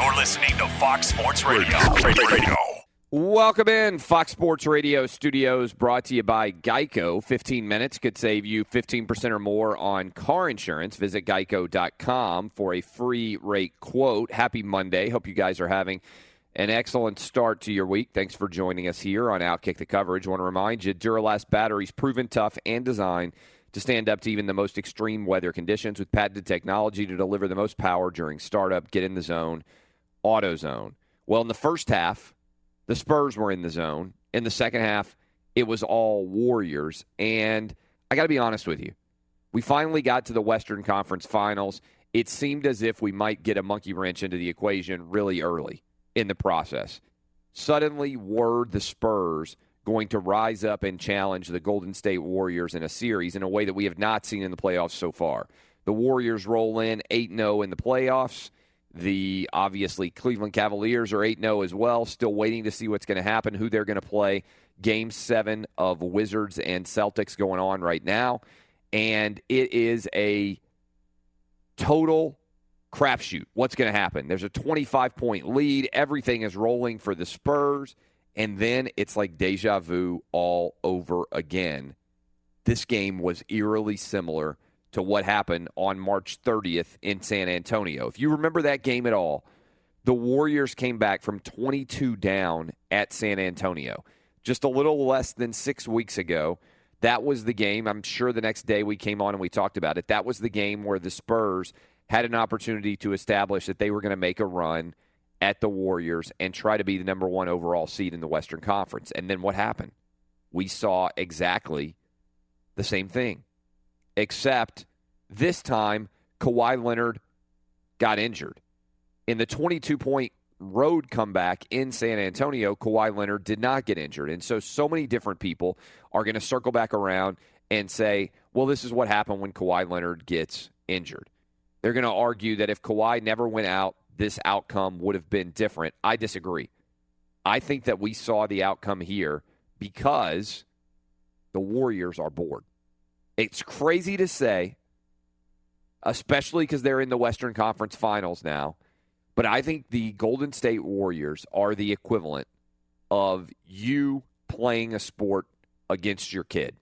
You're listening to Fox Sports Radio. Radio. Welcome in, Fox Sports Radio studios, brought to you by Geico. 15 minutes could save you 15% or more on car insurance. Visit geico.com for a free rate quote. Happy Monday. Hope you guys are having an excellent start to your week. Thanks for joining us here on Outkick the Coverage. want to remind you Duralast batteries proven tough and designed to stand up to even the most extreme weather conditions with patented technology to deliver the most power during startup. Get in the zone, AutoZone. Well, in the first half, the Spurs were in the zone. In the second half, it was all Warriors. And I got to be honest with you. We finally got to the Western Conference Finals. It seemed as if we might get a monkey wrench into the equation really early in the process. Suddenly, were the Spurs going to rise up and challenge the Golden State Warriors in a series in a way that we have not seen in the playoffs so far. The Warriors roll in 8 0 in the playoffs. The obviously Cleveland Cavaliers are 8 0 as well, still waiting to see what's going to happen, who they're going to play. Game seven of Wizards and Celtics going on right now. And it is a total crapshoot. What's going to happen? There's a 25 point lead. Everything is rolling for the Spurs. And then it's like deja vu all over again. This game was eerily similar to what happened on March 30th in San Antonio. If you remember that game at all, the Warriors came back from 22 down at San Antonio just a little less than six weeks ago. That was the game. I'm sure the next day we came on and we talked about it. That was the game where the Spurs had an opportunity to establish that they were going to make a run at the Warriors and try to be the number one overall seed in the Western Conference. And then what happened? We saw exactly the same thing except this time Kawhi Leonard got injured. In the 22 point road comeback in San Antonio, Kawhi Leonard did not get injured. And so, so many different people are going to circle back around and say, well, this is what happened when Kawhi Leonard gets injured. They're going to argue that if Kawhi never went out, this outcome would have been different. I disagree. I think that we saw the outcome here because the Warriors are bored. It's crazy to say, especially because they're in the Western Conference Finals now. But I think the Golden State Warriors are the equivalent of you playing a sport against your kid.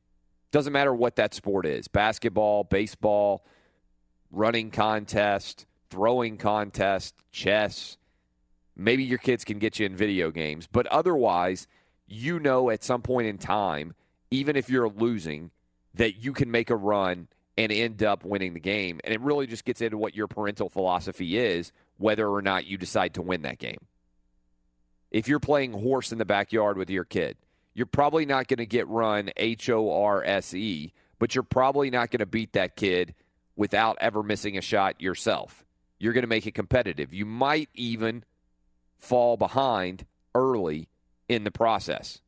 Doesn't matter what that sport is basketball, baseball, running contest, throwing contest, chess. Maybe your kids can get you in video games. But otherwise, you know at some point in time, even if you're losing, that you can make a run and end up winning the game. And it really just gets into what your parental philosophy is, whether or not you decide to win that game. if you're playing horse in the backyard with your kid, you're probably not going to get run H O R S E, but you're probably not going to beat that kid without ever missing a shot yourself. You're going to make it competitive. You might even fall behind early in the process.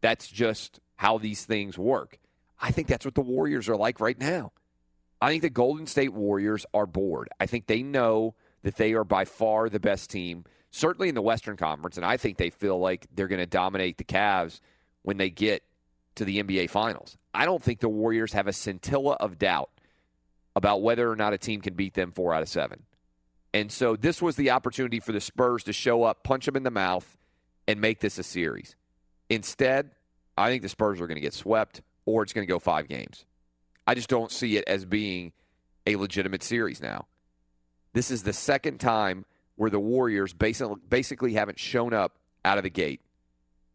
That's just how these things work. I think that's what the Warriors are like right now. I think the Golden State Warriors are bored. I think they know that they are by far the best team, certainly in the Western Conference, and I think they feel like they're going to dominate the Cavs when they get to the NBA Finals. I don't think the Warriors have a scintilla of doubt about whether or not a team can beat them four out of seven. And so this was the opportunity for the Spurs to show up, punch them in the mouth, and make this a series. Instead, I think the Spurs are going to get swept or it's going to go five games. I just don't see it as being a legitimate series now. This is the second time where the Warriors basically haven't shown up out of the gate,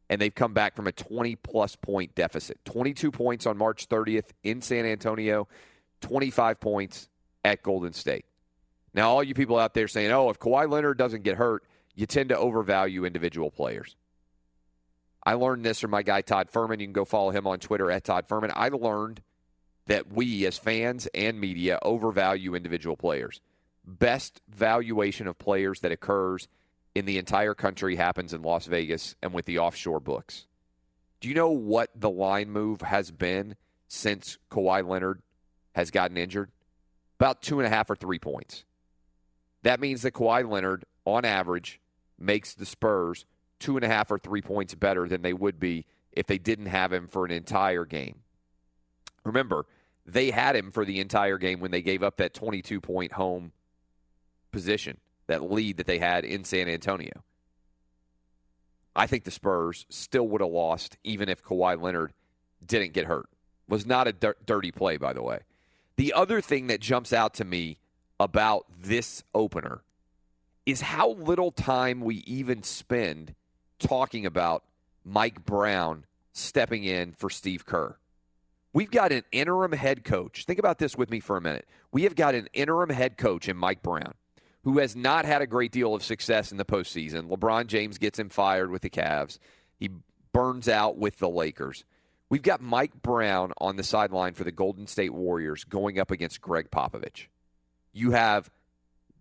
and they've come back from a 20 plus point deficit. 22 points on March 30th in San Antonio, 25 points at Golden State. Now, all you people out there saying, oh, if Kawhi Leonard doesn't get hurt, you tend to overvalue individual players. I learned this from my guy Todd Fuhrman. You can go follow him on Twitter at Todd Fuhrman. I learned that we, as fans and media, overvalue individual players. Best valuation of players that occurs in the entire country happens in Las Vegas and with the offshore books. Do you know what the line move has been since Kawhi Leonard has gotten injured? About two and a half or three points. That means that Kawhi Leonard, on average, makes the Spurs two and a half or three points better than they would be if they didn't have him for an entire game. Remember, they had him for the entire game when they gave up that 22 point home position, that lead that they had in San Antonio. I think the Spurs still would have lost even if Kawhi Leonard didn't get hurt. Was not a dir- dirty play, by the way. The other thing that jumps out to me about this opener is how little time we even spend talking about Mike Brown stepping in for Steve Kerr. We've got an interim head coach. Think about this with me for a minute. We have got an interim head coach in Mike Brown who has not had a great deal of success in the postseason. LeBron James gets him fired with the Cavs, he burns out with the Lakers. We've got Mike Brown on the sideline for the Golden State Warriors going up against Gregg Popovich. You have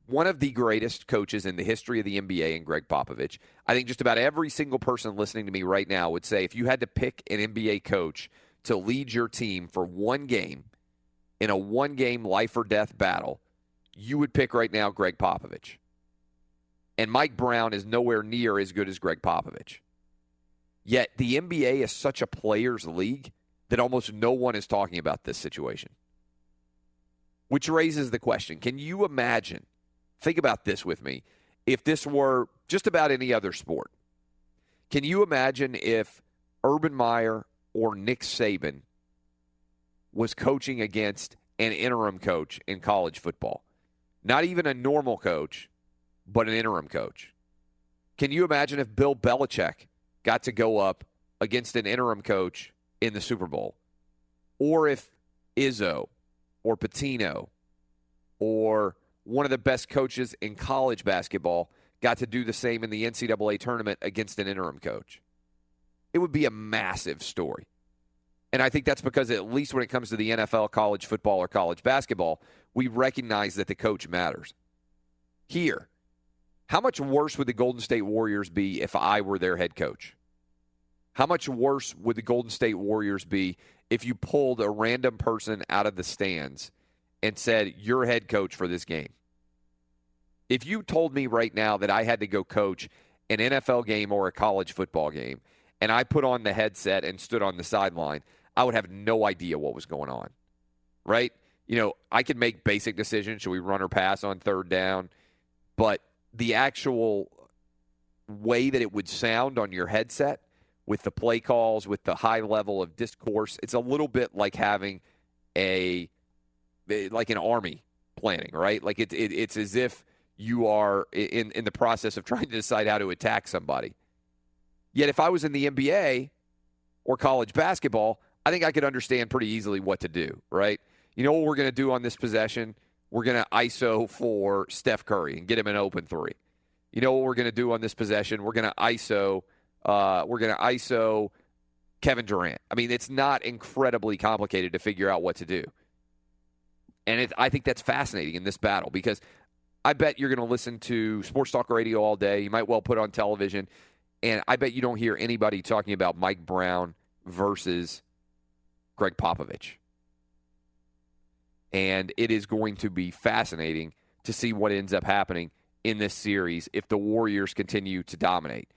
one of the greatest coaches in the history of the NBA and Gregg Popovich. I think just about every single person listening to me right now would say if you had to pick an NBA coach to lead your team for one game in a one game life or death battle, you would pick right now Gregg Popovich. And Mike Brown is nowhere near as good as Gregg Popovich. Yet the NBA is such a players' league that almost no one is talking about this situation. Which raises the question can you imagine Think about this with me. If this were just about any other sport, can you imagine if Urban Meyer or Nick Saban was coaching against an interim coach in college football? Not even a normal coach, but an interim coach. Can you imagine if Bill Belichick got to go up against an interim coach in the Super Bowl? Or if Izzo or Pitino or one of the best coaches in college basketball got to do the same in the NCAA tournament against an interim coach. It would be a massive story. And I think that's because, at least when it comes to the NFL, college football, or college basketball, we recognize that the coach matters. Here, how much worse would the Golden State Warriors be if I were their head coach? How much worse would the Golden State Warriors be if you pulled a random person out of the stands and said, You're head coach for this game. If you told me right now that I had to go coach an NFL game or a college football game, and I put on the headset and stood on the sideline, I would have no idea what was going on. Right? You know, I could make basic decisions. Should we run or pass on third down? But the actual way that it would sound on your headset with the play calls, with the high level of discourse, it's a little bit like having a like an army planning, right? Like it, it, it's as if you are in, in the process of trying to decide how to attack somebody. Yet if I was in the NBA or college basketball, I think I could understand pretty easily what to do, right? You know what we're going to do on this possession? We're going to ISO for Steph Curry and get him an open three. you know what we're going to do on this possession? We're going to ISO. Uh, we're going to ISO Kevin Durant. I mean, it's not incredibly complicated to figure out what to do. And it, I think that's fascinating in this battle because I bet you're going to listen to sports talk radio all day. You might well put on television, and I bet you don't hear anybody talking about Mike Brown versus Gregg Popovich. And it is going to be fascinating to see what ends up happening in this series if the Warriors continue to dominate.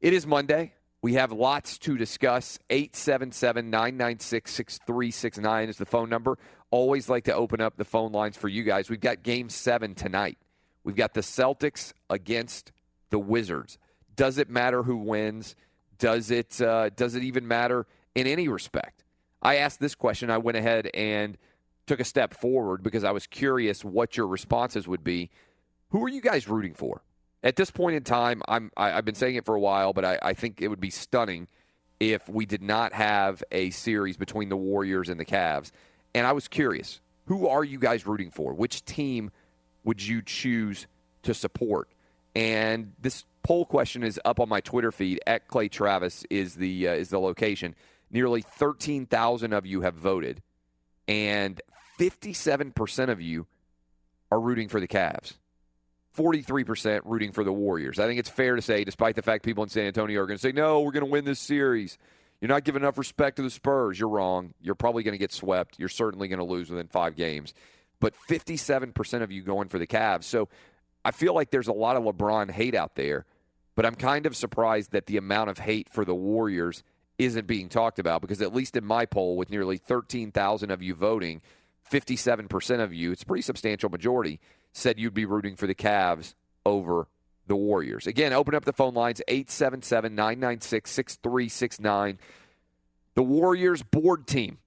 It is Monday. We have lots to discuss. 877 996 6369 is the phone number. Always like to open up the phone lines for you guys. We've got game seven tonight. We've got the Celtics against the Wizards. Does it matter who wins? Does it, uh, does it even matter in any respect? I asked this question. I went ahead and took a step forward because I was curious what your responses would be. Who are you guys rooting for? At this point in time, I'm, I, have been saying it for a while, but I, I think it would be stunning if we did not have a series between the Warriors and the Cavs. And I was curious, who are you guys rooting for? Which team would you choose to support? And this poll question is up on my Twitter feed. At Clay Travis is the uh, is the location. Nearly thirteen thousand of you have voted, and fifty seven percent of you are rooting for the Cavs. 43% rooting for the Warriors. I think it's fair to say, despite the fact people in San Antonio are going to say, no, we're going to win this series. You're not giving enough respect to the Spurs. You're wrong. You're probably going to get swept. You're certainly going to lose within five games. But 57% of you going for the Cavs. So I feel like there's a lot of LeBron hate out there, but I'm kind of surprised that the amount of hate for the Warriors isn't being talked about because, at least in my poll, with nearly 13,000 of you voting, 57% of you, it's a pretty substantial majority, said you'd be rooting for the Cavs over the Warriors. Again, open up the phone lines 877 996 6369. The Warriors board team.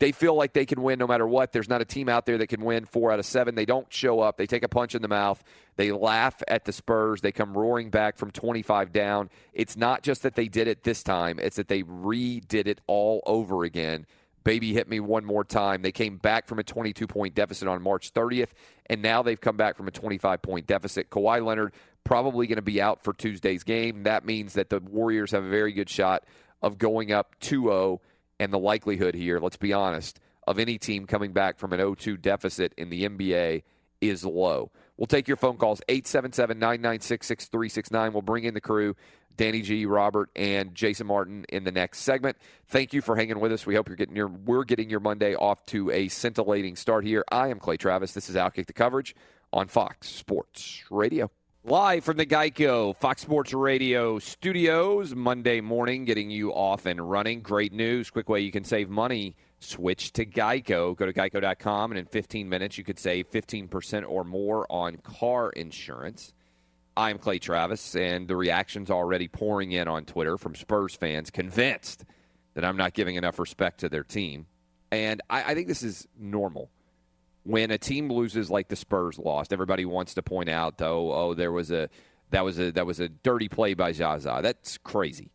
They feel like they can win no matter what. There's not a team out there that can win four out of seven. They don't show up. They take a punch in the mouth. They laugh at the Spurs. They come roaring back from 25 down. It's not just that they did it this time, it's that they redid it all over again Baby hit me one more time. They came back from a 22 point deficit on March 30th, and now they've come back from a 25 point deficit. Kawhi Leonard probably going to be out for Tuesday's game. That means that the Warriors have a very good shot of going up 2 0, and the likelihood here, let's be honest, of any team coming back from an 0 2 deficit in the NBA is low. We'll take your phone calls 877 996 6369. We'll bring in the crew. Danny G, Robert, and Jason Martin in the next segment. Thank you for hanging with us. We hope you're getting your we're getting your Monday off to a scintillating start here. I am Clay Travis. This is Outkick the coverage on Fox Sports Radio. Live from the Geico Fox Sports Radio studios, Monday morning, getting you off and running. Great news. Quick way you can save money. Switch to Geico. Go to geico.com, and in 15 minutes, you could save 15% or more on car insurance. I'm Clay Travis, and the reactions already pouring in on Twitter from Spurs fans convinced that I'm not giving enough respect to their team. And I, I think this is normal. When a team loses like the Spurs lost, everybody wants to point out, though, oh, there was a that was a that was a dirty play by Zaza. That's crazy.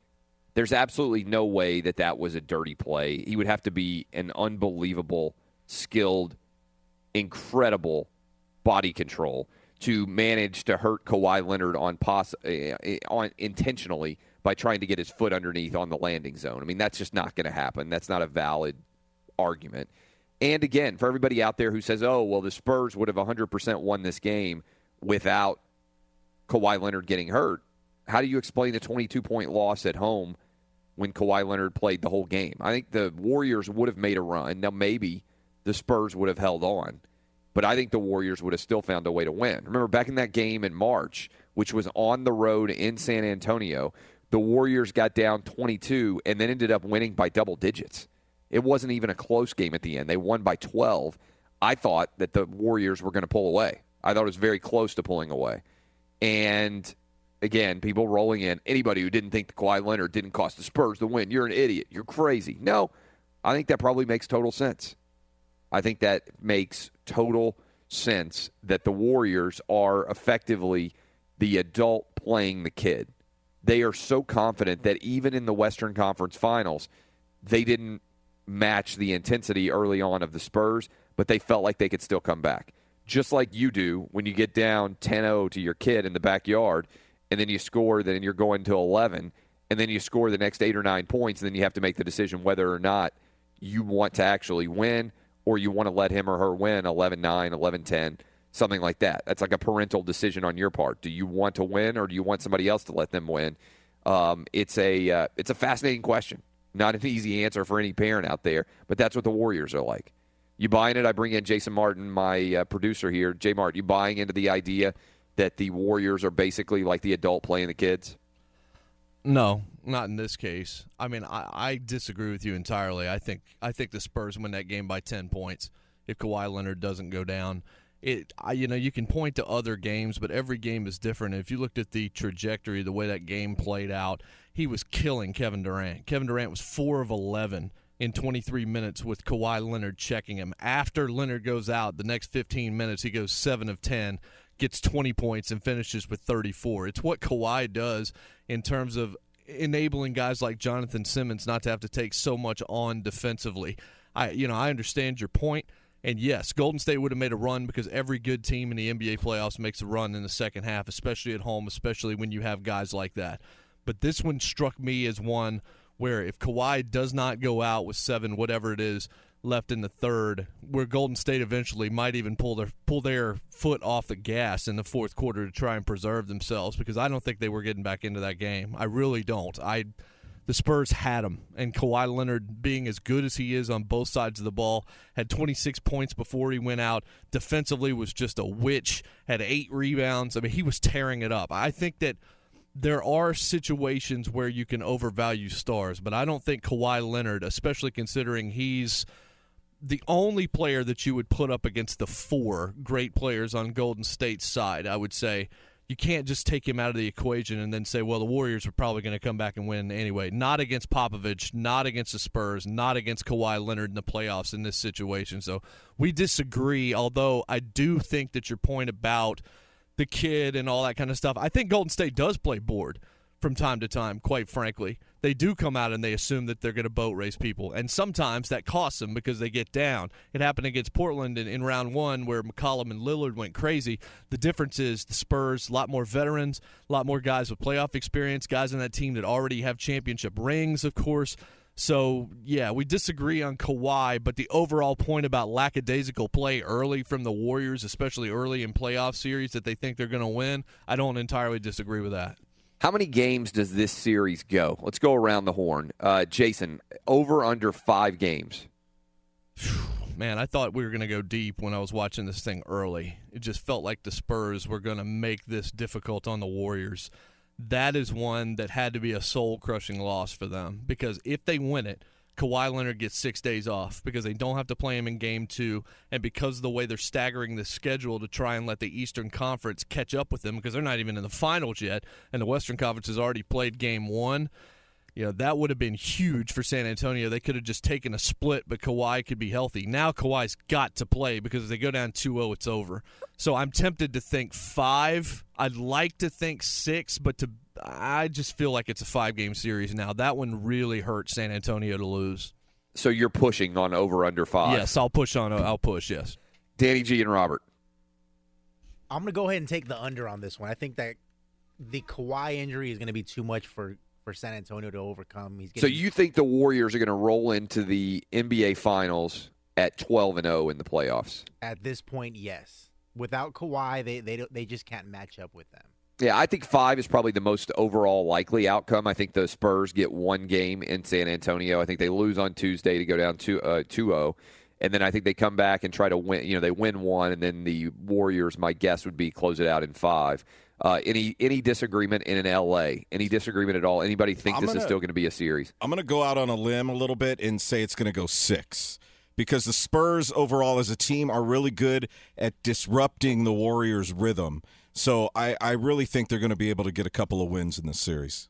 There's absolutely no way that that was a dirty play. He would have to be an unbelievable, skilled, incredible body control to manage to hurt Kawhi Leonard on poss- uh, on intentionally by trying to get his foot underneath on the landing zone. I mean, that's just not going to happen. That's not a valid argument. And again, for everybody out there who says, "Oh, well, the Spurs would have 100% won this game without Kawhi Leonard getting hurt," how do you explain the 22 point loss at home when Kawhi Leonard played the whole game? I think the Warriors would have made a run. Now, maybe the Spurs would have held on but I think the Warriors would have still found a way to win. Remember back in that game in March, which was on the road in San Antonio, the Warriors got down 22 and then ended up winning by double digits. It wasn't even a close game at the end. They won by 12. I thought that the Warriors were going to pull away. I thought it was very close to pulling away. And again, people rolling in, anybody who didn't think the Kawhi Leonard didn't cost the Spurs the win, you're an idiot. You're crazy. No, I think that probably makes total sense. I think that makes total sense that the Warriors are effectively the adult playing the kid. They are so confident that even in the Western Conference Finals, they didn't match the intensity early on of the Spurs, but they felt like they could still come back. just like you do when you get down 10-0 to your kid in the backyard, and then you score, then you're going to 11, and then you score the next eight or nine points, and then you have to make the decision whether or not you want to actually win or you want to let him or her win 11-9, 11-10, something like that. That's like a parental decision on your part. Do you want to win or do you want somebody else to let them win? Um, it's a uh, it's a fascinating question. Not an easy answer for any parent out there, but that's what the Warriors are like. You buying it? I bring in Jason Martin, my uh, producer here. J Mart, you buying into the idea that the Warriors are basically like the adult playing the kids? No, not in this case. I mean, I, I disagree with you entirely. I think I think the Spurs win that game by ten points if Kawhi Leonard doesn't go down. It, I, you know, you can point to other games, but every game is different. If you looked at the trajectory, the way that game played out, he was killing Kevin Durant. Kevin Durant was four of eleven in 23 minutes with Kawhi Leonard checking him. After Leonard goes out, the next 15 minutes he goes seven of ten gets 20 points and finishes with 34. It's what Kawhi does in terms of enabling guys like Jonathan Simmons not to have to take so much on defensively. I you know, I understand your point. And yes, Golden State would have made a run because every good team in the NBA playoffs makes a run in the second half, especially at home, especially when you have guys like that. But this one struck me as one where if Kawhi does not go out with seven, whatever it is, left in the third, where Golden State eventually might even pull their pull their foot off the gas in the fourth quarter to try and preserve themselves because I don't think they were getting back into that game. I really don't. I the Spurs had him, and Kawhi Leonard, being as good as he is on both sides of the ball, had 26 points before he went out. Defensively, was just a witch. Had eight rebounds. I mean, he was tearing it up. I think that there are situations where you can overvalue stars, but I don't think Kawhi Leonard, especially considering he's the only player that you would put up against the four great players on Golden State's side, I would say you can't just take him out of the equation and then say, well, the Warriors are probably going to come back and win anyway. Not against Popovich, not against the Spurs, not against Kawhi Leonard in the playoffs in this situation. So we disagree, although I do think that your point about the kid and all that kind of stuff, I think Golden State does play board from time to time, quite frankly. They do come out and they assume that they're going to boat race people. And sometimes that costs them because they get down. It happened against Portland in, in round one where McCollum and Lillard went crazy. The difference is the Spurs, a lot more veterans, a lot more guys with playoff experience, guys on that team that already have championship rings, of course. So, yeah, we disagree on Kawhi, but the overall point about lackadaisical play early from the Warriors, especially early in playoff series that they think they're going to win, I don't entirely disagree with that. How many games does this series go? Let's go around the horn. Uh, Jason, over under five games. Man, I thought we were going to go deep when I was watching this thing early. It just felt like the Spurs were going to make this difficult on the Warriors. That is one that had to be a soul crushing loss for them because if they win it, Kawhi Leonard gets six days off because they don't have to play him in game two, and because of the way they're staggering the schedule to try and let the Eastern Conference catch up with them because they're not even in the finals yet, and the Western Conference has already played game one. You know, that would have been huge for San Antonio. They could have just taken a split, but Kawhi could be healthy. Now Kawhi's got to play because if they go down 2 0, it's over. So I'm tempted to think five. I'd like to think six, but to I just feel like it's a five game series now. That one really hurt San Antonio to lose. So you're pushing on over under five. Yes, I'll push on. I'll push. Yes. Danny G and Robert. I'm going to go ahead and take the under on this one. I think that the Kawhi injury is going to be too much for for San Antonio to overcome. He's so you think the Warriors are going to roll into the NBA Finals at 12 and 0 in the playoffs? At this point, yes. Without Kawhi, they they they just can't match up with them. Yeah, I think five is probably the most overall likely outcome. I think the Spurs get one game in San Antonio. I think they lose on Tuesday to go down to uh, 2-0. And then I think they come back and try to win. You know, they win one, and then the Warriors, my guess would be close it out in five. Uh, any any disagreement in an LA? Any disagreement at all? Anybody think I'm this gonna- is still going to be a series? I'm going to go out on a limb a little bit and say it's going to go six because the Spurs overall as a team are really good at disrupting the Warriors' rhythm. So I, I really think they're going to be able to get a couple of wins in this series.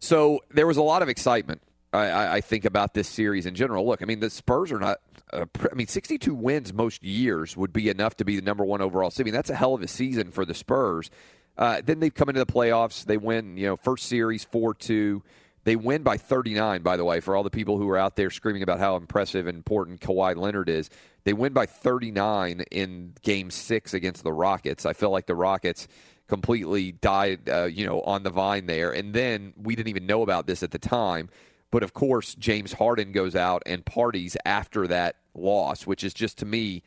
So there was a lot of excitement. I, I, think about this series in general. Look, I mean, the Spurs are not. Uh, I mean, 62 wins most years would be enough to be the number one overall seed. I mean, that's a hell of a season for the Spurs. Uh, then they come into the playoffs. They win, you know, first series four two. They win by 39. By the way, for all the people who are out there screaming about how impressive and important Kawhi Leonard is, They win by 39 in Game Six against the Rockets. I feel like the Rockets completely died, uh, you know, on the vine there. And then we didn't even know about this at the time. But of course, James Harden goes out and parties after that loss, which is just to me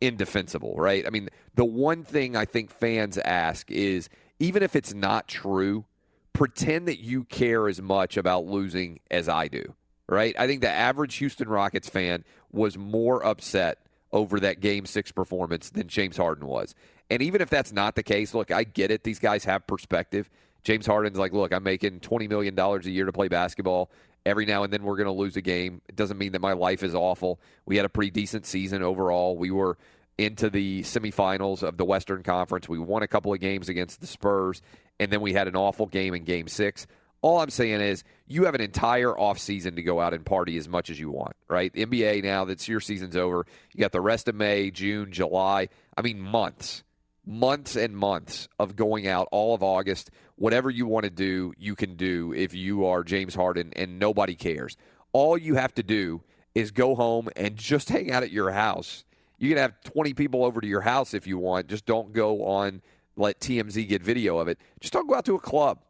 indefensible, right? I mean, the one thing I think fans ask is even if it's not true, pretend that you care as much about losing as I do, right? I think the average Houston Rockets fan was more upset over that game six performance than James Harden was. And even if that's not the case, look, I get it. These guys have perspective. James Harden's like, look, I'm making $20 million a year to play basketball. Every now and then we're going to lose a game. It doesn't mean that my life is awful. We had a pretty decent season overall. We were into the semifinals of the Western Conference. We won a couple of games against the Spurs, and then we had an awful game in game six. All I'm saying is you have an entire offseason to go out and party as much as you want, right? The NBA now that's your season's over. You got the rest of May, June, July. I mean, months, months and months of going out all of August. Whatever you want to do, you can do if you are James Harden and nobody cares. All you have to do is go home and just hang out at your house. You can have 20 people over to your house if you want. Just don't go on let TMZ get video of it. Just don't go out to a club.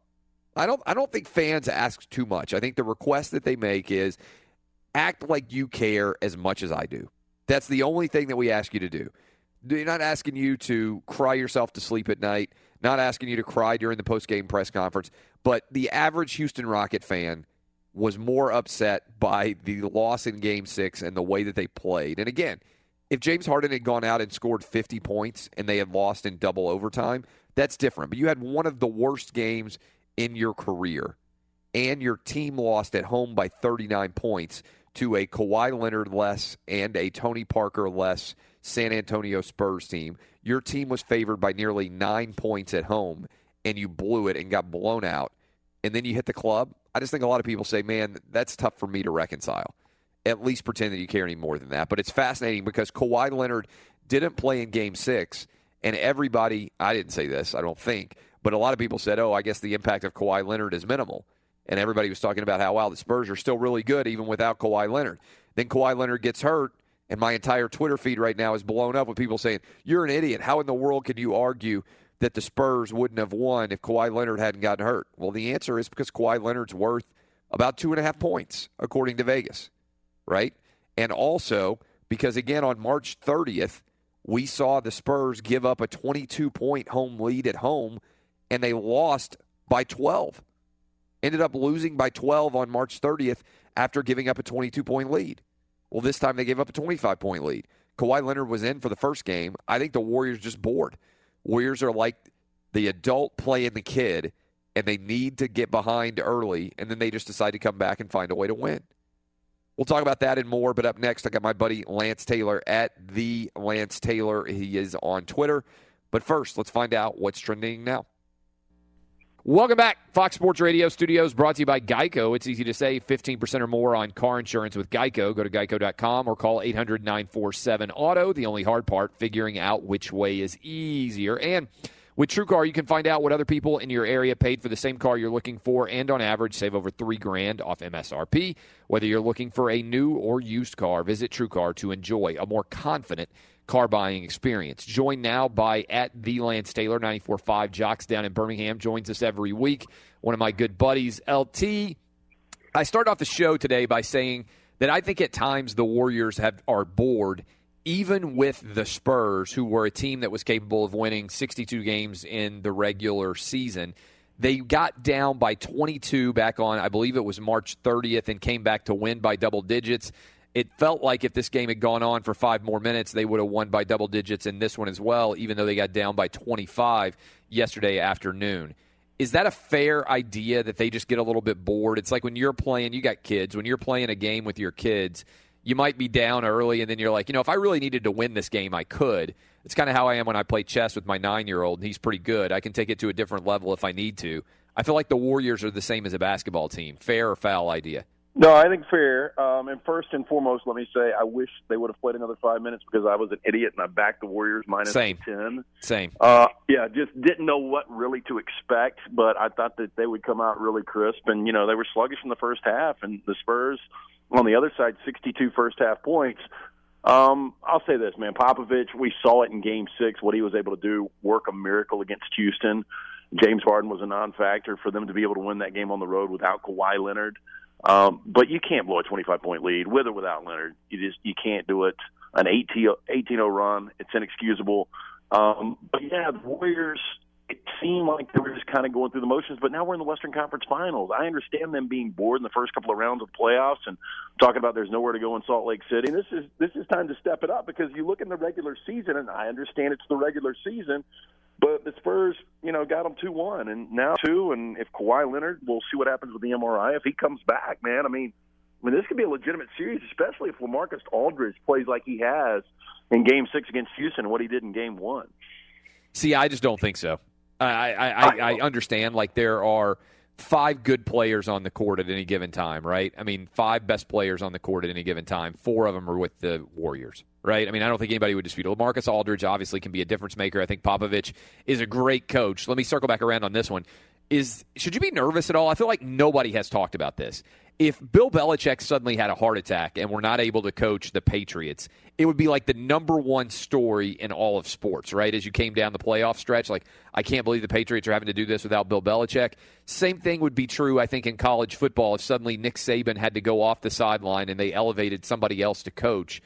I don't I don't think fans ask too much. I think the request that they make is act like you care as much as I do. That's the only thing that we ask you to do. We're not asking you to cry yourself to sleep at night, not asking you to cry during the post-game press conference, but the average Houston Rocket fan was more upset by the loss in game 6 and the way that they played. And again, if James Harden had gone out and scored 50 points and they had lost in double overtime, that's different. But you had one of the worst games in your career, and your team lost at home by 39 points to a Kawhi Leonard less and a Tony Parker less San Antonio Spurs team. Your team was favored by nearly nine points at home, and you blew it and got blown out. And then you hit the club. I just think a lot of people say, man, that's tough for me to reconcile. At least pretend that you care any more than that. But it's fascinating because Kawhi Leonard didn't play in game six, and everybody, I didn't say this, I don't think, but a lot of people said, oh, I guess the impact of Kawhi Leonard is minimal. And everybody was talking about how, wow, the Spurs are still really good even without Kawhi Leonard. Then Kawhi Leonard gets hurt, and my entire Twitter feed right now is blown up with people saying, you're an idiot. How in the world can you argue that the Spurs wouldn't have won if Kawhi Leonard hadn't gotten hurt? Well, the answer is because Kawhi Leonard's worth about two and a half points, according to Vegas, right? And also because, again, on March 30th, we saw the Spurs give up a 22 point home lead at home and they lost by 12. Ended up losing by 12 on March 30th after giving up a 22 point lead. Well, this time they gave up a 25 point lead. Kawhi Leonard was in for the first game. I think the Warriors just bored. Warriors are like the adult playing the kid, and they need to get behind early, and then they just decide to come back and find a way to win. We'll talk about that and more. But up next, I got my buddy Lance Taylor at the Lance Taylor. He is on Twitter. But first, let's find out what's trending now. Welcome back. Fox Sports Radio studios brought to you by Geico. It's easy to save 15% or more on car insurance with Geico. Go to geico.com or call 800 947 Auto. The only hard part, figuring out which way is easier. And with TrueCar, you can find out what other people in your area paid for the same car you're looking for, and on average, save over three grand off MSRP. Whether you're looking for a new or used car, visit TrueCar to enjoy a more confident car buying experience. Joined now by at the Lance Taylor, 94.5 Jox down in Birmingham, joins us every week. One of my good buddies, LT. I start off the show today by saying that I think at times the Warriors have are bored, even with the Spurs, who were a team that was capable of winning 62 games in the regular season. They got down by 22 back on, I believe it was March 30th, and came back to win by double digits it felt like if this game had gone on for five more minutes, they would have won by double digits in this one as well, even though they got down by 25 yesterday afternoon. Is that a fair idea that they just get a little bit bored? It's like when you're playing, you got kids, when you're playing a game with your kids, you might be down early, and then you're like, you know, if I really needed to win this game, I could. It's kind of how I am when I play chess with my nine year old, and he's pretty good. I can take it to a different level if I need to. I feel like the Warriors are the same as a basketball team. Fair or foul idea? No, I think fair. Um, and first and foremost, let me say I wish they would have played another five minutes because I was an idiot and I backed the Warriors minus Same. ten. Same. Uh, yeah, just didn't know what really to expect, but I thought that they would come out really crisp. And you know they were sluggish in the first half, and the Spurs on the other side, 62 first half points. Um, I'll say this, man. Popovich, we saw it in Game Six. What he was able to do, work a miracle against Houston. James Harden was a non-factor for them to be able to win that game on the road without Kawhi Leonard. Um, but you can't blow a 25-point lead with or without Leonard. You just you can't do it. An 18-0 run, it's inexcusable. Um, but yeah, the Warriors. It seemed like they were just kind of going through the motions, but now we're in the Western Conference Finals. I understand them being bored in the first couple of rounds of playoffs and talking about there's nowhere to go in Salt Lake City. And this is this is time to step it up because you look in the regular season, and I understand it's the regular season, but the Spurs, you know, got them two one, and now two. And if Kawhi Leonard, we'll see what happens with the MRI if he comes back, man. I mean, I mean, this could be a legitimate series, especially if Lamarcus Aldridge plays like he has in Game Six against Houston what he did in Game One. See, I just don't think so. I, I, I, I understand like there are five good players on the court at any given time, right? I mean, five best players on the court at any given time. Four of them are with the Warriors, right? I mean, I don't think anybody would dispute it. Marcus Aldridge obviously can be a difference maker. I think Popovich is a great coach. Let me circle back around on this one. Is should you be nervous at all? I feel like nobody has talked about this. If Bill Belichick suddenly had a heart attack and were not able to coach the Patriots, it would be like the number one story in all of sports, right? As you came down the playoff stretch, like I can't believe the Patriots are having to do this without Bill Belichick. Same thing would be true, I think, in college football if suddenly Nick Saban had to go off the sideline and they elevated somebody else to coach.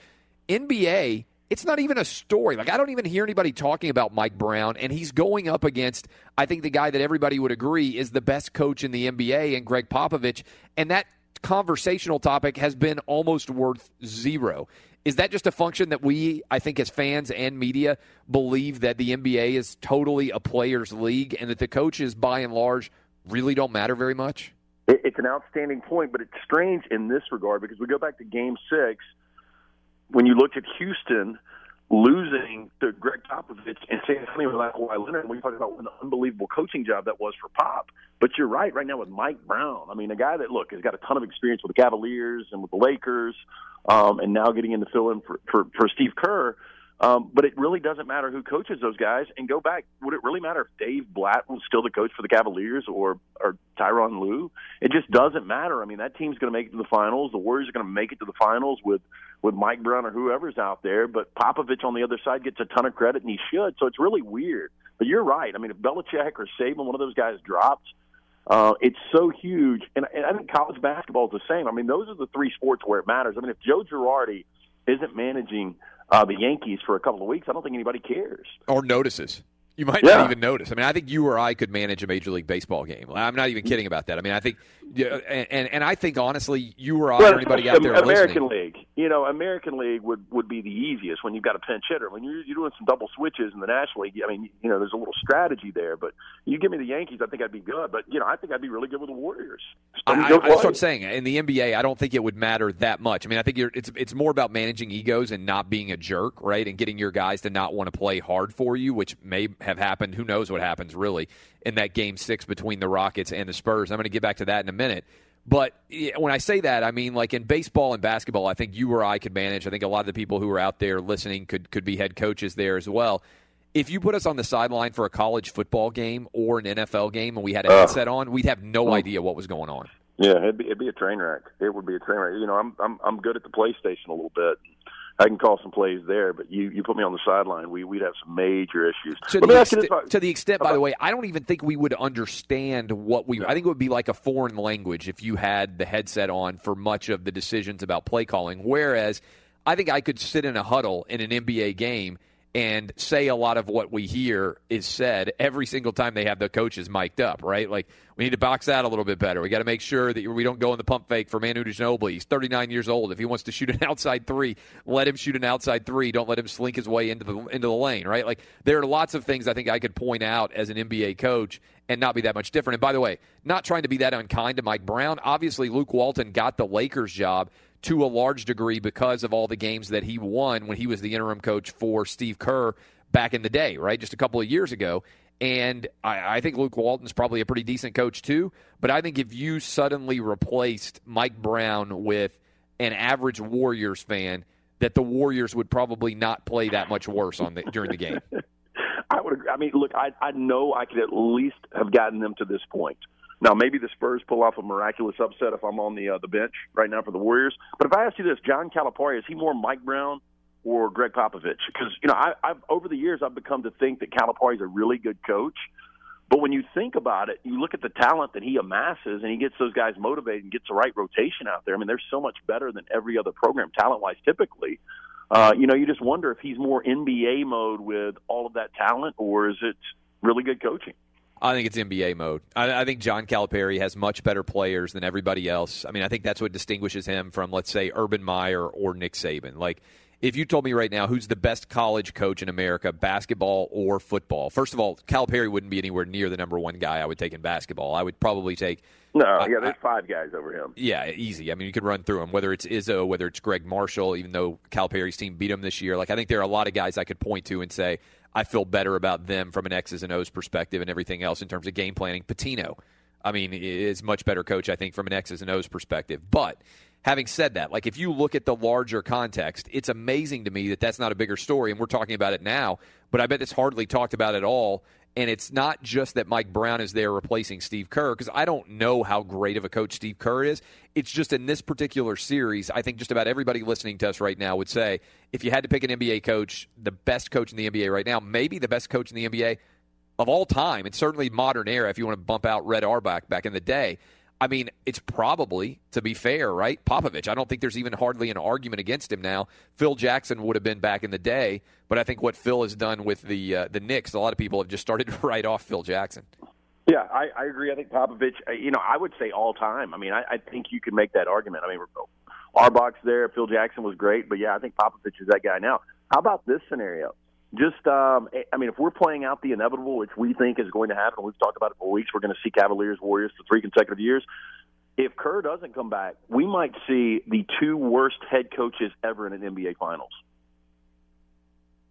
NBA, it's not even a story. Like I don't even hear anybody talking about Mike Brown, and he's going up against I think the guy that everybody would agree is the best coach in the NBA, and Gregg Popovich, and that conversational topic has been almost worth zero. Is that just a function that we, I think, as fans and media, believe that the NBA is totally a players' league, and that the coaches, by and large, really don't matter very much? It's an outstanding point, but it's strange in this regard because we go back to Game Six when you looked at Houston losing to Gregg Popovich and San Antonio without Kawhi Leonard, we talk about what an unbelievable coaching job that was for Pop. But you're right, right now with Mike Brown. I mean, a guy that look has got a ton of experience with the Cavaliers and with the Lakers, um, and now getting in to fill in for, for, for Steve Kerr. Um, but it really doesn't matter who coaches those guys. And go back, would it really matter if Dave Blatt was still the coach for the Cavaliers or or Tyronn Lue? It just doesn't matter. I mean, that team's going to make it to the finals. The Warriors are going to make it to the finals with with Mike Brown or whoever's out there. But Popovich on the other side gets a ton of credit, and he should. So it's really weird. But you're right. I mean, if Belichick or Saban, one of those guys, drops. Uh, it's so huge, and, and I think college basketball is the same. I mean, those are the three sports where it matters. I mean, if Joe Girardi isn't managing uh, the Yankees for a couple of weeks, I don't think anybody cares or notices. You might Yeah. not even notice. I mean, I think you or I could manage a major league baseball game. I'm not even kidding about that. I mean, I think, yeah, and and, and I think honestly, you or I Well, or anybody out there American listening, League, you know, American League would would be the easiest when you've got a pinch hitter. When you're, you're doing some double switches in the National League, I mean, you know, there's a little strategy there. But you give me the Yankees, I think I'd be good. But you know, I think I'd be really good with the Warriors. I, I that's what. I'm saying. In the NBA, I don't think it would matter that much. I mean, I think you're, it's it's more about managing egos and not being a jerk, right? And getting your guys to not want to play hard for you, which may have happened. Who knows what happens really in that game six between the Rockets and the Spurs? I'm going to get back to that in a minute. But when I say that, I mean like in baseball and basketball, I think you or I could manage. I think a lot of the people who are out there listening could could be head coaches there as well. If you put us on the sideline for a college football game or an NFL game and we had a Ugh. headset on, we'd have no idea what was going on. Yeah, it'd be, it'd be a train wreck. It would be a train wreck. You know, I'm I'm I'm good at the PlayStation a little bit. I can call some plays there, but you you put me on the sideline, we we'd have some major issues. To the, this, to the extent, by the way, I don't even think we would understand what we. I think it would be like a foreign language if you had the headset on for much of the decisions about play calling. Whereas, I think I could sit in a huddle in an NBA game and say a lot of what we hear is said every single time they have the coaches mic'd up, right? Like, we need to box out a little bit better. We got to make sure that we don't go in the pump fake for Manu Ginobili. He's 39 years old. If he wants to shoot an outside three, let him shoot an outside three. Don't let him slink his way into the into the lane, right? Like, there are lots of things I think I could point out as an NBA coach and not be that much different. And by the way, not trying to be that unkind to Mike Brown. Obviously, Luke Walton got the Lakers job to a large degree because of all the games that he won when he was the interim coach for Steve Kerr back in the day, right? Just a couple of years ago. And I, I think Luke Walton's probably a pretty decent coach too. But I think if you suddenly replaced Mike Brown with an average Warriors fan, that the Warriors would probably not play that much worse on the, during the game. I would. I mean, look, I I know I could at least have gotten them to this point. Now, maybe the Spurs pull off a miraculous upset if I'm on the uh, the bench right now for the Warriors. But if I ask you this, John Calipari is he more Mike Brown or Gregg Popovich? Because you know, I, I've over the years I've become to think that Calipari is a really good coach. But when you think about it, you look at the talent that he amasses, and he gets those guys motivated and gets the right rotation out there. I mean, they're so much better than every other program talent-wise, typically. Uh, you know, you just wonder if he's more NBA mode with all of that talent, or is it really good coaching? I think it's NBA mode. I, I, think John Calipari has much better players than everybody else. I mean, I think that's what distinguishes him from, let's say, Urban Meyer or Nick Saban. Like, if you told me right now who's the best college coach in America, basketball or football, first of all, Calipari wouldn't be anywhere near the number one guy I would take in basketball. I would probably take. No, uh, yeah, there's five guys over him. Yeah, easy. I mean, you could run through them, whether it's Izzo, whether it's Gregg Marshall, even though Calipari's team beat him this year. Like, I think there are a lot of guys I could point to and say, I feel better about them from an X's and O's perspective and everything else in terms of game planning. Pitino, I mean, is much better coach, I think, from an X's and O's perspective. But having said that, like if you look at the larger context, it's amazing to me that that's not a bigger story, and we're talking about it now. But I bet it's hardly talked about at all. And it's not just that Mike Brown is there replacing Steve Kerr, because I don't know how great of a coach Steve Kerr is. It's just in this particular series, I think just about everybody listening to us right now would say if you had to pick an NBA coach, the best coach in the NBA right now, maybe the best coach in the NBA of all time, and certainly modern era, if you want to bump out Red Auerbach back in the day. I mean, it's probably, to be fair, right? Popovich. I don't think there's even hardly an argument against him now. Phil Jackson would have been back in the day, but I think what Phil has done with the uh, the Knicks, a lot of people have just started to write off Phil Jackson. Yeah, I, I agree. I think Popovich, uh, you know, I would say all time. I mean, I, I think you can make that argument. I mean, Auerbach's there, Phil Jackson was great, but yeah, I think Popovich is that guy now. How about this scenario? Just um, I mean, if we're playing out the inevitable, which we think is going to happen, we've talked about it for weeks. We're going to see Cavaliers Warriors for three consecutive years. If Kerr doesn't come back, we might see the two worst head coaches ever in an NBA Finals.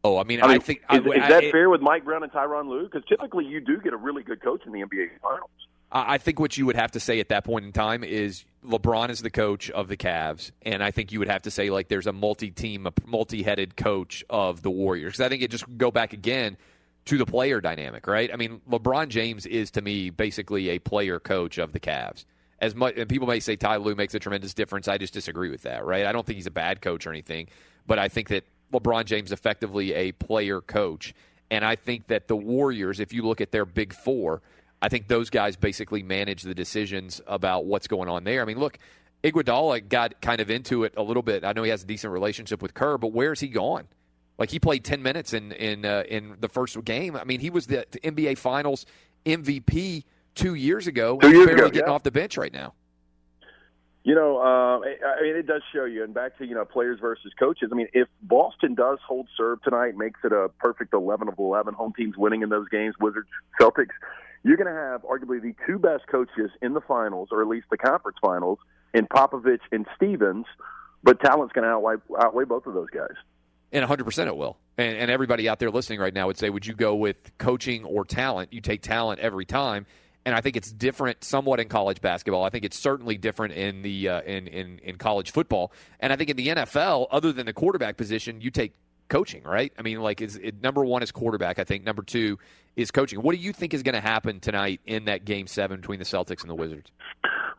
Oh, I mean, I, mean, I think is, I, is that fair with Mike Brown and Tyronn Lue? Because typically, you do get a really good coach in the NBA Finals. I think what you would have to say at that point in time is LeBron is the coach of the Cavs, and I think you would have to say like there's a multi-team, a multi-headed coach of the Warriors. Because I think it just go back again to the player dynamic, right? I mean, LeBron James is to me basically a player coach of the Cavs. As much, and people may say Ty Lue makes a tremendous difference. I just disagree with that, right? I don't think he's a bad coach or anything, but I think that LeBron James effectively a player coach, and I think that the Warriors, if you look at their big four I think those guys basically manage the decisions about what's going on there. I mean, look, Iguodala got kind of into it a little bit. I know he has a decent relationship with Kerr, but where's he gone? Like he played ten minutes in in uh, in the first game. I mean, he was the NBA Finals MVP two years ago. Two years barely ago, getting yeah. off the bench right now. You know, uh, I mean, it does show you. And back to you know, players versus coaches. I mean, if Boston does hold serve tonight, makes it a perfect eleven of eleven, home teams winning in those games, Wizards, Celtics you're going to have arguably the two best coaches in the finals, or at least the conference finals, in Popovich and Stevens. But talent's going to outweigh, outweigh both of those guys. And 100% it will. And, and everybody out there listening right now would say, would you go with coaching or talent? You take talent every time. And I think it's different somewhat in college basketball. I think it's certainly different in the uh, in, in in college football. And I think in the NFL, other than the quarterback position, you take coaching, right? I mean, like, is it, number one is quarterback. I think number two is coaching. What do you think is going to happen tonight in that game seven between the Celtics and the Wizards?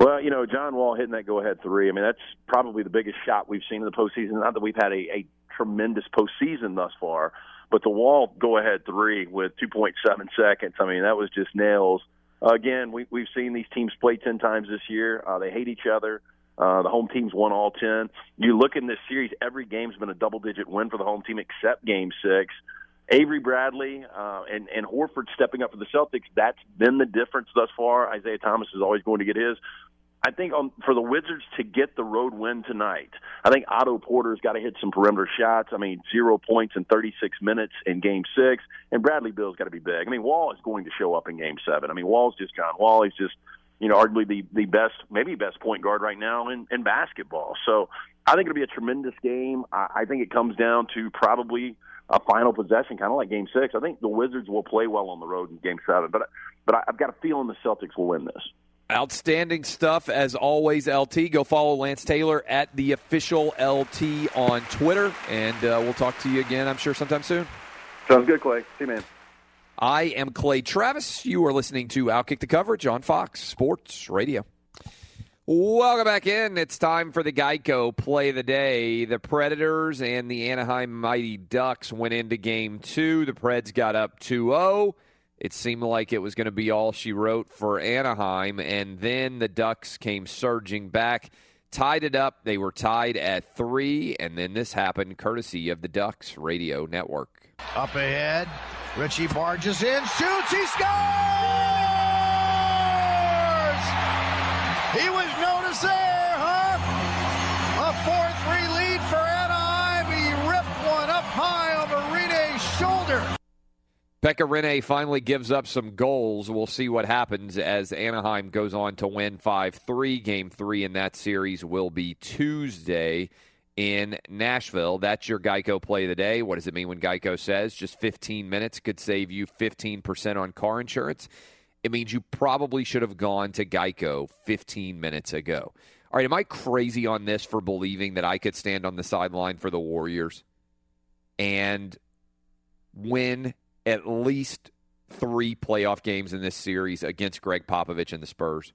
Well, you know, John Wall hitting that go-ahead three. I mean, that's probably the biggest shot we've seen in the postseason. Not that we've had a, a tremendous postseason thus far, but the Wall go-ahead three with 2.7 seconds. I mean, that was just nails. Again, we, we've seen these teams play ten times this year. Uh, they hate each other. Uh, the home team's won all 10. You look in this series, every game's been a double digit win for the home team except game six. Avery Bradley uh, and, and Horford stepping up for the Celtics, that's been the difference thus far. Isaiah Thomas is always going to get his. I think um, for the Wizards to get the road win tonight, I think Otto Porter's got to hit some perimeter shots. I mean, zero points in 36 minutes in Game Six, and Bradley Beal's got to be big. I mean, Wall is going to show up in Game Seven. I mean, Wall's just gone. Wall is just you know, arguably the, the best, maybe best point guard right now in, in basketball. So I think it'll be a tremendous game. I, I think it comes down to probably a final possession, kind of like Game Six. I think the Wizards will play well on the road in Game Seven, but but I've got a feeling the Celtics will win this. Outstanding stuff as always, LT. Go follow Lance Taylor at the official LT on Twitter, and uh, we'll talk to you again. I'm sure sometime soon. Sounds good, Clay. See you, man. I am Clay Travis. You are listening to Outkick the Coverage on Fox Sports Radio. Welcome back in. It's time for the Geico play of the day. The Predators and the Anaheim Mighty Ducks went into game two. The Preds got up 2 0. It seemed like it was going to be all she wrote for Anaheim, and then the Ducks came surging back, tied it up. They were tied at three, and then this happened courtesy of the Ducks Radio Network. Up ahead, Ritchie barges in, shoots, he scores! He was noticed there, huh? A 4-3 lead for Anaheim. He ripped one up high over Rinne's shoulder. Pekka Rinne finally gives up some goals. We'll see what happens as Anaheim goes on to win 5 3. Game three in that series will be Tuesday in Nashville. That's your Geico play of the day. What does it mean when Geico says just 15 minutes could save you 15% on car insurance? It means you probably should have gone to Geico 15 minutes ago. All right, am I crazy on this for believing that I could stand on the sideline for the Warriors and win at least three playoff games in this series against Gregg Popovich and the Spurs?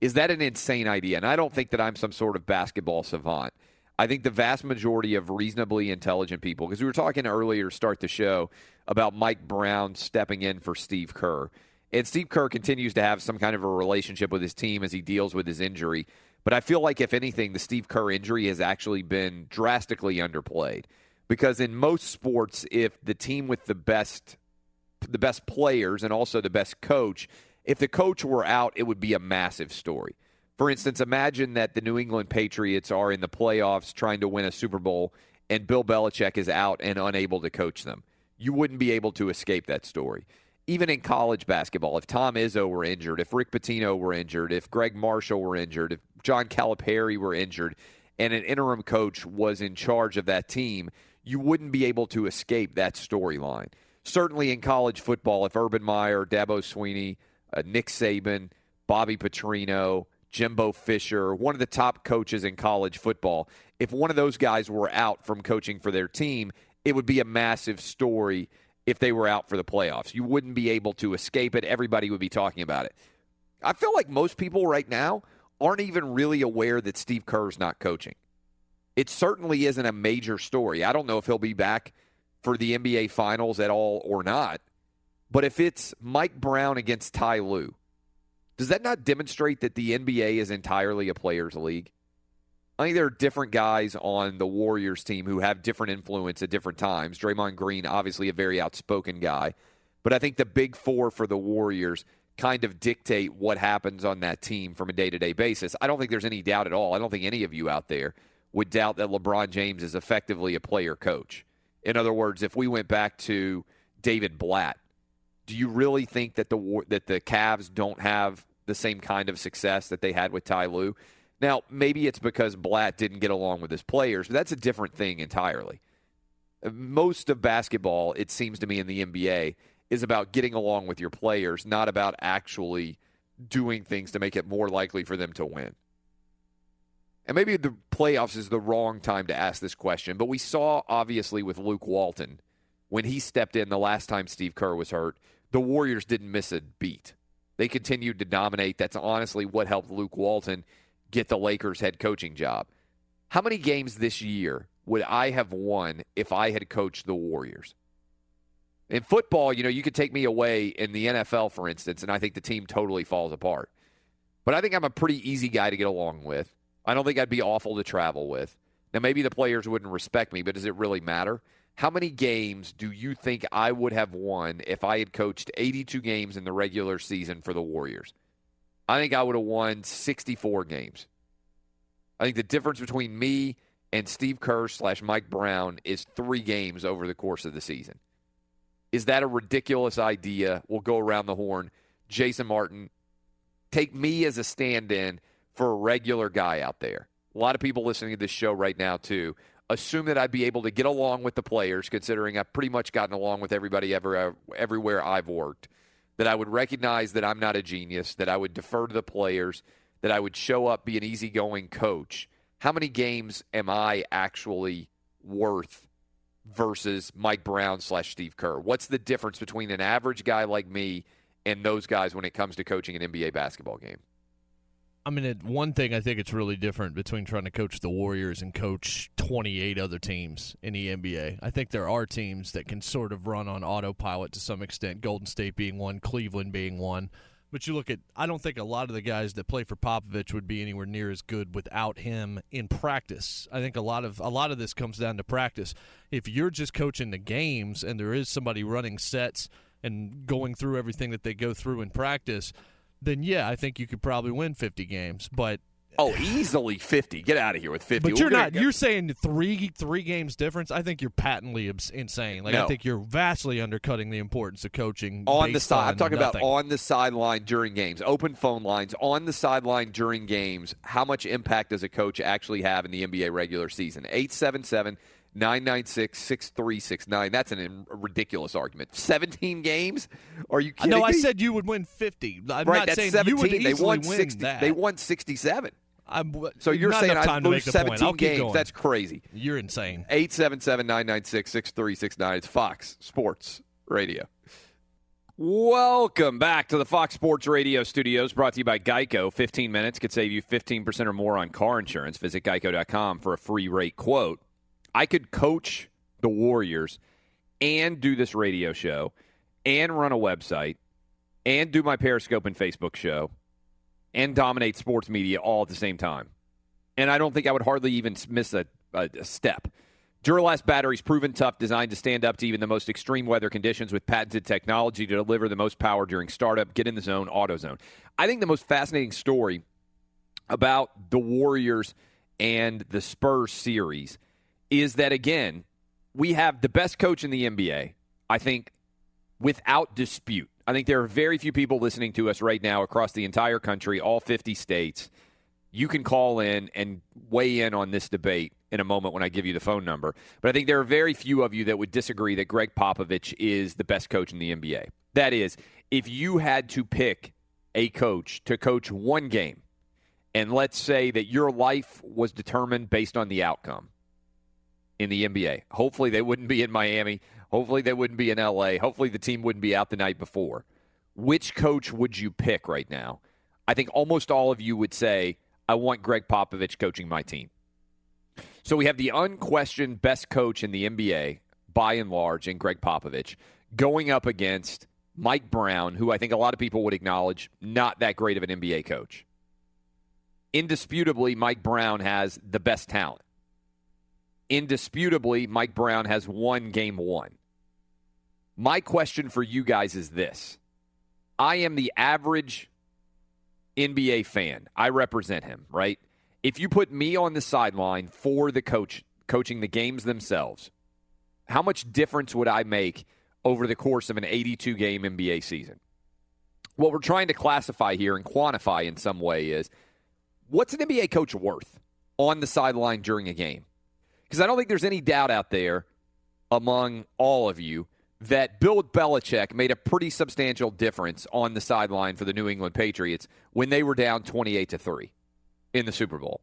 Is that an insane idea? And I don't think that I'm some sort of basketball savant. I think the vast majority of reasonably intelligent people, because we were talking earlier start the show about Mike Brown stepping in for Steve Kerr. And Steve Kerr continues to have some kind of a relationship with his team as he deals with his injury. But I feel like, if anything, the Steve Kerr injury has actually been drastically underplayed. Because in most sports, if the team with the best the best players and also the best coach, if the coach were out, it would be a massive story. For instance, imagine that the New England Patriots are in the playoffs trying to win a Super Bowl and Bill Belichick is out and unable to coach them. You wouldn't be able to escape that story even in college basketball, if Tom Izzo were injured, if Rick Pitino were injured, if Gregg Marshall were injured, if John Calipari were injured, and an interim coach was in charge of that team, you wouldn't be able to escape that storyline. Certainly in college football, if Urban Meyer, Dabo Swinney, uh, Nick Saban, Bobby Petrino, Jimbo Fisher, one of the top coaches in college football, if one of those guys were out from coaching for their team, it would be a massive story if they were out for the playoffs. You wouldn't be able to escape it. Everybody would be talking about it. I feel like most people right now aren't even really aware that Steve Kerr's not coaching. It certainly isn't a major story. I don't know if he'll be back for the NBA Finals at all or not. But if it's Mike Brown against Ty Lue, does that not demonstrate that the NBA is entirely a players' league? I think there are different guys on the Warriors team who have different influence at different times. Draymond Green, obviously a very outspoken guy, but I think the big four for the Warriors kind of dictate what happens on that team from a day to day basis. I don't think there's any doubt at all. I don't think any of you out there would doubt that LeBron James is effectively a player coach. In other words, if we went back to David Blatt, do you really think that the that the Cavs don't have the same kind of success that they had with Ty Lue? Now, maybe it's because Blatt didn't get along with his players, but that's a different thing entirely. Most of basketball, it seems to me, in the NBA, is about getting along with your players, not about actually doing things to make it more likely for them to win. And maybe the playoffs is the wrong time to ask this question, but we saw obviously with Luke Walton when he stepped in the last time Steve Kerr was hurt, the Warriors didn't miss a beat. They continued to dominate. That's honestly what helped Luke Walton get the Lakers head coaching job. How many games this year would I have won if I had coached the Warriors? In football, you know, you could take me away in the NFL, for instance, and I think the team totally falls apart. But I think I'm a pretty easy guy to get along with. I don't think I'd be awful to travel with. Now, maybe the players wouldn't respect me, but does it really matter? How many games do you think I would have won if I had coached 82 games in the regular season for the Warriors? I think I would have won 64 games. I think the difference between me and Steve Kerr slash Mike Brown is three games over the course of the season. Is that a ridiculous idea? We'll go around the horn. Jason Martin, take me as a stand in for a regular guy out there. A lot of people listening to this show right now, too, assume that I'd be able to get along with the players, considering I've pretty much gotten along with everybody ever, uh, everywhere I've worked that I would recognize that I'm not a genius, that I would defer to the players, that I would show up, be an easygoing coach. How many games am I actually worth versus Mike Brown slash Steve Kerr? What's the difference between an average guy like me and those guys when it comes to coaching an NBA basketball game? I mean, one thing I think it's really different between trying to coach the Warriors and coach 28 other teams in the NBA. I think there are teams that can sort of run on autopilot to some extent, Golden State being one, Cleveland being one. But you look at, I don't think a lot of the guys that play for Popovich would be anywhere near as good without him in practice. I think a lot of a lot of this comes down to practice. If you're just coaching the games and there is somebody running sets and going through everything that they go through in practice, then yeah, I think you could probably win 50 games. But Oh, easily 50. Get out of here with 50. but We're you're not. You're saying three three games difference. I think you're patently insane. Like I think you're vastly undercutting the importance of coaching on the side. I'm talking nothing. about on the sideline during games, open phone lines on the sideline during games. How much impact does a coach actually have in the NBA regular season? 877 996 6369. That's an ridiculous argument. 17 games? Are you kidding No, I me? said you would win 50. I'm right, not saying 17. you would they easily won win 60. that. They won 67. I'm, So you're saying I lose make 17 I'll games? going. That's crazy. You're insane. 877 996 6369. It's Fox Sports Radio. Welcome back to the Fox Sports Radio studios brought to you by Geico. 15 minutes could save you 15% or more on car insurance. Visit geico.com for a free rate quote. I could coach the Warriors and do this radio show and run a website and do my Periscope and Facebook show and dominate sports media all at the same time. And I don't think I would hardly even miss a, a, a step. Duralast batteries proven tough, designed to stand up to even the most extreme weather conditions with patented technology to deliver the most power during startup. Get in the zone, AutoZone. I think the most fascinating story about the Warriors and the Spurs series is that again, we have the best coach in the NBA. I think without dispute. I think there are very few people listening to us right now across the entire country, all 50 states. You can call in and weigh in on this debate in a moment when I give you the phone number. But I think there are very few of you that would disagree that Gregg Popovich is the best coach in the NBA. That is, if you had to pick a coach to coach one game, and let's say that your life was determined based on the outcome in the NBA. Hopefully, they wouldn't be in Miami. Hopefully, they wouldn't be in LA. Hopefully, the team wouldn't be out the night before. Which coach would you pick right now? I think almost all of you would say, I want Gregg Popovich coaching my team. So we have the unquestioned best coach in the NBA by and large in Gregg Popovich going up against Mike Brown, who I think a lot of people would acknowledge not that great of an NBA coach. Indisputably, Mike Brown has the best talent. Indisputably, Mike Brown has won game one. My question for you guys is this I am the average NBA fan. I represent him, right? If you put me on the sideline for the coach coaching the games themselves, how much difference would I make over the course of an 82 game NBA season? What we're trying to classify here and quantify in some way is what's an NBA coach worth on the sideline during a game? Because I don't think there's any doubt out there among all of you that Bill Belichick made a pretty substantial difference on the sideline for the New England Patriots when they were down 28 to 3 in the Super Bowl.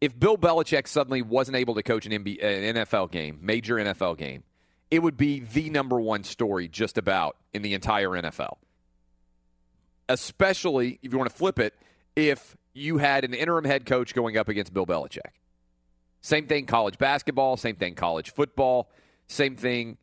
If Bill Belichick suddenly wasn't able to coach an, NBA, an NFL game, major NFL game, it would be the number one story just about in the entire NFL. Especially if you want to flip it, if you had an interim head coach going up against Bill Belichick. Same thing college basketball, same thing college football, same thing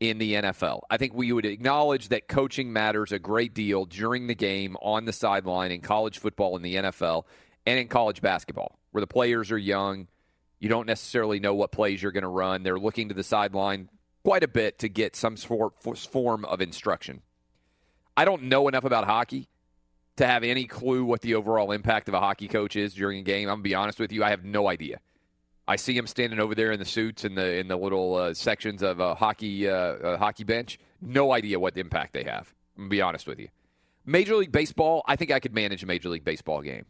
in the NFL. I think we would acknowledge that coaching matters a great deal during the game, on the sideline, in college football, in the NFL, and in college basketball, where the players are young. You don't necessarily know what plays you're going to run. They're looking to the sideline quite a bit to get some sor- form of instruction. I don't know enough about hockey to have any clue what the overall impact of a hockey coach is during a game. I'm going to be honest with you, I have no idea. I see him standing over there in the suits in the in the little uh, sections of a hockey uh, hockey bench. No idea what impact they have. I'm gonna be honest with you. Major League Baseball, I think I could manage a Major League Baseball game.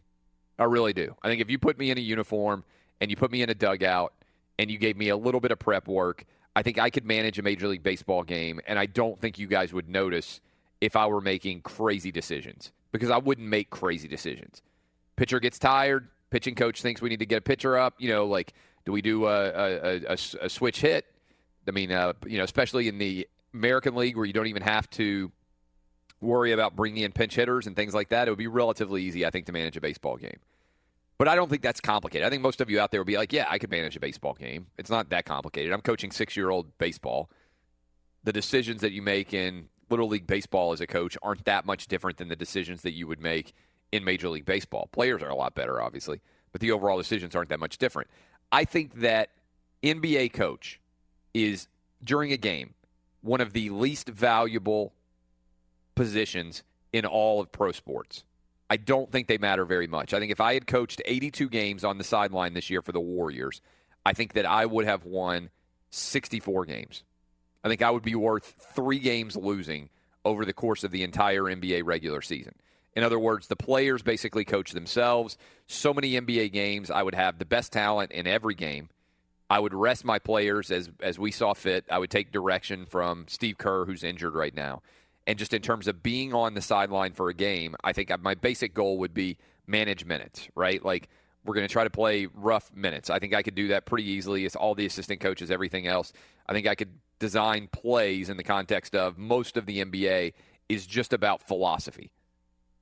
I really do. I think if you put me in a uniform and you put me in a dugout and you gave me a little bit of prep work, I think I could manage a Major League Baseball game. And I don't think you guys would notice if I were making crazy decisions because I wouldn't make crazy decisions. Pitcher gets tired. Pitching coach thinks we need to get a pitcher up. You know, like do we do a, a, a, a switch hit? I mean, uh, you know, especially in the American League where you don't even have to worry about bringing in pinch hitters and things like that, it would be relatively easy, I think, to manage a baseball game. But I don't think that's complicated. I think most of you out there would be like, yeah, I could manage a baseball game. It's not that complicated. I'm coaching six year old baseball. The decisions that you make in Little League Baseball as a coach aren't that much different than the decisions that you would make in Major League Baseball. Players are a lot better, obviously, but the overall decisions aren't that much different. I think that NBA coach is, during a game, one of the least valuable positions in all of pro sports. I don't think they matter very much. I think if I had coached 82 games on the sideline this year for the Warriors, I think that I would have won 64 games. I think I would be worth three games losing over the course of the entire NBA regular season. In other words, the players basically coach themselves. So many NBA games, I would have the best talent in every game. I would rest my players as as we saw fit. I would take direction from Steve Kerr, who's injured right now. And just in terms of being on the sideline for a game, I think my basic goal would be manage minutes, right? Like we're going to try to play rough minutes. I think I could do that pretty easily. It's all the assistant coaches, everything else. I think I could design plays in the context of most of the NBA is just about philosophy.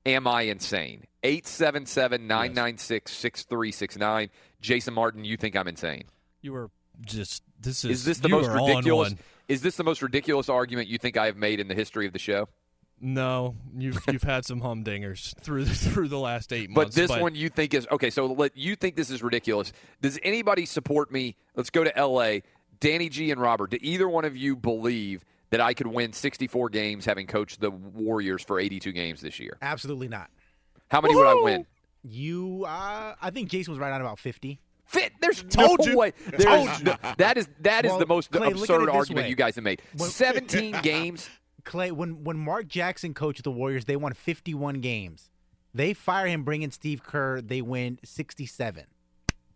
Am I insane? 877 996 6369. Jason Martin, you think I'm insane? You were just this is Is this the most on ridiculous? one. Is this the most ridiculous argument you think I have made in the history of the show? No, you've you've had some humdingers through the, through the last eight months. But this one you think is okay. So let you think this is ridiculous. Does anybody support me? Let's go to L.A. Danny G and Robert. Do either one of you believe that I could win 64 games having coached the Warriors for 82 games this year? Absolutely not. How many would I win? You, uh, I think Jason was right on about 50. Fit. There's Told no you. way. There's no- that is that is Well, the most Clay, absurd argument way. you guys have made. When- 17 games. Clay, when when Mark Jackson coached the Warriors, they won 51 games. They fire him, bring in Steve Kerr, they win 67.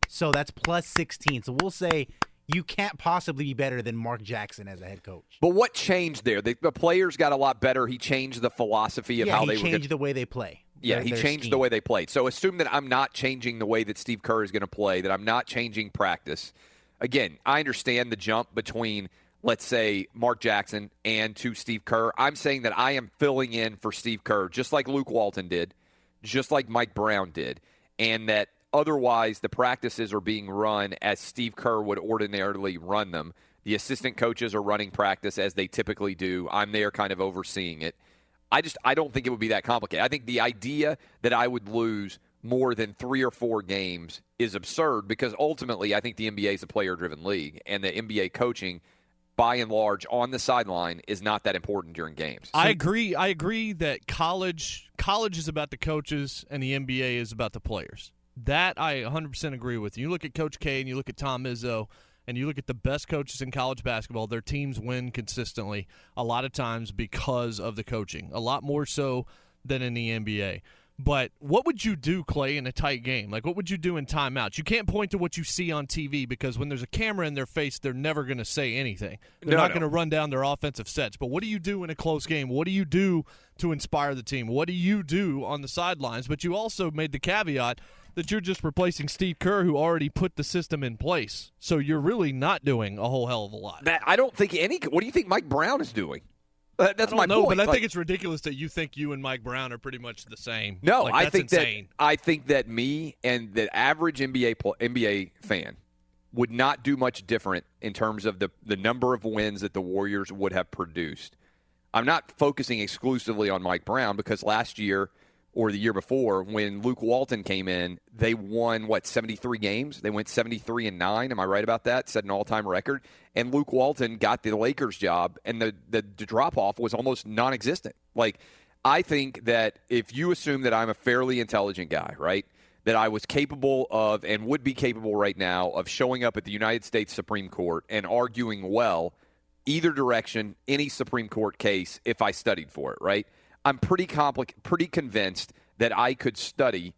So that's plus 16. So we'll say you can't possibly be better than Mark Jackson as a head coach. But what changed there? The, the players got a lot better. He changed the philosophy of yeah, how he they were. changed the way they play. Yeah, Their- he their changed scheme. the way they played. So assume that I'm not changing the way that Steve Kerr is going to play, that I'm not changing practice. Again, I understand the jump between, let's say, Mark Jackson and to Steve Kerr. I'm saying that I am filling in for Steve Kerr, just like Luke Walton did, just like Mike Brown did, and that otherwise the practices are being run as Steve Kerr would ordinarily run them. The assistant coaches are running practice as they typically do. I'm there kind of overseeing it. I just I don't think it would be that complicated. I think the idea that I would lose more than three or four games is absurd because ultimately I think the NBA is a player driven league and the NBA coaching by and large on the sideline is not that important during games. I agree. I agree that college college is about the coaches and the NBA is about the players. That I 100% agree with. You look at Coach K and you look at Tom Izzo and you look at the best coaches in college basketball, their teams win consistently a lot of times because of the coaching. A lot more so than in the NBA. But what would you do, Clay, in a tight game? Like, what would you do in timeouts? You can't point to what you see on TV because when there's a camera in their face, they're never going to say anything. They're No, not no. going to run down their offensive sets. But what do you do in a close game? What do you do to inspire the team? What do you do on the sidelines? But you also made the caveat that you're just replacing Steve Kerr, who already put the system in place. So you're really not doing a whole hell of a lot. That I don't think any. What do you think Mike Brown is doing? Uh, That's my know, point. but I Like- think it's ridiculous that you think you and Mike Brown are pretty much the same. No, Like, I think insane. that I think that me and the average NBA NBA fan would not do much different in terms of the the number of wins that the Warriors would have produced. I'm not focusing exclusively on Mike Brown because last year or the year before when Luke Walton came in, they won what 73 games. They went 73 and 9, am I right about that? Set an all-time record. And Luke Walton got the Lakers job and the the, the drop off was almost non-existent. Like I think that if you assume that I'm a fairly intelligent guy, right? That I was capable of and would be capable right now of showing up at the United States Supreme Court and arguing well either direction, any Supreme Court case, if I studied for it, right? I'm pretty compli- pretty convinced that I could study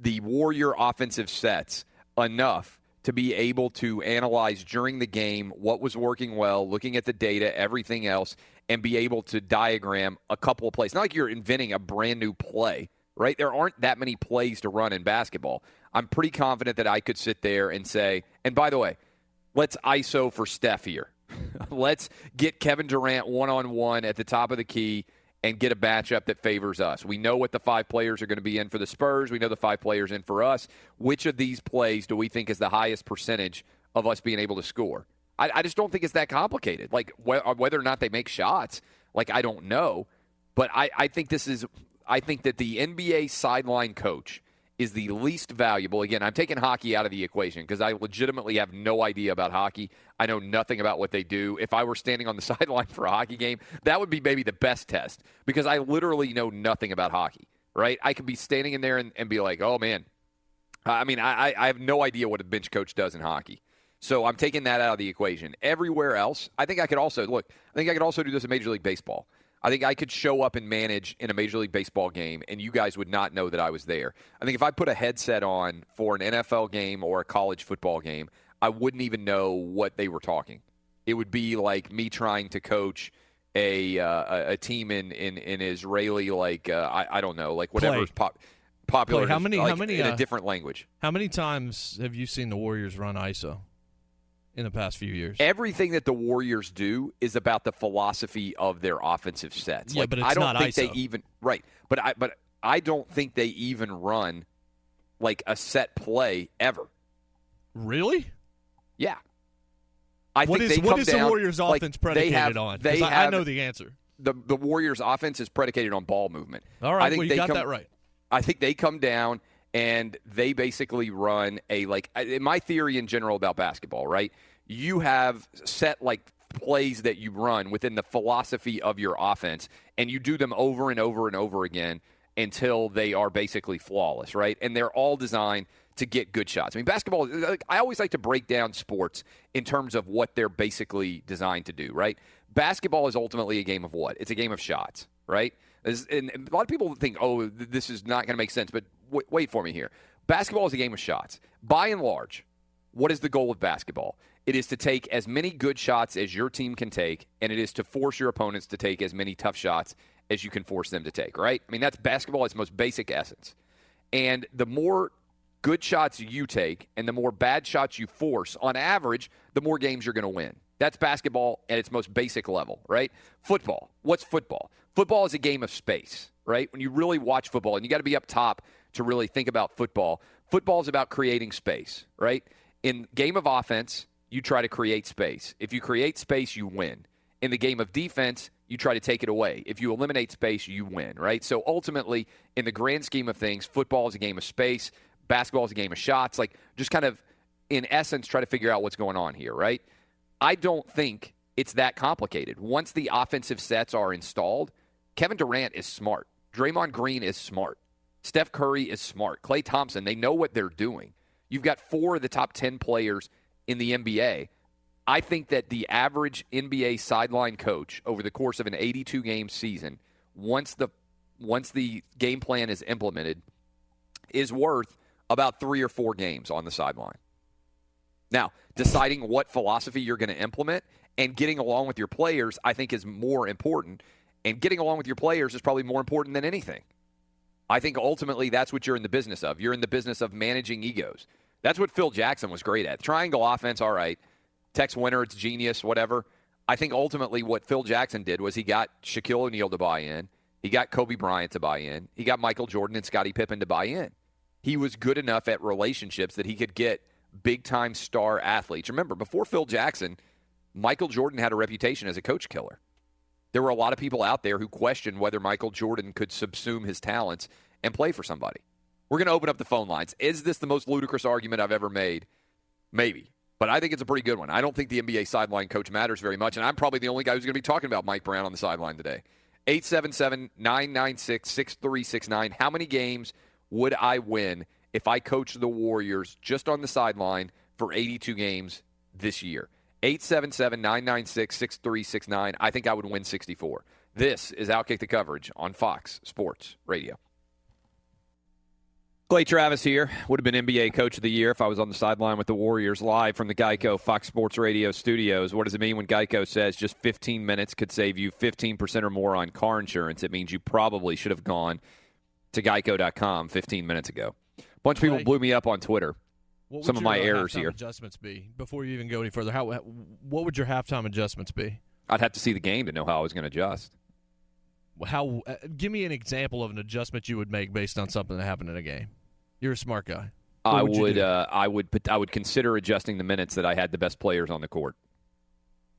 the Warrior offensive sets enough to be able to analyze during the game what was working well, looking at the data, everything else, and be able to diagram a couple of plays. Not like you're inventing a brand new play, right? There aren't that many plays to run in basketball. I'm pretty confident that I could sit there and say, and by the way, let's ISO for Steph here. let's get Kevin Durant one on one at the top of the key and get a matchup that favors us. We know what the five players are going to be in for the Spurs. We know the five players in for us. Which of these plays do we think is the highest percentage of us being able to score? I, I just don't think it's that complicated. Like wh- uh, whether or not they make shots, like I don't know, but I, I think this is. I think that the NBA sideline coach is the least valuable. Again, I'm taking hockey out of the equation because I legitimately have no idea about hockey. I know nothing about what they do. If I were standing on the sideline for a hockey game, that would be maybe the best test because I literally know nothing about hockey, right? I could be standing in there and, and be like, oh man. I mean, I, I have no idea what a bench coach does in hockey. So I'm taking that out of the equation. Everywhere else, I think I could also look. I think I could also do this in Major League Baseball. I think I could show up and manage in a Major League Baseball game, and you guys would not know that I was there. I think if I put a headset on for an NFL game or a college football game, I wouldn't even know what they were talking. It would be like me trying to coach a uh, a team in in, in Israeli, like uh, I, I don't know, like whatever is pop, popular. Clay, how many- like, how many, in a uh, different language? How many times have you seen the Warriors run ISO in the past few years? Everything that the Warriors do is about the philosophy of their offensive sets. Yeah, Like, but it's I don't not think they even right. But I but I don't think they even run like a set play ever. Really? Yeah. I What think is- what is the down- Warriors' like, offense predicated have- on? They I- I know the answer. The the Warriors' offense is predicated on ball movement. All right, I think well, you they got come- that right. I think they come down and they basically run a like my theory in general about basketball, right? You have set like plays that you run within the philosophy of your offense and you do them over and over and over again until they are basically flawless, right? And they're all designed to get good shots. I mean, basketball, I always like to break down sports in terms of what they're basically designed to do, right? Basketball is ultimately a game of what? It's a game of shots, right? And a lot of people think, oh, this is not going to make sense, but w- wait for me here. Basketball is a game of shots. By and large, what is the goal of basketball? It is to take as many good shots as your team can take, and it is to force your opponents to take as many tough shots as you can force them to take, right? I mean, that's basketball its most basic essence. And the more good shots you take and the more bad shots you force, on average, the more games you're going to win. That's basketball at its most basic level, right? Football. What's football? Football is a game of space, right? When you really watch football, and you got to be up top to really think about football, football is about creating space, right? In game of offense, you try to create space. If you create space, you win. In the game of defense, you try to take it away. If you eliminate space, you win, right? So ultimately, in the grand scheme of things, football is a game of space, basketball is a game of shots. Like, just kind of, in essence, try to figure out what's going on here, right? I don't think it's that complicated. Once the offensive sets are installed, Kevin Durant is smart. Draymond Green is smart. Steph Curry is smart. Klay Thompson, they know what they're doing. You've got four of the top 10 players in the NBA. I think that the average NBA sideline coach over the course of an 82 game season, once the once the game plan is implemented, is worth about three or four games on the sideline. Now, deciding what philosophy you're going to implement and getting along with your players, I think, is more important. And getting along with your players is probably more important than anything. I think ultimately that's what you're in the business of. You're in the business of managing egos. That's what Phil Jackson was great at. Triangle offense, all right. Tex Winter, it's genius, whatever. I think ultimately what Phil Jackson did was he got Shaquille O'Neal to buy in. He got Kobe Bryant to buy in. He got Michael Jordan and Scottie Pippen to buy in. He was good enough at relationships that he could get big time star athletes. Remember, before Phil Jackson, Michael Jordan had a reputation as a coach killer. There were a lot of people out there who questioned whether Michael Jordan could subsume his talents and play for somebody. We're going to open up the phone lines. Is this the most ludicrous argument I've ever made? Maybe. But I think it's a pretty good one. I don't think the NBA sideline coach matters very much, and I'm probably the only guy who's going to be talking about Mike Brown on the sideline today. 877 996 6369. How many games would I win if I coached the Warriors just on the sideline for 82 games this year? 877 996 6369. I think I would win 64. This is Outkick the Coverage on Fox Sports Radio. Clay Travis here. Would have been NBA Coach of the Year if I was on the sideline with the Warriors live from the Geico Fox Sports Radio studios. What does it mean when Geico says just 15 minutes could save you 15% or more on car insurance? It means you probably should have gone to geico.com 15 minutes ago. A bunch of people blew me up on Twitter. What would Some of my uh, errors here. Adjustments be before you even go any further. How what would your halftime adjustments be? I'd have to see the game to know how I was going to adjust. how? Uh, give me an example of an adjustment you would make based on something that happened in a game. You're a smart guy. What I would would, uh, I would, put- I would consider adjusting the minutes that I had the best players on the court.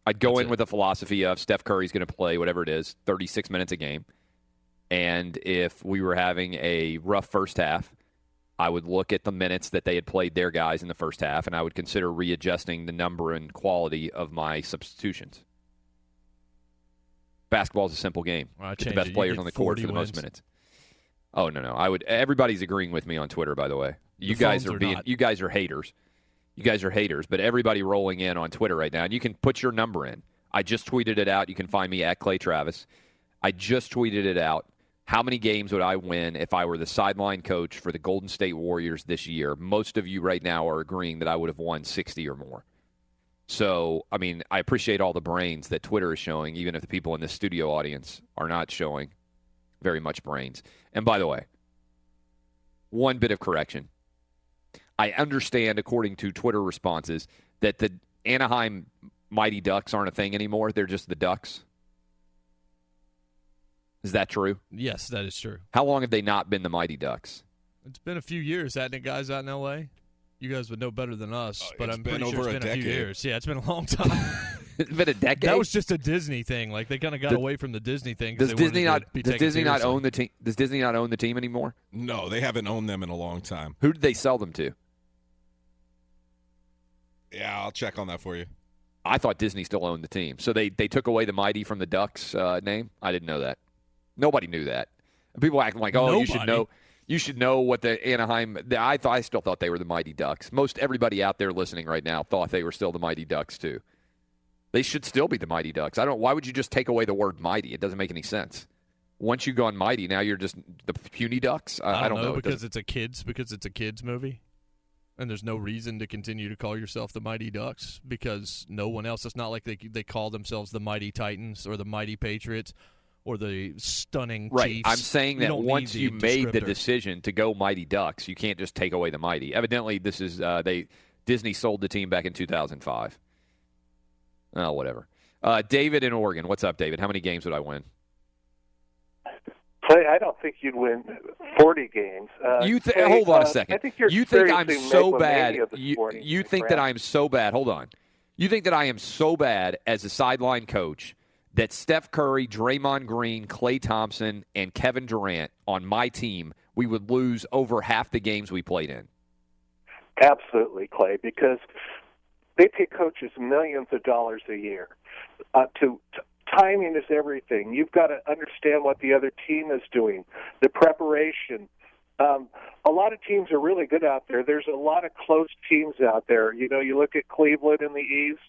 I'd go That's in it. with a philosophy of Steph Curry's going to play whatever it is, 36 minutes a game, and if we were having a rough first half, I would look at the minutes that they had played their guys in the first half, and I would consider readjusting the number and quality of my substitutions. Basketball is a simple game. Well, the best it. Players on the court for the most minutes. Oh no, no. I would. Everybody's agreeing with me on Twitter. By the way, you The guys are are being. not. You guys are haters. You guys are haters. But everybody rolling in on Twitter right now, and you can put your number in. I just tweeted it out. You can find me at Clay Travis. I just tweeted it out. How many games would I win if I were the sideline coach for the Golden State Warriors this year? Most of you right now are agreeing that I would have won 60 or more. So, I mean, I appreciate all the brains that Twitter is showing, even if the people in the studio audience are not showing very much brains. And by the way, one bit of correction. I understand, according to Twitter responses, that the Anaheim Mighty Ducks aren't a thing anymore. They're just the Ducks. Is that true? yes, that is true. How long have they not been the Mighty Ducks? It's been a few years, hasn't it, guys out in L.A. You guys would know better than us, Oh, but it's I'm been pretty sure over it's a been a few years. Yeah, it's been a long time. It's been a decade. that was just a Disney thing. Like they kind of got Does- away from the Disney thing. does they Disney not be does Disney not own the team? Does Disney not own the team anymore? No, they haven't owned them in a long time. Who did they sell them to? Yeah, I'll check on that for you. I thought Disney still owned the team. So they, they took away the Mighty from the Ducks uh, name? I didn't know that. Nobody knew that. And people acting like, oh, you should know. You should know what the Anaheim. The, I thought I still thought they were the Mighty Ducks. Most everybody out there listening right now thought they were still the Mighty Ducks too. They should still be the Mighty Ducks. I don't. Why would you just take away the word Mighty? It doesn't make any sense. Once you've gone Mighty, now you're just the puny Ducks. I, I don't, know, It because it's a kids because it's a kids movie, and there's no reason to continue to call yourself the Mighty Ducks because no one else. It's not like they they call themselves the Mighty Titans or the Mighty Patriots or the stunning Right. Chiefs. I'm saying that don't once you made the decision to go Mighty Ducks, you can't just take away the Mighty. Evidently, this is uh, they Disney sold the team back in 2005. Oh, whatever. Uh, David in Oregon, what's up, David? How many games would I win? Clay, I don't think you'd win 40 games. Uh, you th- Clay, hold on uh, a second. I think you're you think I'm so bad? You, morning, you my think that. I'm so bad? Hold on. You think that I am so bad as a sideline coach that Steph Curry, Draymond Green, Klay Thompson, and Kevin Durant on my team, we would lose over half the games we played in. Absolutely, Clay, because they pay coaches millions of dollars a year. Uh, to, to timing is everything. You've got to understand what the other team is doing, the preparation. Um, a lot of teams are really good out there. There's a lot of close teams out there. You know, you look at Cleveland in the East.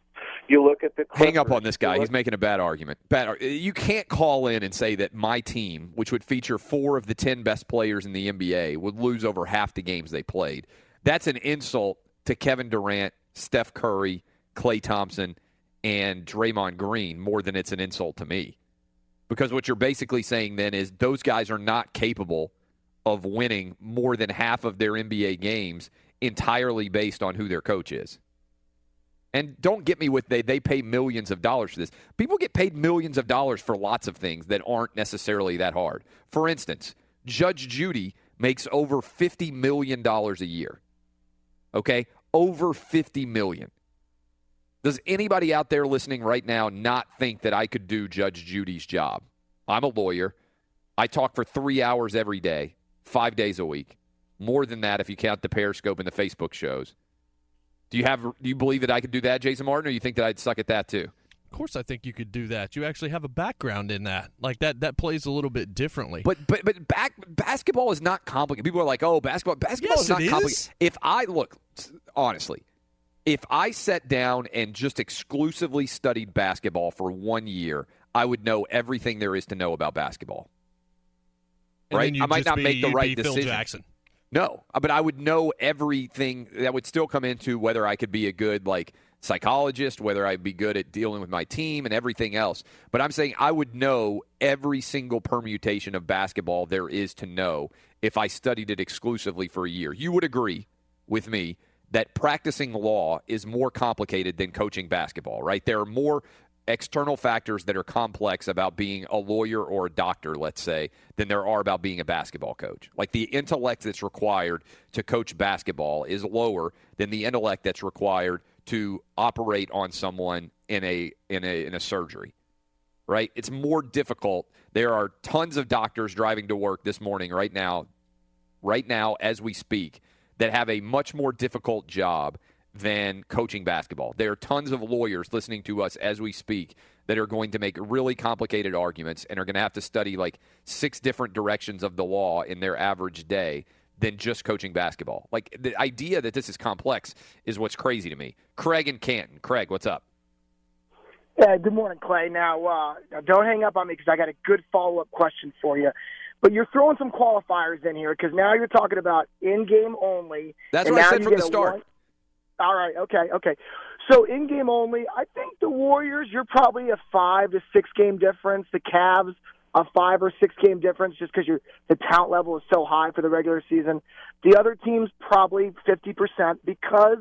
You look at the Hang up on this guy. look- He's making a bad argument. Bad. You can't call in and say that my team, which would feature four of the ten best players in the NBA, would lose over half the games they played. That's an insult to Kevin Durant, Steph Curry, Klay Thompson, and Draymond Green more than it's an insult to me. Because what you're basically saying then is those guys are not capable of winning more than half of their NBA games entirely based on who their coach is. And don't get me with they they pay millions of dollars for this. People get paid millions of dollars for lots of things that aren't necessarily that hard. For instance, Judge Judy makes over 50 million dollars a year. Okay? Over 50 million. Does anybody out there listening right now not think that I could do Judge Judy's job? I'm a lawyer. I talk for 3 hours every day, 5 days a week. More than that if you count the Periscope and the Facebook shows. Do you have? Do you believe that I could do that, Jason Martin, or you think that I'd suck at that too? Of course, I think you could do that. You actually have a background in that. Like that. That plays a little bit differently. But but but back, basketball is not complicated. People are like, oh, basketball. Basketball Yes, is not is. complicated. If I look honestly, if I sat down and just exclusively studied basketball for one year, I would know everything there is to know about basketball. Right? I might not be- make the right decision. Jackson. No, uh, but I would know everything that would still come into whether I could be a good like psychologist, whether I'd be good at dealing with my team and everything else. But I'm saying I would know every single permutation of basketball there is to know if I studied it exclusively for a year. You would agree with me that practicing law is more complicated than coaching basketball, right? There are more external factors that are complex about being a lawyer or a doctor, let's say, than there are about being a basketball coach. Like the intellect that's required to coach basketball is lower than the intellect that's required to operate on someone in a in a in a surgery. Right? It's more difficult. There are tons of doctors driving to work this morning right now right now as we speak that have a much more difficult job than coaching basketball. There are tons of lawyers listening to us as we speak that are going to make really complicated arguments and are going to have to study like six different directions of the law in their average day than just coaching basketball. Like the idea that this is complex is what's crazy to me. Craig and Canton. Craig, what's up? Yeah, good morning, Clay. Now, uh, now don't hang up on me because I got a good follow up question for you. But you're throwing some qualifiers in here because now you're talking about in game only. That's what I said from the start. one- All right, okay, okay. So in game only, I think the Warriors, you're probably a five to six game difference. The Cavs, a five or six game difference just because the talent level is so high for the regular season. The other teams probably 50% because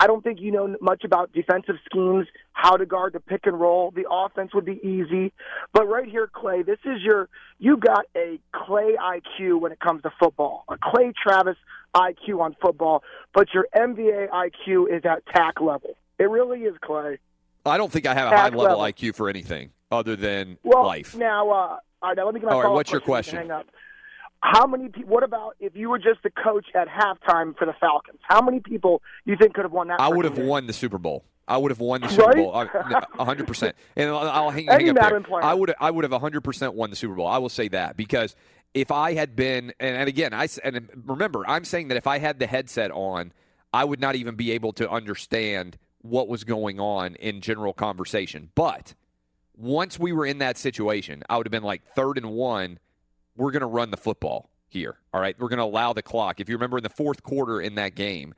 I don't think you know much about defensive schemes, how to guard the pick and roll. The offense would be easy. But right here, Clay, this is your, you got a Clay IQ when it comes to football, a Clay Travis IQ on football, but your NBA IQ is at tack level. It really is, Clay. I don't think I have a Tack high level level. IQ for anything other than Well, life. now, uh, all right, now let me get my All right, what's your question. question? Hang up. How many people? What about if you were just the coach at halftime for the Falcons? How many people you think could have won that? I would have game? won the Super Bowl. I would have won the Super Right? Bowl hundred percent. And I'll, I'll hang, hang up there. Player. I would I would have hundred percent won the Super Bowl. I will say that because if I had been and, and again I and remember I'm saying that if I had the headset on, I would not even be able to understand what was going on in general conversation. But once we were in that situation, I would have been like third and one. We're going to run the football here. All right. We're going to allow the clock. If you remember in the fourth quarter in that game,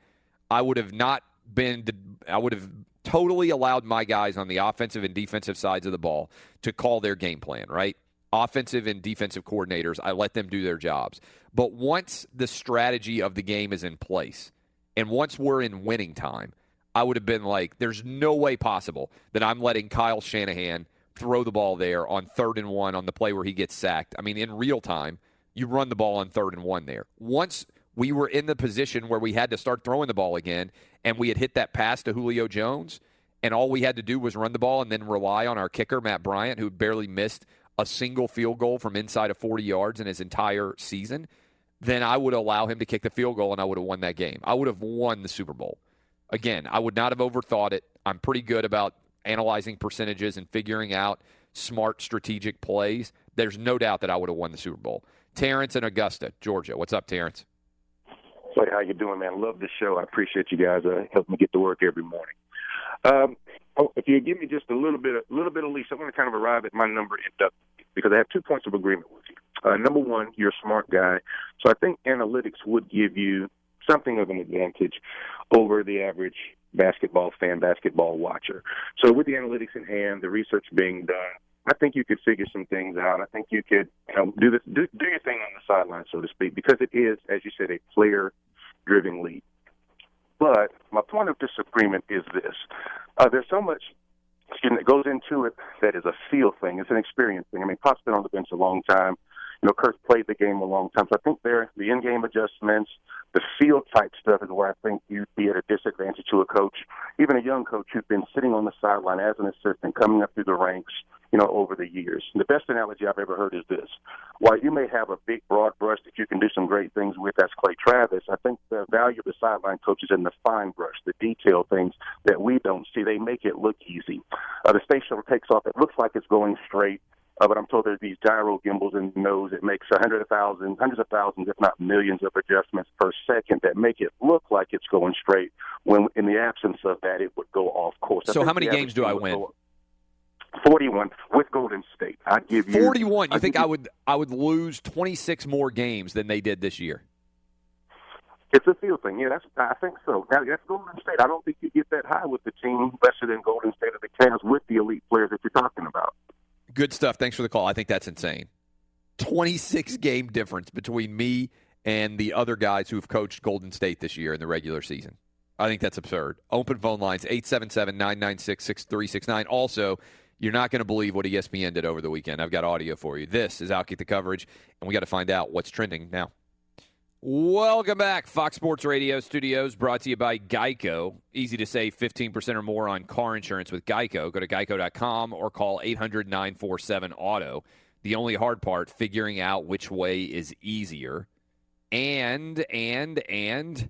I would have not been, I would have totally allowed my guys on the offensive and defensive sides of the ball to call their game plan, right? Offensive and defensive coordinators, I let them do their jobs. But once the strategy of the game is in place, and once we're in winning time, I would have been like, there's no way possible that I'm letting Kyle Shanahan throw the ball there on third and one on the play where he gets sacked. I mean, in real time, you run the ball on third and one there. Once we were in the position where we had to start throwing the ball again, and we had hit that pass to Julio Jones, and all we had to do was run the ball and then rely on our kicker, Matt Bryant, who barely missed a single field goal from inside of 40 yards in his entire season, then I would allow him to kick the field goal and I would have won that game. I would have won the Super Bowl. Again, I would not have overthought it. I'm pretty good about analyzing percentages and figuring out smart strategic plays. There's no doubt that I would have won the Super Bowl. Terrence in Augusta, Georgia. What's up, Terrence? So how you doing, man? Love the show. I appreciate you guys uh, helping me get to work every morning. Um, oh, if you give me just a little bit, a little bit of leash, I'm going to kind of arrive at my number inductively because I have two points of agreement with you. Uh, number one, you're a smart guy, so I think analytics would give you something of an advantage over the average basketball fan, basketball watcher. So with the analytics in hand, the research being done, I think you could figure some things out. I think you could you know, do this, do, do your thing on the sideline, so to speak, because it is, as you said, a player-driven league. But my point of disagreement is this: uh, there's so much excuse me, that goes into it that is a feel thing. It's an experience thing. I mean, Pop's been on the bench a long time. You know, Kerr played the game a long time. So I think there, the in-game adjustments, the field type stuff is where I think you'd be at a disadvantage to a coach, even a young coach who's been sitting on the sideline as an assistant, coming up through the ranks, you know, over the years. The best analogy I've ever heard is this: while you may have a big, broad brush that you can do some great things with, that's Clay Travis. I think the value of the sideline coach is in the fine brush, the detail things that we don't see. They make it look easy. Uh, the shuttle takes off; it looks like it's going straight. Uh, but I'm told there's these gyro gimbals in the nose. It makes a hundred of thousands, hundreds of thousands, if not millions, of adjustments per second that make it look like it's going straight. When in the absence of that, it would go off course. So how many games do I win? Forty-one with Golden State. I'd give you 41. You I'd think I would I would lose 26 more games than they did this year? It's a field thing. Yeah, that's. I think so. Now that's Golden State. I don't think you get that high with the team lesser than Golden State or the Cavs with the elite players that you're talking about. Good stuff. Thanks for the call. I think that's insane. 26 game difference between me and the other guys who've coached Golden State this year in the regular season. I think that's absurd. Open phone lines 877 996 6369. Also, You're not going to believe what ESPN did over the weekend. I've got audio for you. This is Outkick the Coverage, and we got to find out what's trending now. Welcome back, Fox Sports Radio studios, brought to you by Geico. Easy to save 15% or more on car insurance with Geico. Go to geico.com or call 800 947 Auto. The only hard part, figuring out which way is easier. And, and, and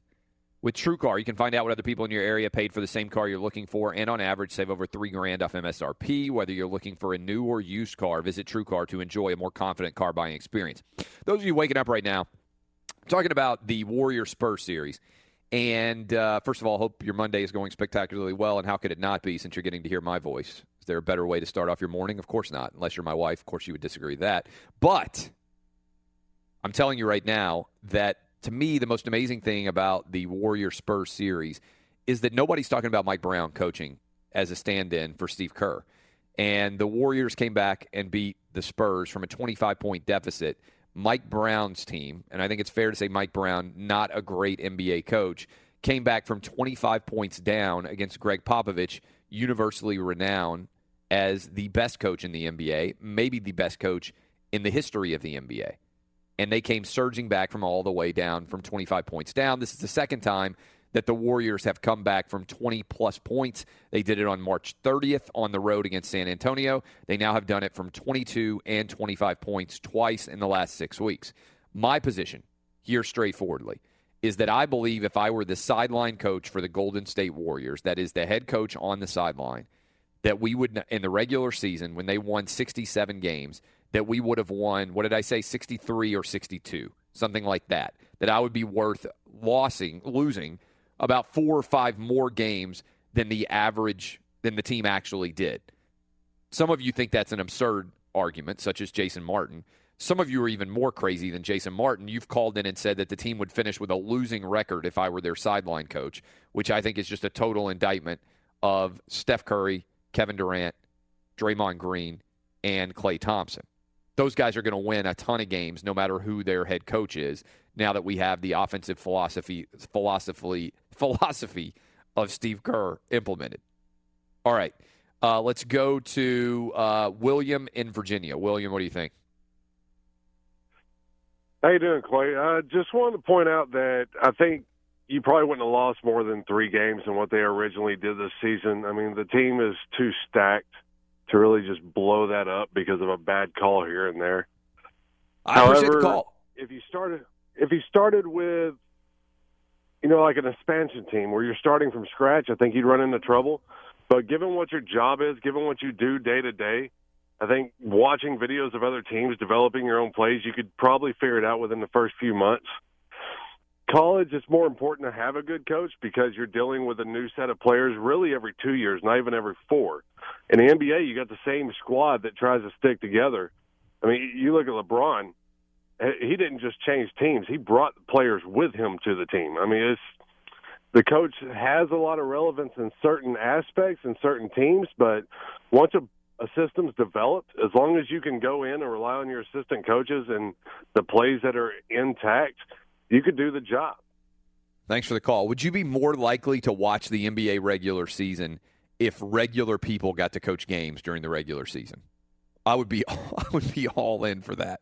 with TrueCar, you can find out what other people in your area paid for the same car you're looking for, and on average, save over three grand off MSRP. Whether you're looking for a new or used car, visit TrueCar to enjoy a more confident car buying experience. Those of you waking up right now, talking about the Warrior Spurs series. And uh, first of all, hope your Monday is going spectacularly well. And how could it not be since you're getting to hear my voice? Is there a better way to start off your morning? Of course not, unless you're my wife. Of course, you would disagree with that. But I'm telling you right now that to me, the most amazing thing about the Warrior Spurs series is that nobody's talking about Mike Brown coaching as a stand in for Steve Kerr. And the Warriors came back and beat the Spurs from a 25 point deficit. Mike Brown's team, and I think it's fair to say Mike Brown, not a great NBA coach, came back from 25 points down against Gregg Popovich, universally renowned as the best coach in the NBA, maybe the best coach in the history of the NBA. And they came surging back from all the way down from 25 points down. This is the second time that the Warriors have come back from 20 plus points. They did it on March 30th on the road against San Antonio. They now have done it from 22 and 25 points twice in the last six weeks. My position here, straightforwardly, is that I believe if I were the sideline coach for the Golden State Warriors, that is the head coach on the sideline, that we would, in the regular season, when they won 67 games, that we would have won, what did I say, 63 or 62, something like that, that I would be worth losing, losing about four or five more games than the average than the team actually did. Some of you think that's an absurd argument, such as Jason Martin. Some of you are even more crazy than Jason Martin. You've called in and said that the team would finish with a losing record if I were their sideline coach, which I think is just a total indictment of Steph Curry, Kevin Durant, Draymond Green, and Klay Thompson. Those guys are going to win a ton of games no matter who their head coach is now that we have the offensive philosophy philosophy philosophy of Steve Kerr implemented. All right. Uh, let's go to uh, William in Virginia. William, what do you think? How you doing, Clay? I just wanted to point out that I think you probably wouldn't have lost more than three games than what they originally did this season. I mean, the team is too stacked to really just blow that up because of a bad call here and there. I However, the call. if you started if you started with you know like an expansion team where you're starting from scratch, I think you'd run into trouble. But given what your job is, given what you do day to day, I think watching videos of other teams developing your own plays, you could probably figure it out within the first few months. College, it's more important to have a good coach because you're dealing with a new set of players really every two years, not even every four. In the NBA, you got the same squad that tries to stick together. I mean, you look at LeBron, he didn't just change teams, he brought players with him to the team. I mean, it's the coach has a lot of relevance in certain aspects in certain teams, but once a a system's developed, as long as you can go in and rely on your assistant coaches and the plays that are intact, you could do the job. Thanks for the call. Would you be more likely to watch the NBA regular season if regular people got to coach games during the regular season? I would be I would be all in for that.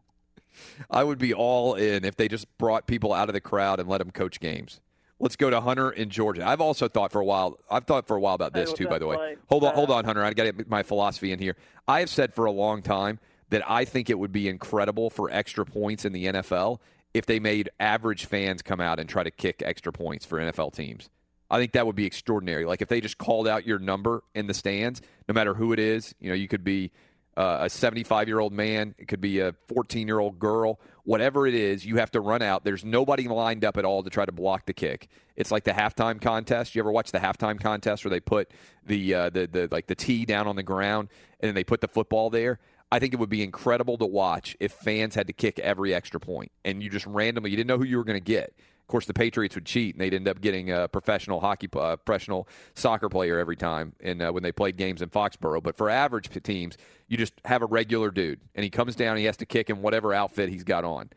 I would be all in if they just brought people out of the crowd and let them coach games. Let's go to Hunter in Georgia. I've also thought for a while. I've thought for a while about this too. By the way, hold on, hold on, Hunter. I got to get my philosophy in here. I have said for a long time that I think it would be incredible for extra points in the NFL if they made average fans come out and try to kick extra points for NFL teams. I think that would be extraordinary. Like if they just called out your number in the stands, no matter who it is. You know, you could be uh, a 75 year old man, it could be a 14 year old girl, whatever it is, you have to run out. There's nobody lined up at all to try to block the kick. It's like the halftime contest. You ever watch the halftime contest where they put the uh, the the like the tee down on the ground and then they put the football there? I think it would be incredible to watch if fans had to kick every extra point and you just randomly you didn't know who you were going to get. Of course, the Patriots would cheat and they'd end up getting a professional hockey, uh, professional soccer player every time, in, uh, when they played games in Foxborough. But for average teams, you just have a regular dude and he comes down, he has to kick in whatever outfit he's got on.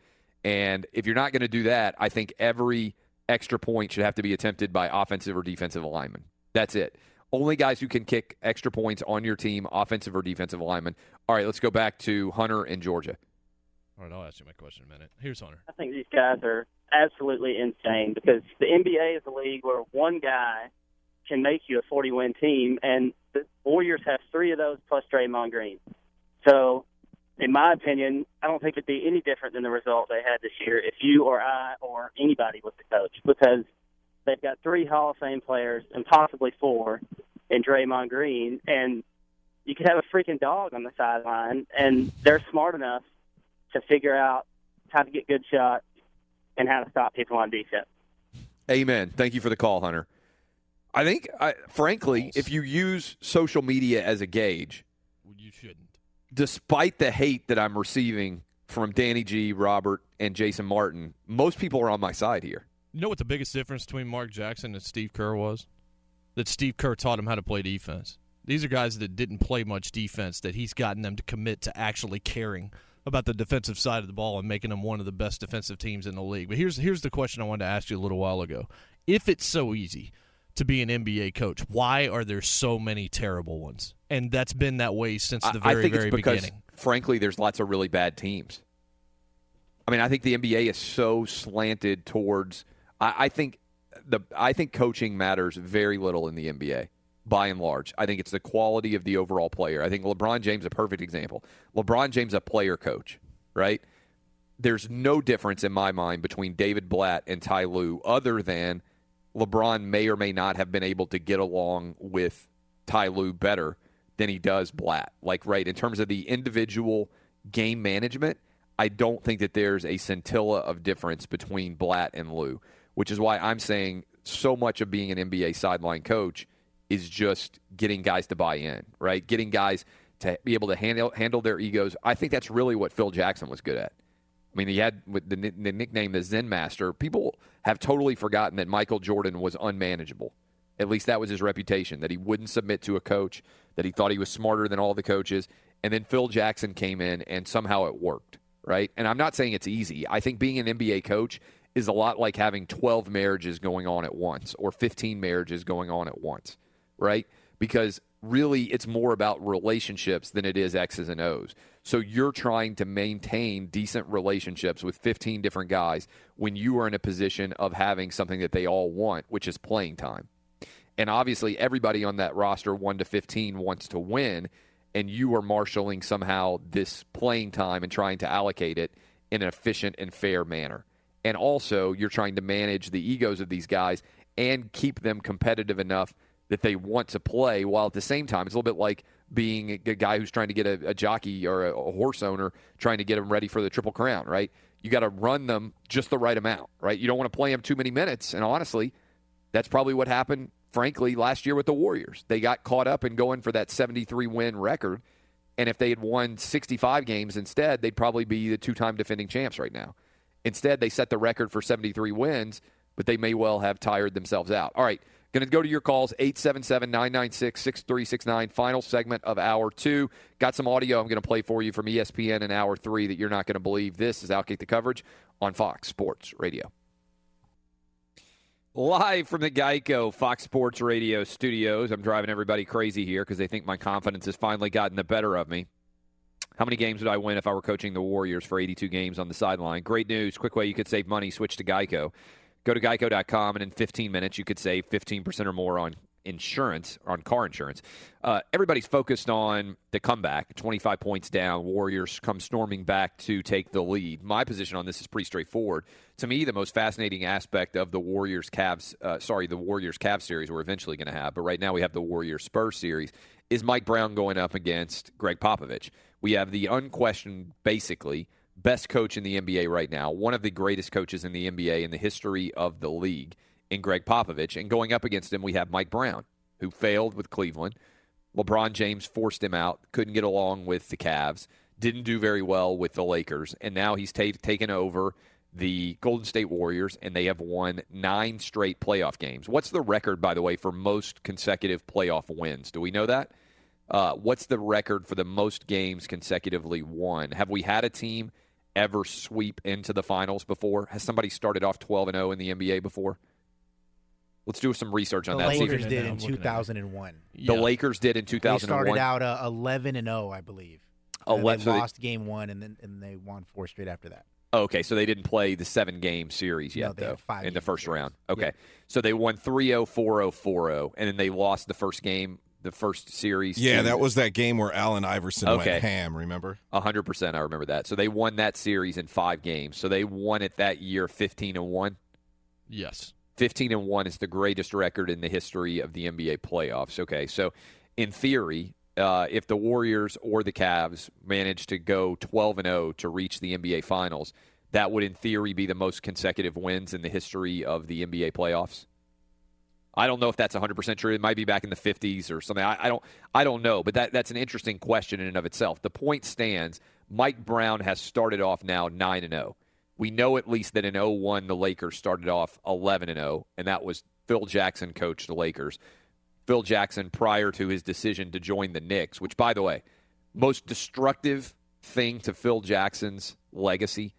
And if you're not going to do that, I think every extra point should have to be attempted by offensive or defensive lineman. That's it. Only guys who can kick extra points on your team, offensive or defensive linemen. All right, let's go back to Hunter in Georgia. All right, I'll ask you my question in a minute. Here's Hunter. I think these guys are absolutely insane because the NBA is a league where one guy can make you a 40 win team, and the Warriors have three of those plus Draymond Green. So, in my opinion, I don't think it'd be any different than the result they had this year if you or I or anybody was the coach because they've got three Hall of Fame players and possibly four in Draymond Green, and you could have a freaking dog on the sideline, and they're smart enough to figure out how to get good shots and how to stop people on defense. Amen. Thank you for the call, Hunter. I think, I, frankly, if you use social media as a gauge, you shouldn't. Despite the hate that I'm receiving from Danny G, Robert, and Jason Martin, most people are on my side here. You know what the biggest difference between Mark Jackson and Steve Kerr was? That Steve Kerr taught him how to play defense. These are guys that didn't play much defense, that he's gotten them to commit to actually caring about the defensive side of the ball and making them one of the best defensive teams in the league. But here's here's the question I wanted to ask you a little while ago. If it's so easy to be an NBA coach, why are there so many terrible ones? And that's been that way since the very I think very it's because, beginning. frankly, there's lots of really bad teams. I mean, I think the NBA is so slanted towards. I, I think the I think coaching matters very little in the NBA by and large. I think it's the quality of the overall player. I think LeBron James is a perfect example. LeBron James a player coach, right? There's no difference in my mind between David Blatt and Ty Lue other than LeBron may or may not have been able to get along with Ty Lue better than he does Blatt. Like right in terms of the individual game management, I don't think that there's a scintilla of difference between Blatt and Lue, which is why I'm saying so much of being an NBA sideline coach is just getting guys to buy in, right? Getting guys to be able to handle handle their egos. I think that's really what Phil Jackson was good at. I mean, he had the, the nickname the Zen Master. People have totally forgotten that Michael Jordan was unmanageable. At least that was his reputation, that he wouldn't submit to a coach, that he thought he was smarter than all the coaches. And then Phil Jackson came in and somehow it worked, right? And I'm not saying it's easy. I think being an NBA coach is a lot like having 12 marriages going on at once or 15 marriages going on at once, right? Because really it's more about relationships than it is X's and O's. So you're trying to maintain decent relationships with 15 different guys when you are in a position of having something that they all want, which is playing time. And obviously, everybody on that roster, 1 to 15, wants to win, and you are marshaling somehow this playing time and trying to allocate it in an efficient and fair manner. And also, you're trying to manage the egos of these guys and keep them competitive enough that they want to play while at the same time, it's a little bit like being a guy who's trying to get a, a jockey or a, a, horse owner trying to get them ready for the Triple Crown, right? You got to run them just the right amount, right? You don't want to play them too many minutes. And honestly, that's probably what happened, frankly, last year with the Warriors. They got caught up in going for that 73 win record. And if they had won 65 games instead, they'd probably be the two time defending champs right now. Instead, they set the record for 73 wins, but they may well have tired themselves out. All right. Going to go to your calls, 877 996 6369. Final segment of hour two. Got some audio I'm going to play for you from ESPN in hour three that you're not going to believe. This is Outkick the Coverage on Fox Sports Radio. Live from the Geico Fox Sports Radio studios. I'm driving everybody crazy here because they think my confidence has finally gotten the better of me. How many games would I win if I were coaching the Warriors for 82 games on the sideline? Great news. Quick way you could save money. Switch to Geico. Go to geico.com, and in 15 minutes, you could save 15% or more on insurance, on car insurance. Uh, everybody's focused on the comeback 25 points down. Warriors come storming back to take the lead. My position on this is pretty straightforward. To me, the most fascinating aspect of the Warriors Cavs, uh, sorry, the Warriors Cavs series we're eventually going to have, but right now we have the Warriors Spurs series, is Mike Brown going up against Gregg Popovich. We have the unquestioned, basically, best coach in the NBA right now, one of the greatest coaches in the NBA in the history of the league in Gregg Popovich. And going up against him, we have Mike Brown, who failed with Cleveland. LeBron James forced him out, couldn't get along with the Cavs, didn't do very well with the Lakers, and now he's ta- taken over the Golden State Warriors, and they have won nine straight playoff games. What's the record, by the way, for most consecutive playoff wins? Do we know that? Uh, what's the record for the most games consecutively won? Have we had a team ever sweep into the finals before? Has somebody started off 12 and 0 in the NBA before? Let's do some research on The that. see if- Lakers did in 2001. The Lakers did in 2001. They started out uh, 11 and 0, I believe. And Eleven- they so they- lost game one, and then and they won four straight after that. Okay, so they didn't play the seven game series yet, No, they had though, five in the first series. round. Okay, so they won 3 0, 4 0, 4 0, and then they lost the first game, the first series. Yeah, to- that was that game where Allen Iverson Okay. went ham. Remember? Hundred percent, I remember that. So they won that series in five games. So they won it that year, fifteen and one. Yes. Fifteen and one is the greatest record in the history of the NBA playoffs. Okay, so in theory, uh, if the Warriors or the Cavs manage to go twelve and zero to reach the NBA Finals, that would, in theory, be the most consecutive wins in the history of the NBA playoffs. I don't know if that's 100% true. It might be back in the 50s or something. I, I don't I don't know, but that that's an interesting question in and of itself. The point stands, Mike Brown has started off now 9 and 0. We know at least that in 01 the Lakers started off 11 and 0 and that was Phil Jackson coached the Lakers. Phil Jackson prior to his decision to join the Knicks, which by the way, most destructive thing to Phil Jackson's legacy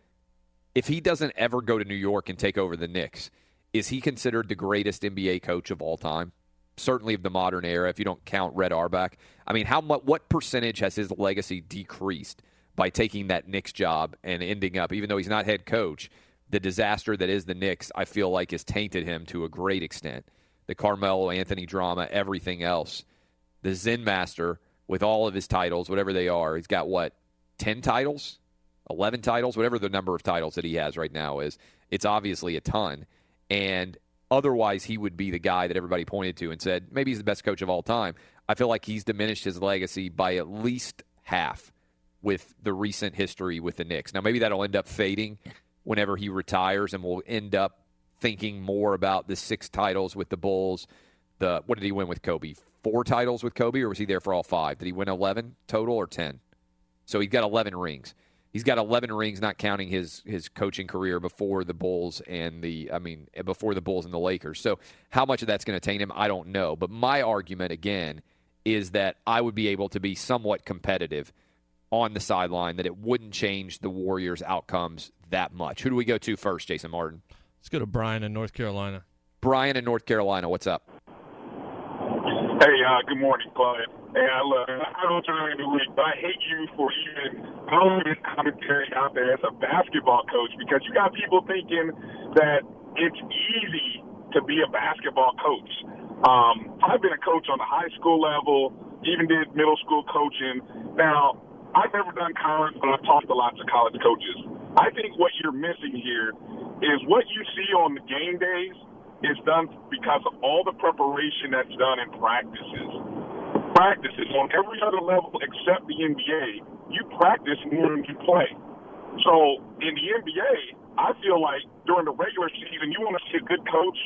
if he doesn't ever go to New York and take over the Knicks, is he considered the greatest NBA coach of all time? Certainly of the modern era, if you don't count Red Auerbach. I mean, how much? What percentage has his legacy decreased by taking that Knicks job and ending up, even though he's not head coach, the disaster that is the Knicks? I feel like has tainted him to a great extent. The Carmelo Anthony drama, everything else. The Zen Master with all of his titles, whatever they are, he's got what ten titles 11 titles, whatever the number of titles that he has right now is. It's obviously a ton. And otherwise, he would be the guy that everybody pointed to and said, maybe he's the best coach of all time. I feel like he's diminished his legacy by at least half with the recent history with the Knicks. Now, maybe that'll end up fading whenever he retires, and we'll end up thinking more about the six titles with the Bulls. The what did he win with Kobe? Four titles with Kobe, or was he there for all five? Did he win eleven total or ten? So he's got eleven rings. He's got 11 rings, not counting his his coaching career before the Bulls and the I mean before the Bulls and the Lakers. So how much of that's going to taint him, I don't know. But my argument again is that I would be able to be somewhat competitive on the sideline. That it wouldn't change the Warriors' outcomes that much. Who do we go to first, Jason Martin? Let's go to Brian in North Carolina. Brian in North Carolina. What's up? Hey, uh, good morning, Clyde. Hey, I love I don't during the week, but I hate you for even throwing this commentary out there as a basketball coach because you got people thinking that it's easy to be a basketball coach. Um, I've been a coach on the high school level, even did middle school coaching. Now, I've never done college, but I've talked to lots of college coaches. I think what you're missing here is what you see on the game days is done because of all the preparation that's done in practices. Practices on every other level except the NBA, you practice more than you play. So in the NBA, I feel like during the regular season, you want to see a good coach.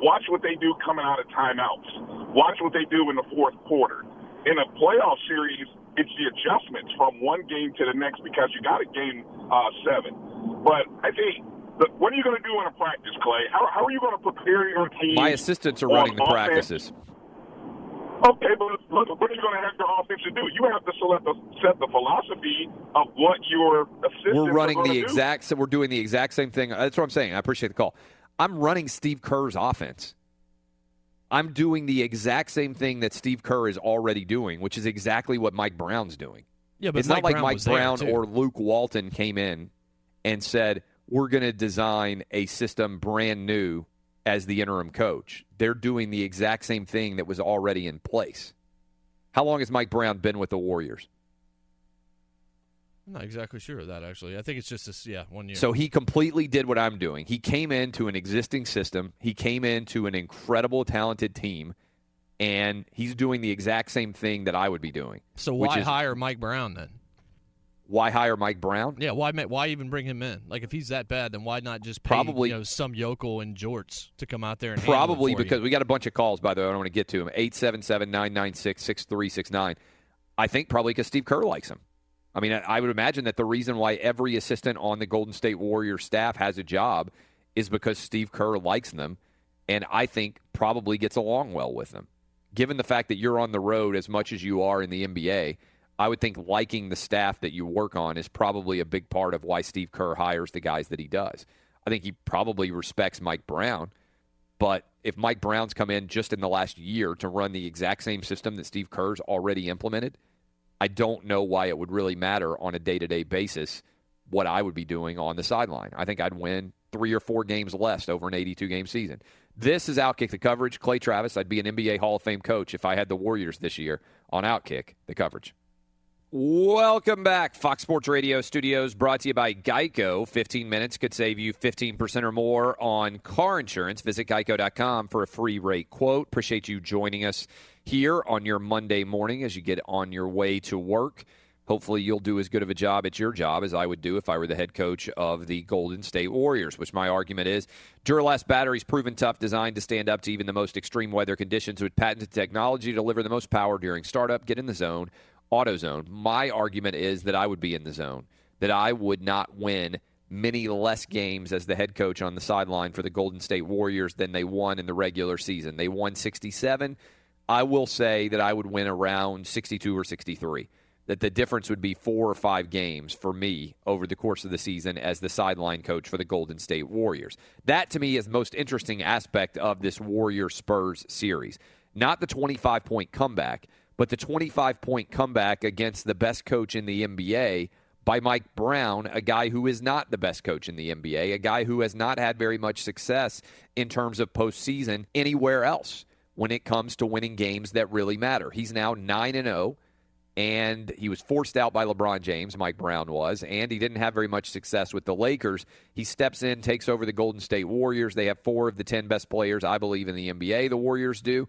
Watch what they do coming out of timeouts. Watch what they do in the fourth quarter. In a playoff series, it's the adjustments from one game to the next because you got a game uh, seven. But I think, what are you going to do in a practice, Clay? How, how are you going to prepare your team? My assistants are running the offense? practices. Okay, but look, what are you going to have your offense to do? You have to select the, set the philosophy of what your assistants We're running are the gonna do. exact. So we're doing the exact same thing. That's what I'm saying. I appreciate the call. I'm running Steve Kerr's offense. I'm doing the exact same thing that Steve Kerr is already doing, which is exactly what Mike Brown's doing. Yeah, but it's Mike not like Brown Mike Brown or Luke Walton came in and said, "We're going to design a system brand new as the interim coach." They're doing the exact same thing that was already in place. How long has Mike Brown been with the Warriors? I'm not exactly sure of that actually. I think it's just this, yeah, one year. So he completely did what I'm doing. He came into an existing system. He came into an incredible, talented team, and he's doing the exact same thing that I would be doing. So why is- hire Mike Brown then? Why hire Mike Brown? Yeah, why why even bring him in? Like if he's that bad, then why not just pay, Probably- you know some yokel in jorts to come out there and Probably for you? because we got a bunch of calls, by the way. I don't want to get to him. 877 996 6369. I think probably because Steve Kerr likes him. I mean, I I would imagine that the reason why every assistant on the Golden State Warriors staff has a job is because Steve Kerr likes them, and I think probably gets along well with them. Given the fact that you're on the road as much as you are in the NBA, I would think liking the staff that you work on is probably a big part of why Steve Kerr hires the guys that he does. I think he probably respects Mike Brown, but if Mike Brown's come in just in the last year to run the exact same system that Steve Kerr's already implemented, I don't know why it would really matter on a day to day basis what I would be doing on the sideline. I think I'd win three or four games less over an 82 game season. This is Outkick the coverage. Clay Travis, I'd be an NBA Hall of Fame coach if I had the Warriors this year on Outkick the coverage. Welcome back. Fox Sports Radio studios brought to you by Geico. 15 minutes could save you 15% or more on car insurance. Visit geico.com for a free rate quote. Appreciate you joining us here on your Monday morning as you get on your way to work. Hopefully, you'll do as good of a job at your job as I would do if I were the head coach of the Golden State Warriors, which my argument is Duralast batteries proven tough, designed to stand up to even the most extreme weather conditions with patented technology to deliver the most power during startup. Get in the zone AutoZone. My argument is that I would be in the zone, that I would not win many less games as the head coach on the sideline for the Golden State Warriors than they won in the regular season. They won 67. I will say that I would win around 62 or 63. That the difference would be four or five games for me over the course of the season as the sideline coach for the Golden State Warriors. That to me is the most interesting aspect of this Warrior Spurs series. Not the 25 point comeback, but the 25 point comeback against the best coach in the NBA by Mike Brown, a guy who is not the best coach in the NBA, a guy who has not had very much success in terms of postseason anywhere else when it comes to winning games that really matter. He's now 9 and 0 and he was forced out by LeBron James, Mike Brown was, and he didn't have very much success with the Lakers. He steps in, takes over the Golden State Warriors. They have four of the 10 best players, I believe, in the NBA, the Warriors do.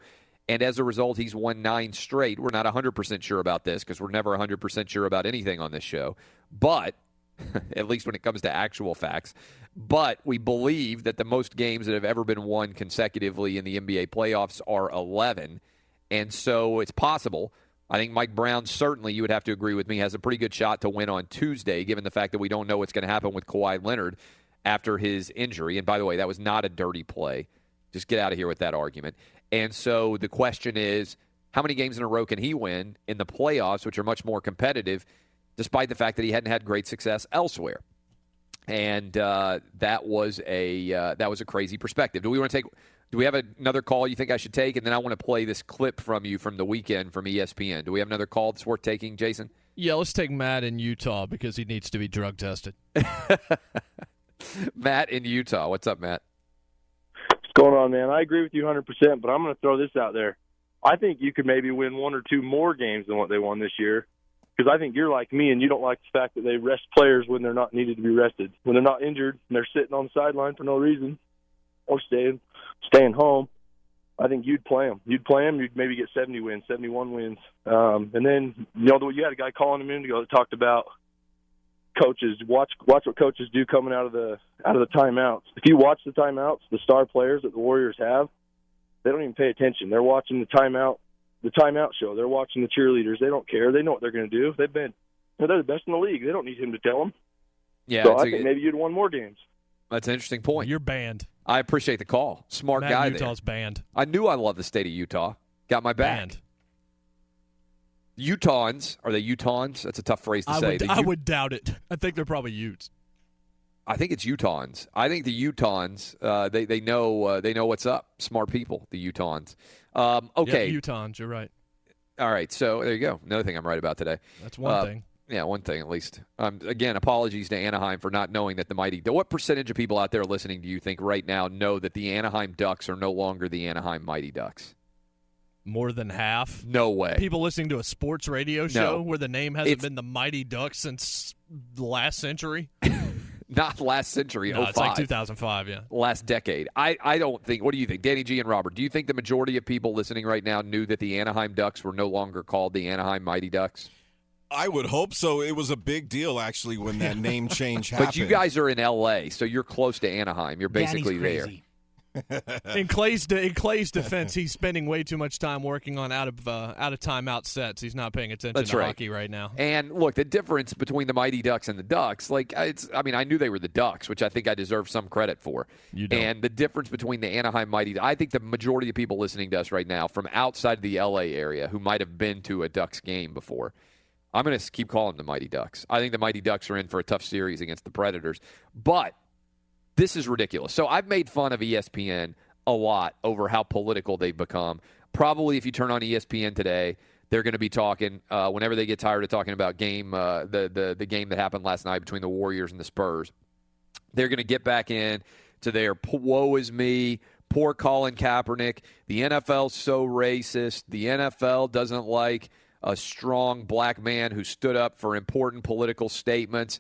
And as a result, he's won nine straight. We're not 100% sure about this because we're never 100% sure about anything on this show. But, at least when it comes to actual facts, but we believe that the most games that have ever been won consecutively in the NBA playoffs are 11. And so it's possible. I think Mike Brown, certainly, you would have to agree with me, has a pretty good shot to win on Tuesday, given the fact that we don't know what's going to happen with Kawhi Leonard after his injury. And by the way, that was not a dirty play. Just get out of here with that argument. And so the question is how many games in a row can he win in the playoffs, which are much more competitive, despite the fact that he hadn't had great success elsewhere? And uh, that was a uh, that was a crazy perspective. Do we want to take? Do we have another call you think I should take? And then I want to play this clip from you from the weekend from ESPN. Do we have another call that's worth taking, Jason? Yeah, let's take Matt in Utah because he needs to be drug tested. Matt in Utah. What's up, Matt? Going on, man? I agree with you 100%, but I'm going to throw this out there. I think you could maybe win one or two more games than what they won this year. Because I think you're like me and you don't like the fact that they rest players when they're not needed to be rested. When they're not injured and they're sitting on the sideline for no reason or staying staying home. I think you'd play them. You'd play them. You'd maybe get 70 wins, 71 wins. Um, and then, you know, you had a guy calling a minute ago that talked about coaches. Watch watch what coaches do coming out of the out of the timeouts. If you watch the timeouts, the star players that the Warriors have, they don't even pay attention. They're watching the timeout the timeout show. They're watching the cheerleaders. They don't care. They know what they're going to do. They've been they're the best in the league. They don't need him to tell them. Yeah, so it's I a- think maybe you'd won more games. That's an interesting point. You're banned. I appreciate the call. Smart Matt guy in there. Utah's banned. I knew I loved the state of Utah. Got my back. Banned. Utahns are they Utahns? That's a tough phrase to I say. would, would doubt it. I think they're probably Utes. I think it's Utahns. I think the Utahns. Uh, they they know uh, they know what's up. Smart people. The Utahns. Um, okay. Yeah, Utahns, you're right. All right. So there you go. Another thing I'm right about today. That's one Uh, thing. Yeah, one thing at least. Um, again, apologies to Anaheim for not knowing that the mighty. What percentage of people out there listening do you think right now know that the Anaheim Ducks are no longer the Anaheim Mighty Ducks? More than half. No way. People listening to a sports radio show No. where the name hasn't It's- been the Mighty Ducks since the last century. Not last century. No, 05. it's like 2005. Yeah. last decade. I, I don't think. What do you think, Danny G and Robert? Do you think the majority of people listening right now knew that the Anaheim Ducks were no longer called the Anaheim Mighty Ducks? I would hope so. It was a big deal actually when that name change happened. But you guys are in L.A., so you're close to Anaheim. You're basically there. In Clay's de- in Clay's defense, he's spending way too much time working on out of uh, out of timeout sets. He's not paying attention That's to right. hockey right now. And look, the difference between the Mighty Ducks and the Ducks, like it's I mean, I knew they were the Ducks, which I think I deserve some credit for. You don't. And the difference between the Anaheim Mighty I think the majority of people listening to us right now from outside the LA area who might have been to a Ducks game before. I'm going to keep calling them the Mighty Ducks. I think the Mighty Ducks are in for a tough series against the Predators. But this is ridiculous. So I've made fun of ESPN a lot over how political they've become. Probably if you turn on ESPN today, they're going to be talking uh, whenever they get tired of talking about game uh, the the the game that happened last night between the Warriors and the Spurs. They're going to get back in to their woe is me. Poor Colin Kaepernick. The NFL's so racist. The NFL doesn't like a strong black man who stood up for important political statements.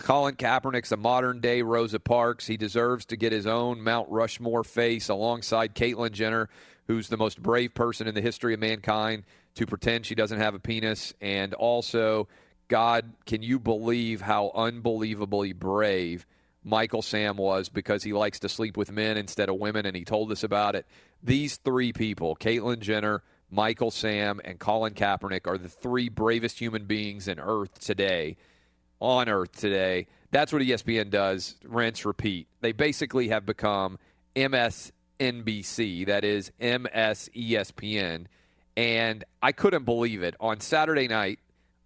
Colin Kaepernick's a modern day Rosa Parks. He deserves to get his own Mount Rushmore face alongside Caitlyn Jenner, who's the most brave person in the history of mankind to pretend she doesn't have a penis. And also, God, can you believe how unbelievably brave Michael Sam was because he likes to sleep with men instead of women, and he told us about it. These three people, Caitlyn Jenner, Michael Sam, and Colin Kaepernick, are the three bravest human beings in Earth today, on Earth today. That's what ESPN does, rinse, repeat. They basically have become MSNBC, that is MS ESPN. And I couldn't believe it. On Saturday night,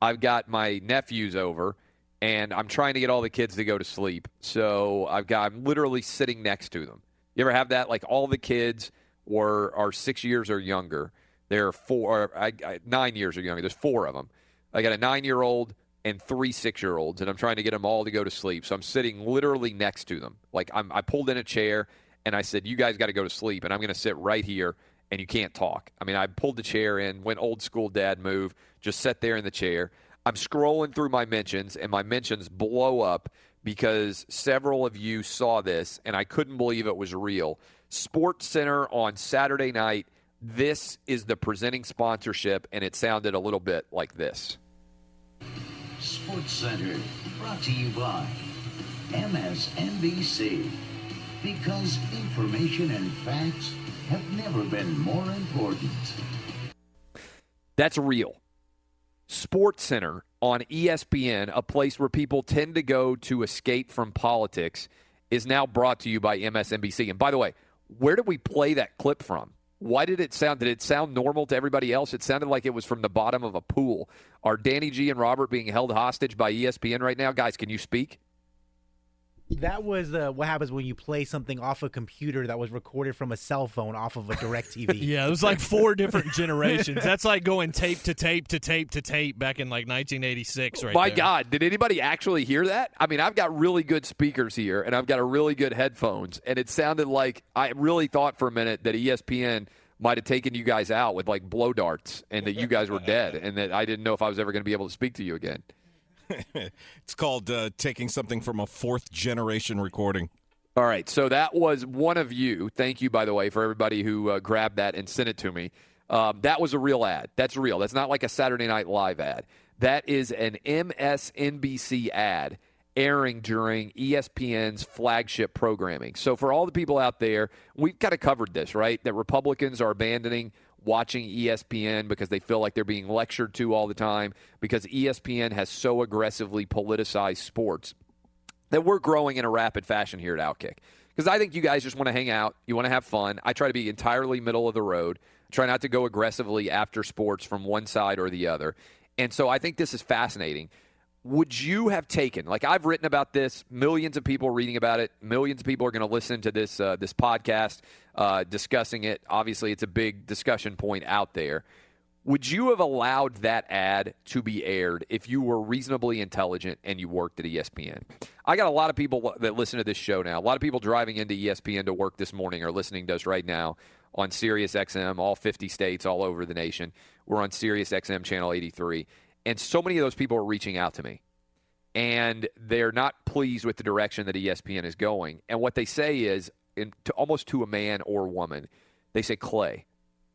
I've got my nephews over and I'm trying to get all the kids to go to sleep. So I've got I'm literally sitting next to them. You ever have that? Like all the kids were are six years or younger. They're four, I, I, nine years or younger. There's four of them. I got a nine year old and three six year olds, and I'm trying to get them all to go to sleep. So I'm sitting literally next to them. Like I'm, I pulled in a chair and I said, "You guys got to go to sleep," and I'm going to sit right here. And you can't talk. I mean, I pulled the chair in, went old school dad move, just sat there in the chair. I'm scrolling through my mentions, and my mentions blow up because several of you saw this, and I couldn't believe it was real. Sports Center on Saturday night. This is the presenting sponsorship, and it sounded a little bit like this. Sports Center, brought to you by MSNBC. Because information and facts have never been more important. That's real. Sports Center on ESPN, a place where people tend to go to escape from politics, is now brought to you by MSNBC. And by the way, where did we play that clip from? Why did it sound? Did it sound normal to everybody else? It sounded like it was from the bottom of a pool. Are Danny G and Robert being held hostage by ESPN right now? Guys, can you speak? That was uh, what happens when you play something off a computer that was recorded from a cell phone off of a DirecTV. Yeah, it was like four different generations. That's like going tape to tape to tape to tape back in like 1986, right My there. God, did anybody actually hear that? I mean, I've got really good speakers here, and I've got a really good headphones, and it sounded like I really thought for a minute that ESPN might have taken you guys out with like blow darts, and that you guys were dead, and that I didn't know if I was ever going to be able to speak to you again. it's called uh, taking something from a fourth generation recording. All right, so that was one of you. Thank you, by the way, for everybody who uh, grabbed that and sent it to me. Um, that was a real ad. That's real. That's not like a Saturday Night Live ad. That is an MSNBC ad airing during ESPN's flagship programming. So, for all the people out there, we've kind of covered this, right? That Republicans are abandoning watching ESPN because they feel like they're being lectured to all the time because ESPN has so aggressively politicized sports that we're growing in a rapid fashion here at Outkick. Because I think you guys just want to hang out, you want to have fun. I try to be entirely middle of the road, try not to go aggressively after sports from one side or the other. And so I think this is fascinating. Would you have taken, like I've written about this, millions of people reading about it, millions of people are going to listen to this uh, this podcast uh, discussing it. Obviously, it's a big discussion point out there. Would you have allowed that ad to be aired if you were reasonably intelligent and you worked at ESPN? I got a lot of people that listen to this show now. A lot of people driving into ESPN to work this morning are listening to us right now on Sirius XM, all 50 states, all over the nation. We're on Sirius XM channel 83. And so many of those people are reaching out to me. And they're not pleased with the direction that ESPN is going. And what they say is, in, to, almost to a man or woman, they say, Clay,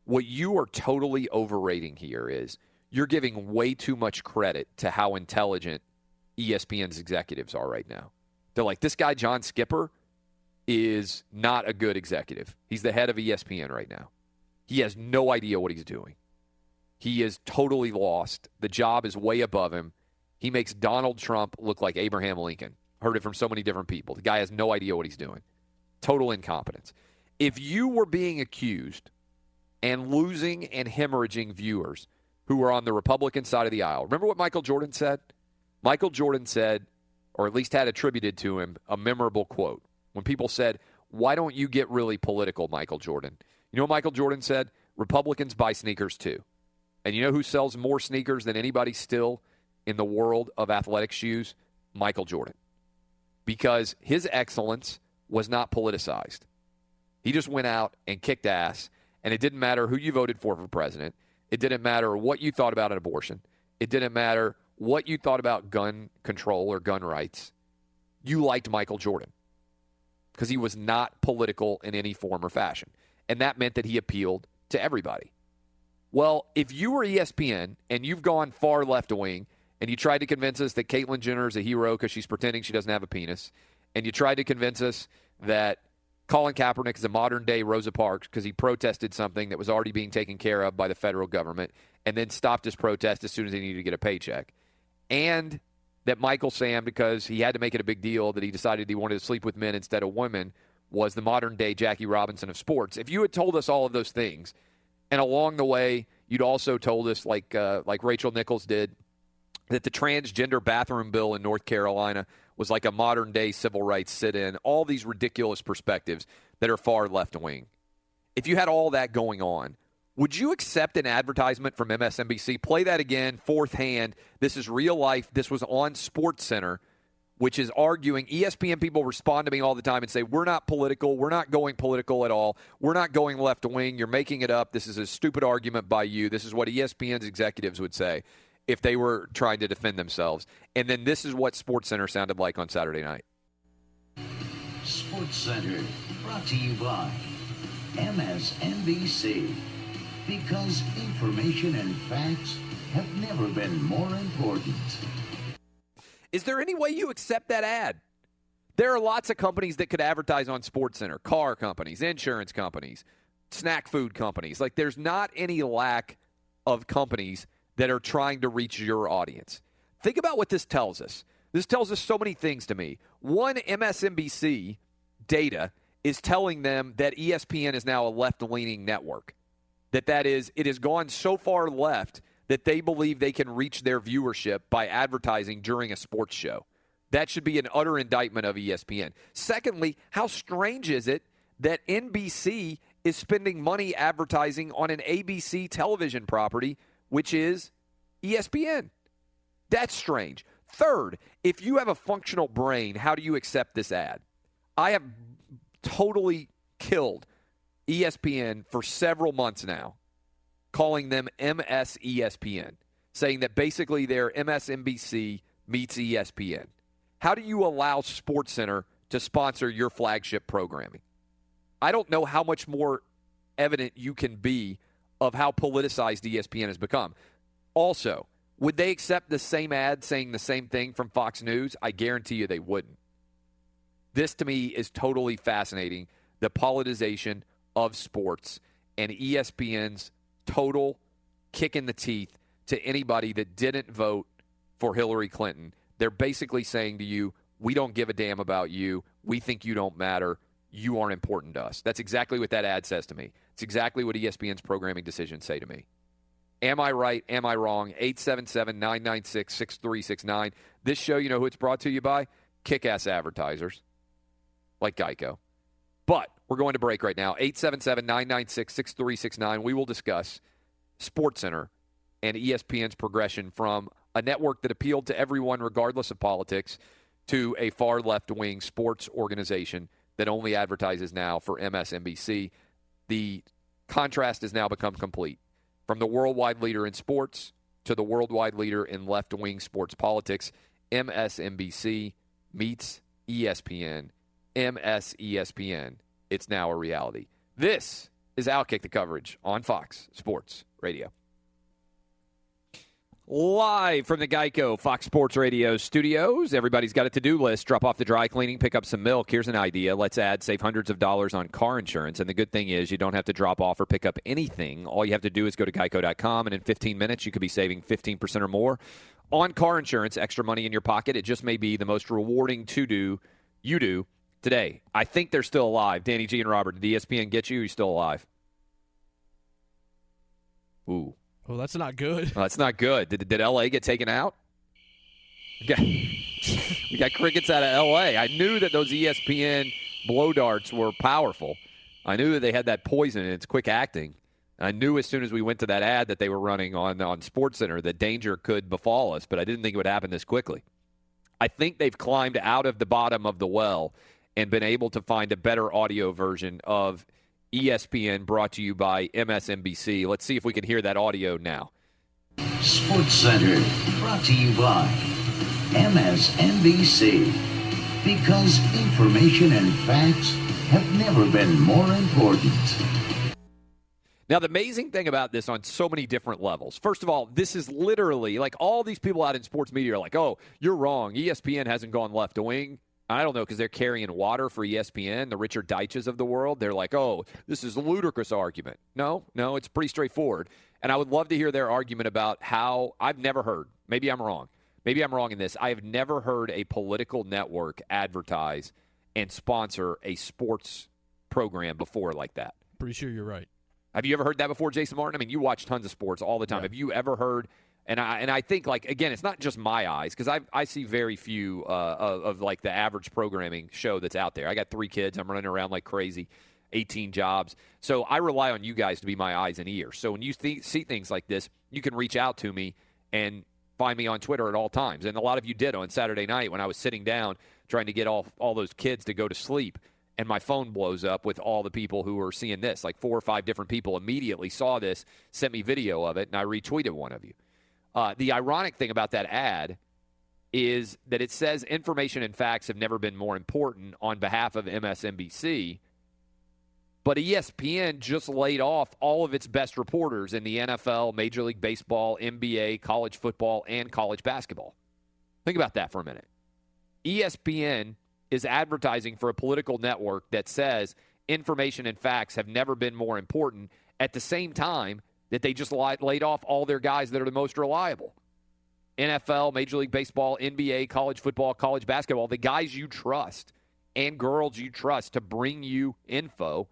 what you are totally overrating here is you're giving way too much credit to how intelligent ESPN's executives are right now. They're like, this guy, John Skipper, is not a good executive. He's the head of ESPN right now. He has no idea what he's doing. He is totally lost. The job is way above him. He makes Donald Trump look like Abraham Lincoln. Heard it from so many different people. The guy has no idea what he's doing. Total incompetence. If you were being accused and losing and hemorrhaging viewers who were on the Republican side of the aisle, remember what Michael Jordan said? Michael Jordan said, or at least had attributed to him, a memorable quote. When people said, why don't you get really political, Michael Jordan? You know what Michael Jordan said? Republicans buy sneakers too. And you know who sells more sneakers than anybody still in the world of athletic shoes? Michael Jordan. Because his excellence was not politicized. He just went out and kicked ass, and it didn't matter who you voted for for president. It didn't matter what you thought about an abortion. It didn't matter what you thought about gun control or gun rights. You liked Michael Jordan because he was not political in any form or fashion. And that meant that he appealed to everybody. Well, if you were ESPN and you've gone far left wing and you tried to convince us that Caitlyn Jenner is a hero because she's pretending she doesn't have a penis, and you tried to convince us that Colin Kaepernick is a modern day Rosa Parks because he protested something that was already being taken care of by the federal government and then stopped his protest as soon as he needed to get a paycheck. And that Michael Sam, because he had to make it a big deal that he decided he wanted to sleep with men instead of women, was the modern day Jackie Robinson of sports. If you had told us all of those things, and along the way you'd also told us, like uh, like Rachel Nichols did, that the transgender bathroom bill in North Carolina was like a modern day civil rights sit in, all these ridiculous perspectives that are far left wing. If you had all that going on, would you accept an advertisement from MSNBC? Play that again, fourth hand. This is real life. This was on Sports Center, which is arguing. ESPN people respond to me all the time and say, We're not political. We're not going political at all. We're not going left wing. You're making it up. This is a stupid argument by you. This is what ESPN's executives would say if they were trying to defend themselves. And then this is what Sports Center sounded like on Saturday night. Sports Center, brought to you by MSNBC. Because information and facts have never been more important. Is there any way you accept that ad? There are lots of companies that could advertise on Sports Center car companies, insurance companies, snack food companies. Like, there's not any lack of companies that are trying to reach your audience. Think about what this tells us. This tells us so many things to me. One, MSNBC data is telling them that ESPN is now a left leaning network. That that is, it has gone so far left that they believe they can reach their viewership by advertising during a sports show. That should be an utter indictment of ESPN. Secondly, how strange is it that NBC is spending money advertising on an ABC television property, which is ESPN? That's strange. Third, if you have a functional brain, how do you accept this ad? I have totally killed ESPN for several months now, calling them MS ESPN, saying that basically they're MSNBC meets ESPN. How do you allow SportsCenter to sponsor your flagship programming? I don't know how much more evident you can be of how politicized ESPN has become. Also, would they accept the same ad saying the same thing from Fox News? I guarantee you they wouldn't. This to me is totally fascinating the politicization of sports and ESPN's total kick in the teeth to anybody that didn't vote for Hillary Clinton. They're basically saying to you, we don't give a damn about you. We think you don't matter. You aren't important to us. That's exactly what that ad says to me. It's exactly what ESPN's programming decisions say to me. Am I right? Am I wrong? 877 996 6369. This show, you know who it's brought to you by? Kick ass advertisers like Geico. But we're going to break right now. 877 996 6369. We will discuss SportsCenter and ESPN's progression from a network that appealed to everyone, regardless of politics, to a far left wing sports organization that only advertises now for MSNBC. The contrast has now become complete. From the worldwide leader in sports to the worldwide leader in left wing sports politics, MSNBC meets ESPN, MSESPN. It's now a reality. This is Outkick the coverage on Fox Sports Radio. Live from the Geico Fox Sports Radio studios. Everybody's got a to do list. Drop off the dry cleaning, pick up some milk. Here's an idea. Let's add, save hundreds of dollars on car insurance. And the good thing is, you don't have to drop off or pick up anything. All you have to do is go to geico.com, and in 15 minutes, you could be saving 15% or more on car insurance. Extra money in your pocket. It just may be the most rewarding to do you do today. I think they're still alive. Danny G and Robert, did ESPN get you? Are you still alive? Ooh. Well, that's not good. Well, that's not good. Did, did LA get taken out? We got, we got crickets out of LA. I knew that those ESPN blow darts were powerful. I knew that they had that poison and it's quick acting. I knew as soon as we went to that ad that they were running on on SportsCenter that danger could befall us, but I didn't think it would happen this quickly. I think they've climbed out of the bottom of the well and been able to find a better audio version of ESPN brought to you by MSNBC. Let's see if we can hear that audio now. Sports Center, brought to you by MSNBC. Because information and facts have never been more important. Now, the amazing thing about this on so many different levels, first of all, this is literally like all these people out in sports media are like, oh, you're wrong. ESPN hasn't gone left wing. I don't know because they're carrying water for ESPN, the Richard Deitches of the world. They're like, oh, this is a ludicrous argument. No, no, it's pretty straightforward. And I would love to hear their argument about how I've never heard, maybe I'm wrong. Maybe I'm wrong in this. I have never heard a political network advertise and sponsor a sports program before like that. Pretty sure you're right. Have you ever heard that before, Jason Martin? I mean, you watch tons of sports all the time. Have you ever heard? And I and I think like again, it's not just my eyes because I I see very few uh, of, of like the average programming show that's out there. I got three kids. I'm running around like crazy. 18 jobs. So I rely on you guys to be my eyes and ears. So when you th- see things like this, you can reach out to me and find me on Twitter at all times. And a lot of you did on Saturday night when I was sitting down trying to get all all those kids to go to sleep and my phone blows up with all the people who are seeing this. Like four or five different people immediately saw this, sent me video of it, and I retweeted one of you. Uh, the ironic thing about that ad is that it says information and facts have never been more important on behalf of MSNBC. But ESPN just laid off all of its best reporters in the NFL, Major League Baseball, NBA, college football, and college basketball. Think about that for a minute. ESPN is advertising for a political network that says information and facts have never been more important at the same time that they just laid off all their guys that are the most reliable. NFL, Major League Baseball, NBA, college football, college basketball, the guys you trust and girls you trust to bring you info.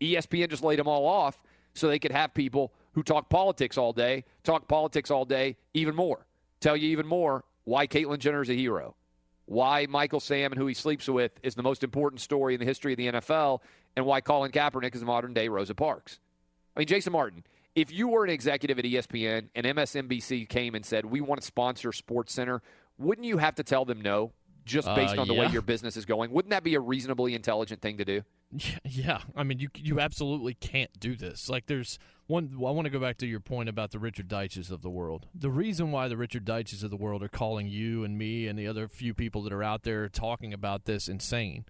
ESPN just laid them all off so they could have people who talk politics all day, talk politics all day even more. Tell you even more why Caitlyn Jenner is a hero, why Michael Sam and who he sleeps with is the most important story in the history of the NFL, and why Colin Kaepernick is modern day Rosa Parks. I mean, Jason Martin, if you were an executive at ESPN and MSNBC came and said, we want to sponsor Sports Center, wouldn't you have to tell them no just based Uh, on the way your business is going? Wouldn't that be a reasonably intelligent thing to do? Yeah, I mean, you you absolutely can't do this. Like, there's one. I want to go back to your point about the Richard Deitches of the world. The reason why the Richard Deitches of the world are calling you and me and the other few people that are out there talking about this insane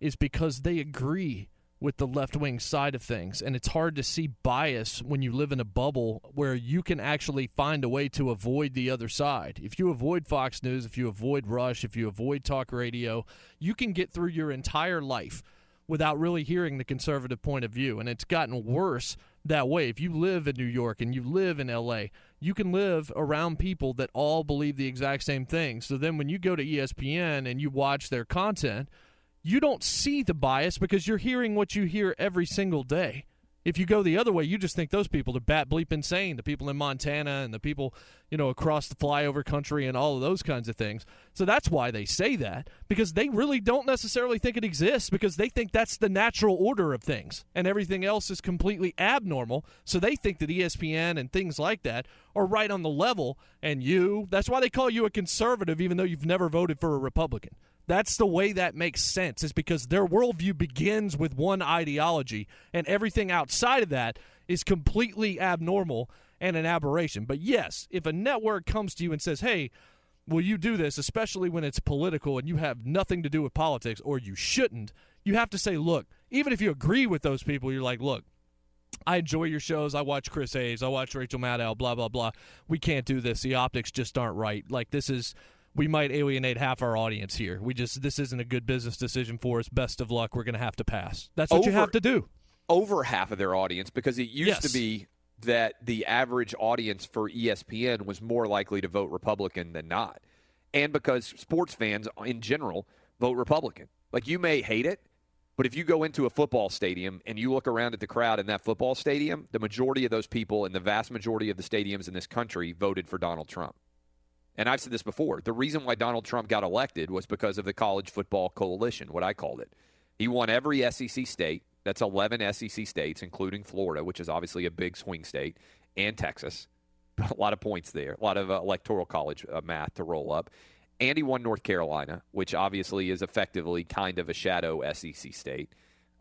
is because they agree with the left wing side of things, and it's hard to see bias when you live in a bubble where you can actually find a way to avoid the other side. If you avoid Fox News, if you avoid Rush, if you avoid talk radio, you can get through your entire life without really hearing the conservative point of view. And it's gotten worse that way. If you live in New York and you live in LA, you can live around people that all believe the exact same thing. So then when you go to ESPN and you watch their content, you don't see the bias because you're hearing what you hear every single day. If you go the other way, you just think those people are bat bleep insane. The people in Montana and the people, you know, across the flyover country and all of those kinds of things. So that's why they say that because they really don't necessarily think it exists because they think that's the natural order of things and everything else is completely abnormal. So they think that ESPN and things like that are right on the level. And you, that's why they call you a conservative, even though you've never voted for a Republican. That's the way that makes sense, is because their worldview begins with one ideology, and everything outside of that is completely abnormal and an aberration. But yes, if a network comes to you and says, hey, will you do this, especially when it's political and you have nothing to do with politics, or you shouldn't, you have to say, look, even if you agree with those people, you're like, look, I enjoy your shows. I watch Chris Hayes. I watch Rachel Maddow. Blah blah blah. We can't do this. The optics just aren't right. Like this is, we might alienate half our audience here. We just this isn't a good business decision for us. Best of luck. We're going to have to pass. That's what you have to do. Over half of their audience because it used Yes. to be that the average audience for ESPN was more likely to vote Republican than not. And because sports fans in general vote Republican. Like you may hate it, but if you go into a football stadium and you look around at the crowd in that football stadium, the majority of those people and the vast majority of the stadiums in this country voted for Donald Trump. And I've said this before. The reason why Donald Trump got elected was because of the college football coalition, what I called it. He won every SEC state. That's 11 SEC states, including Florida, which is obviously a big swing state, and Texas. A lot of points there, a lot of uh, electoral college uh, math to roll up. And he won North Carolina, which obviously is effectively kind of a shadow SEC state.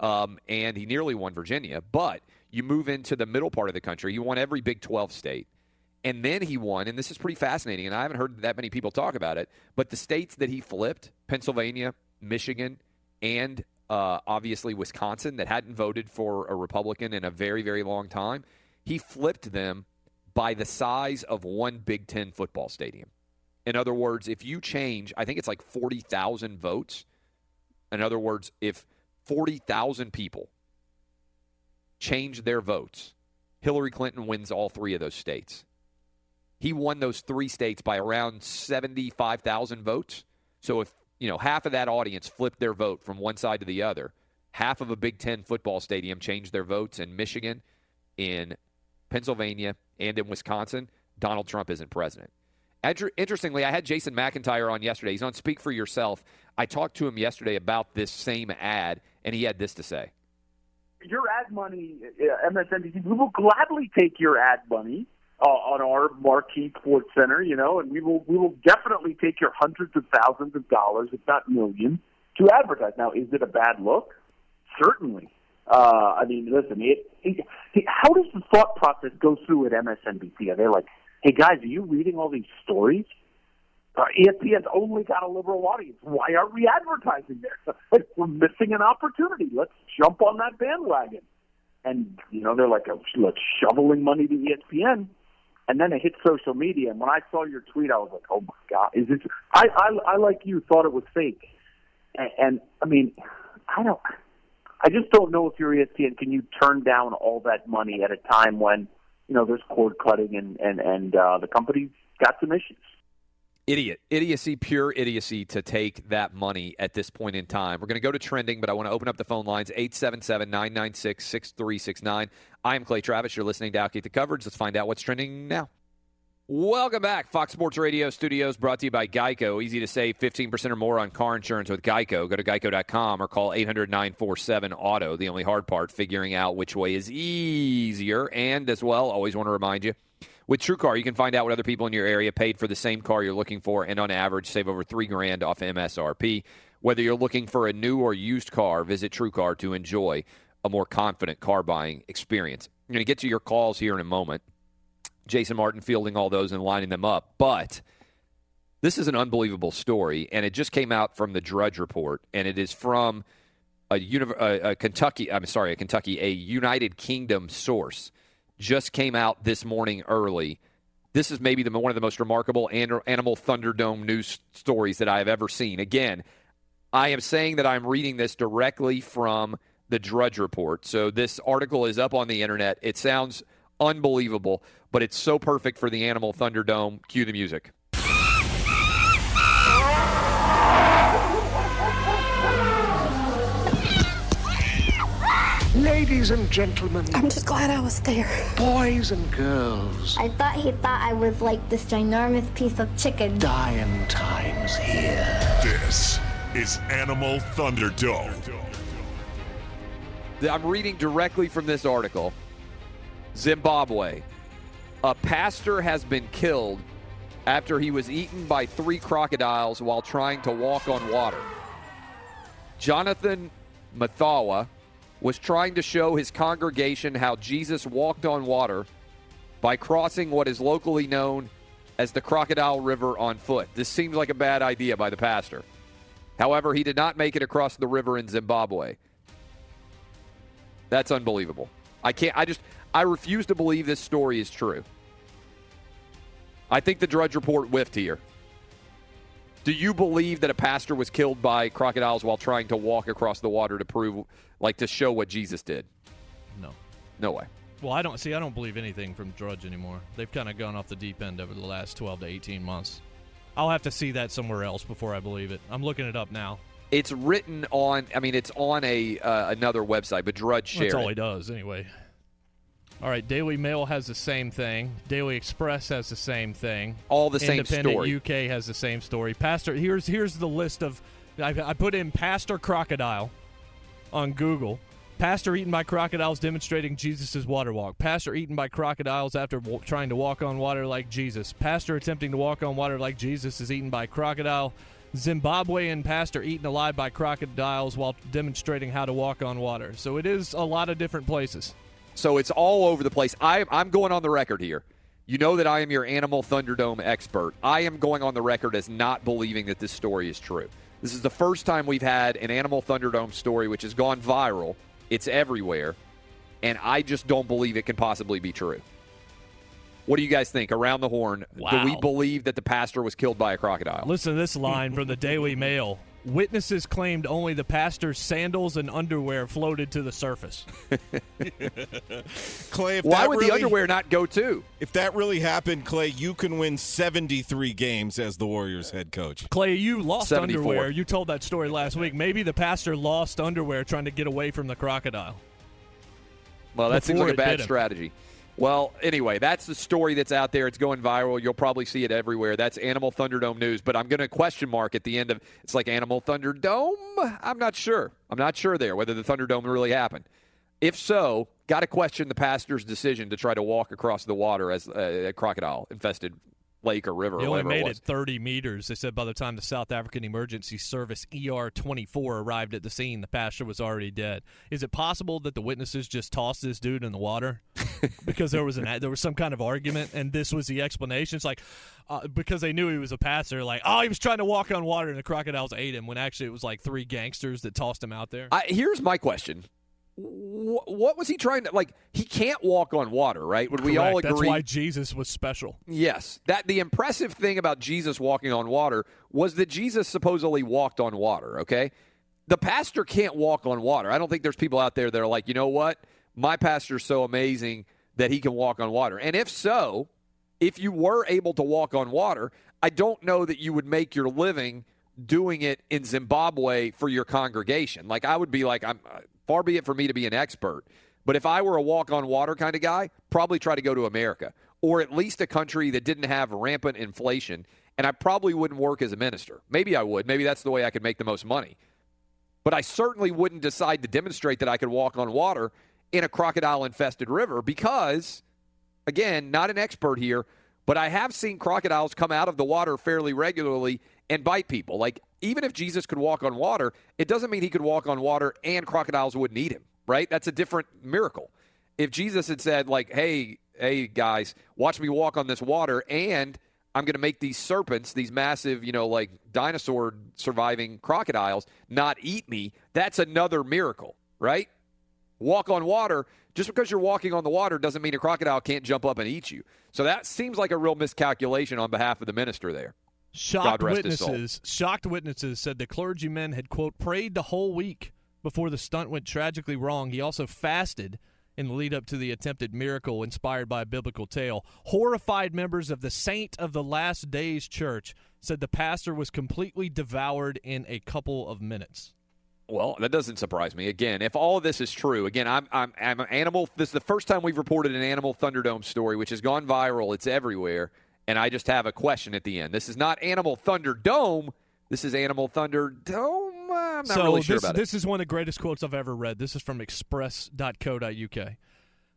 Um, and he nearly won Virginia. But you move into the middle part of the country, he won every Big 12 state. And then he won, and this is pretty fascinating, and I haven't heard that many people talk about it, but the states that he flipped Pennsylvania, Michigan, and uh, obviously Wisconsin that hadn't voted for a Republican in a very, very long time, he flipped them by the size of one Big Ten football stadium. In other words, if you change, I think it's like 40,000 votes. In other words, if 40,000 people change their votes, Hillary Clinton wins all three of those states. He won those three states by around 75,000 votes. So if, you know, half of that audience flipped their vote from one side to the other, half of a Big 10 football stadium changed their votes in Michigan, in Pennsylvania, and in Wisconsin, Donald Trump isn't president. Interestingly, I had Jason McIntyre on yesterday. He's on Speak for Yourself. I talked to him yesterday about this same ad, and he had this to say. your ad money, uh, MSNBC, we will gladly take your ad money uh, on our marquee sports center, you know, and we will we will definitely take your hundreds of thousands of dollars, if not millions, to advertise. Now, is it a bad look? Certainly. Uh, I mean, listen, it, it, how does the thought process go through at MSNBC? Are they like, hey guys, are you reading all these stories? Uh, ESPN's only got a liberal audience. Why aren't we advertising there? Like, we're missing an opportunity. Let's jump on that bandwagon. And you know, they're like, oh, like shoveling money to ESPN. And then it hit social media. And when I saw your tweet, I was like, oh my god, is this? I I, I like you thought it was fake. And, and I mean, I don't. I just don't know if you're ESPN. Can you turn down all that money at a time when you know there's cord cutting and and and uh, the company's got some issues? Idiot. Idiocy, pure idiocy to take that money at this point in time. We're going to go to trending, but I want to open up the phone lines 877 996 6369. I am Clay Travis. You're listening to Outkick the Coverage. Let's find out what's trending now. Welcome back. Fox Sports Radio Studios brought to you by Geico. Easy to save 15% or more on car insurance with Geico. Go to geico.com or call 800 947 Auto. The only hard part, figuring out which way is easier. And as well, always want to remind you, with TrueCar, you can find out what other people in your area paid for the same car you're looking for, and on average, save over three grand off MSRP. Whether you're looking for a new or used car, visit TrueCar to enjoy a more confident car buying experience. I'm going to get to your calls here in a moment. Jason Martin fielding all those and lining them up, but this is an unbelievable story, and it just came out from the Drudge Report, and it is from a, a, a Kentucky. I'm sorry, a Kentucky, a United Kingdom source just came out this morning early. This is maybe the, one of the most remarkable Animal Thunderdome news stories that I have ever seen. Again, I am saying that I'm reading this directly from the Drudge Report. So this article is up on the internet. It sounds unbelievable, but it's so perfect for the Animal Thunderdome. Cue the music. Ladies and gentlemen. I'm just glad I was there. Boys and girls. I thought he thought I was like this ginormous piece of chicken. Dying times here. This is Animal Thunderdome. I'm reading directly from this article. Zimbabwe. A pastor has been killed after he was eaten by three crocodiles while trying to walk on water. Jonathan Mathawa was trying to show his congregation how Jesus walked on water by crossing what is locally known as the Crocodile River on foot. This seems like a bad idea by the pastor. However, he did not make it across the river in Zimbabwe. That's unbelievable. I can't, I just, I refuse to believe this story is true. I think the Drudge Report whiffed here. Do you believe that a pastor was killed by crocodiles while trying to walk across the water to prove, like, to show what Jesus did? No. No way. Well, I don't see. I don't believe anything from Drudge anymore. They've kind of gone off the deep end over the last 12 to 18 months. I'll have to see that somewhere else before I believe it. I'm looking it up now. It's written on. I mean, it's on a uh, another website, but Drudge shared. That's all it. he does, anyway. All right, Daily Mail has the same thing. Daily Express has the same thing. All the same Independent story. UK has the same story. Pastor, here's here's the list of. I, I put in Pastor Crocodile. On Google. Pastor eaten by crocodiles demonstrating Jesus' water walk. Pastor eaten by crocodiles after w- trying to walk on water like Jesus. Pastor attempting to walk on water like Jesus is eaten by crocodile. Zimbabwean pastor eaten alive by crocodiles while demonstrating how to walk on water. So it is a lot of different places. So it's all over the place. I, I'm going on the record here. You know that I am your Animal Thunderdome expert. I am going on the record as not believing that this story is true. This is the first time we've had an Animal Thunderdome story which has gone viral. It's everywhere. And I just don't believe it can possibly be true. What do you guys think? Around the horn, do we believe that the pastor was killed by a crocodile? Listen to this line from the Daily Mail. Witnesses claimed only the pastor's sandals and underwear floated to the surface. Clay, if Why that would the underwear not go too? If that really happened, Clay, you can win 73 games as the Warriors head coach. Clay, you lost 74. underwear. You told that story last week. Maybe the pastor lost underwear trying to get away from the crocodile. Well, that seems like a bad strategy. him. Well, anyway, that's the story that's out there. It's going viral. You'll probably see it everywhere. That's Animal Thunderdome news. But I'm going to question mark at the end of it's like Animal Thunderdome. I'm not sure. I'm not sure there whether the Thunderdome really happened. If so, got to question the pastor's decision to try to walk across the water as uh, a crocodile infested lake or river They or only whatever made it it 30 meters. They said by the time the South African Emergency Service ER 24 arrived at the scene, the pastor was already dead. Is it possible that the witnesses just tossed this dude in the water because there was an there was some kind of argument and this was the explanation? It's like uh, because they knew he was a pastor, like oh he was trying to walk on water and the crocodiles ate him when actually it was like three gangsters that tossed him out there. I, here's my question. Wh- What was he trying to like? He can't walk on water, right? Would we all agree? That's why Jesus was special. Yes. That the impressive thing about Jesus walking on water was that Jesus supposedly walked on water, okay? The pastor can't walk on water. I don't think there's people out there that are like, "You know what? My pastor's so amazing that he can walk on water." And if so, if you were able to walk on water, I don't know that you would make your living doing it in Zimbabwe for your congregation. Like I would be like, I'm far be it for me to be an expert, but if I were a walk on water kind of guy, probably try to go to America or at least a country that didn't have rampant inflation. And I probably wouldn't work as a minister. Maybe I would. Maybe that's the way I could make the most money. But I certainly wouldn't decide to demonstrate that I could walk on water in a crocodile infested river because, again, not an expert here, but I have seen crocodiles come out of the water fairly regularly and bite people. Like, even if Jesus could walk on water, it doesn't mean he could walk on water and crocodiles wouldn't eat him, right? That's a different miracle. If Jesus had said, like, hey, hey, guys, watch me walk on this water and I'm going to make these serpents, these massive, you know, like dinosaur surviving crocodiles, not eat me, that's another miracle, right? Walk on water, just because you're walking on the water doesn't mean a crocodile can't jump up and eat you. So that seems like a real miscalculation on behalf of the minister there. Shocked God rest his soul. witnesses, shocked witnesses said the clergyman had quote prayed the whole week before the stunt went tragically wrong. He also fasted in the lead up to the attempted miracle inspired by a biblical tale. Horrified members of the Saint of the Last Days Church said the pastor was completely devoured in a couple of minutes. Well, that doesn't surprise me. Again, if all of this is true, again, I'm I'm, I'm an animal. This is the first time we've reported an animal Thunderdome story, which has gone viral. It's everywhere, and I just have a question at the end. This is not Animal Thunder Dome. This is Animal Thunderdome. I'm not so really sure this, about this is one of the greatest quotes I've ever read. This is from express.co.uk.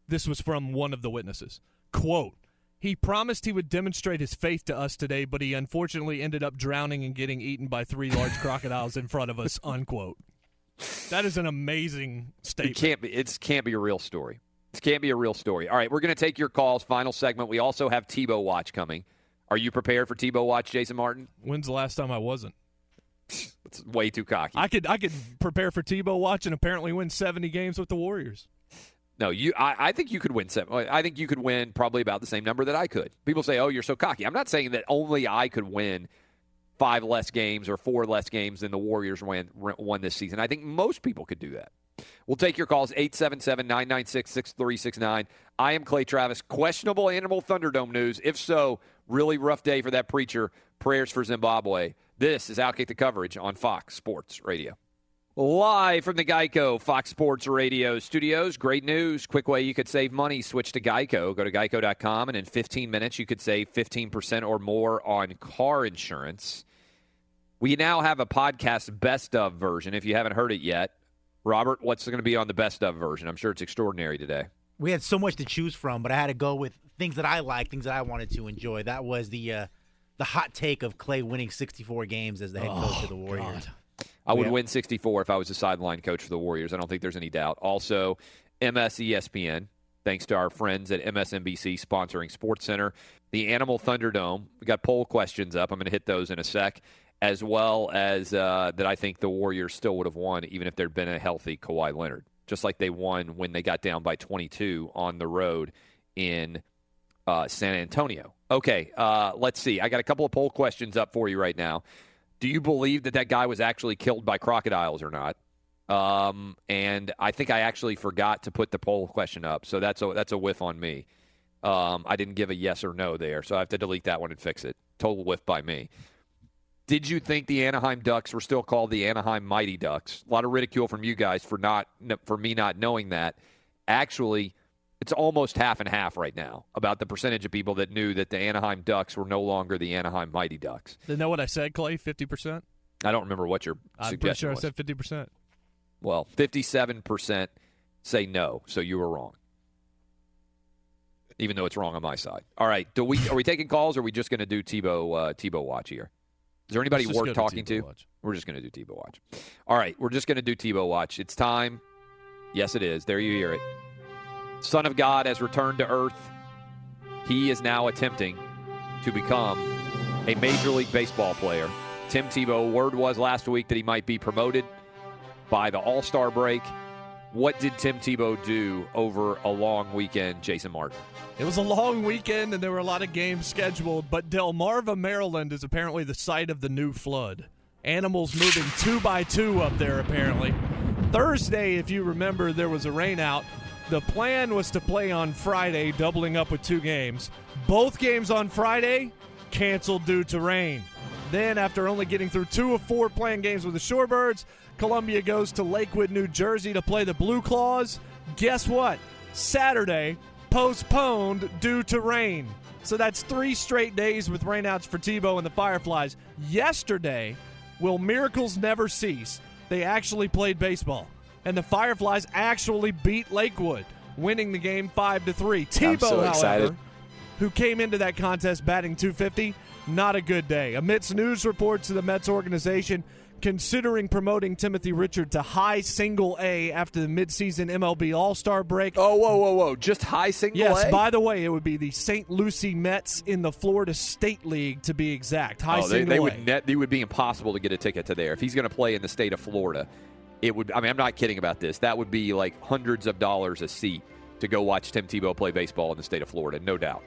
This was from one of the witnesses. Quote, he promised he would demonstrate his faith to us today, but he unfortunately ended up drowning and getting eaten by three large crocodiles in front of us, unquote. That is an amazing it. It statement. can't be. It can't be a real story. It can't be a real story. All right, we're going to take your calls. Final segment. We also have Tebow Watch coming. Are you prepared for Tebow Watch, Jason Martin? When's the last time I wasn't? It's way too cocky. I could I could prepare for Tebow watch and apparently win 70 games with the Warriors. No, you. I, I think you could win seven. I think you could win probably about the same number that I could. People say, "Oh, you're so cocky." I'm not saying that only I could win five less games or four less games than the Warriors won, won this season. I think most people could do that. We'll take your calls 877-996-6369. I am Clay Travis. Questionable Animal Thunderdome news. If so, really rough day for that preacher. Prayers for Zimbabwe. This is Outkick the Coverage on Fox Sports Radio. Live from the Geico Fox Sports Radio studios. Great news. Quick way you could save money. Switch to Geico. Go to geico.com, and in 15 minutes, you could save 15% or more on car insurance. We now have a podcast best of version. If you haven't heard it yet, Robert, what's going to be on the best of version? I'm sure it's extraordinary today. We had so much to choose from, but I had to go with things that I like, things that I wanted to enjoy. That was the uh, the hot take of Clay winning 64 games as the head coach of the Warriors. I would Yeah. win 64 if I was a sideline coach for the Warriors. I don't think there's any doubt. Also, MS ESPN, thanks to our friends at MSNBC sponsoring Sports Center. The Animal Thunderdome, we got poll questions up. I'm going to hit those in a sec, as well as uh, that I think the Warriors still would have won even if there'd been a healthy Kawhi Leonard, just like they won when they got down by 22 on the road in uh, San Antonio. Okay, uh, let's see. I got a couple of poll questions up for you right now. Do you believe that that guy was actually killed by crocodiles or not? Um, and I think I actually forgot to put the poll question up, so that's a that's a whiff on me. Um, I didn't give a yes or no there, so I have to delete that one and fix it. Total whiff by me. Did you think the Anaheim Ducks were still called the Anaheim Mighty Ducks? A lot of ridicule from you guys for not for me not knowing that. Actually, it's almost half and half right now about the percentage of people that knew that the Anaheim Ducks were no longer the Anaheim Mighty Ducks. You know what I said, Clay? Fifty percent. I don't remember what your I'm pretty sure I was. said fifty percent. Well, 57% say no, so you were wrong. Even though it's wrong on my side. All right, do we are we taking calls or are we just going to do Tebow uh, Tebow watch here? Is there anybody worth talking to? watch. We're just going to do Tebow watch. All right, we're just going to do Tebow watch. It's time. Yes, it is. There you hear it. Son of God has returned to earth. He is now attempting to become a Major League Baseball player. Tim Tebow, word was last week that he might be promoted by the All Star break. What did Tim Tebow do over a long weekend, Jason Martin? It was a long weekend and there were a lot of games scheduled, but Delmarva, Maryland is apparently the site of the new flood. Animals moving two by two up there, apparently. Thursday, if you remember, there was a rain out. The plan was to play on Friday, doubling up with two games. Both games on Friday canceled due to rain. Then, after only getting through two of four playing games with the Shorebirds, Columbia goes to Lakewood, New Jersey to play the Blue Claws. Guess what? Saturday, postponed due to rain. So that's three straight days with rainouts for Tebow and the Fireflies. Yesterday, will miracles never cease? They actually played baseball, and the Fireflies actually beat Lakewood, winning the game five to three. Tebow, so however, excited. who came into that contest batting 250, not a good day. Amidst news reports of the Mets organization considering promoting Timothy Richard to high single A after the midseason MLB All Star break. Oh, whoa, whoa, whoa. Just high single A. Yes, A? by the way, it would be the St. Lucie Mets in the Florida State League to be exact. High oh, they, single they A. would net, it would be impossible to get a ticket to there. If he's going to play in the state of Florida, it would I mean, I'm not kidding about this. That would be like hundreds of dollars a seat to go watch Tim Tebow play baseball in the state of Florida, no doubt.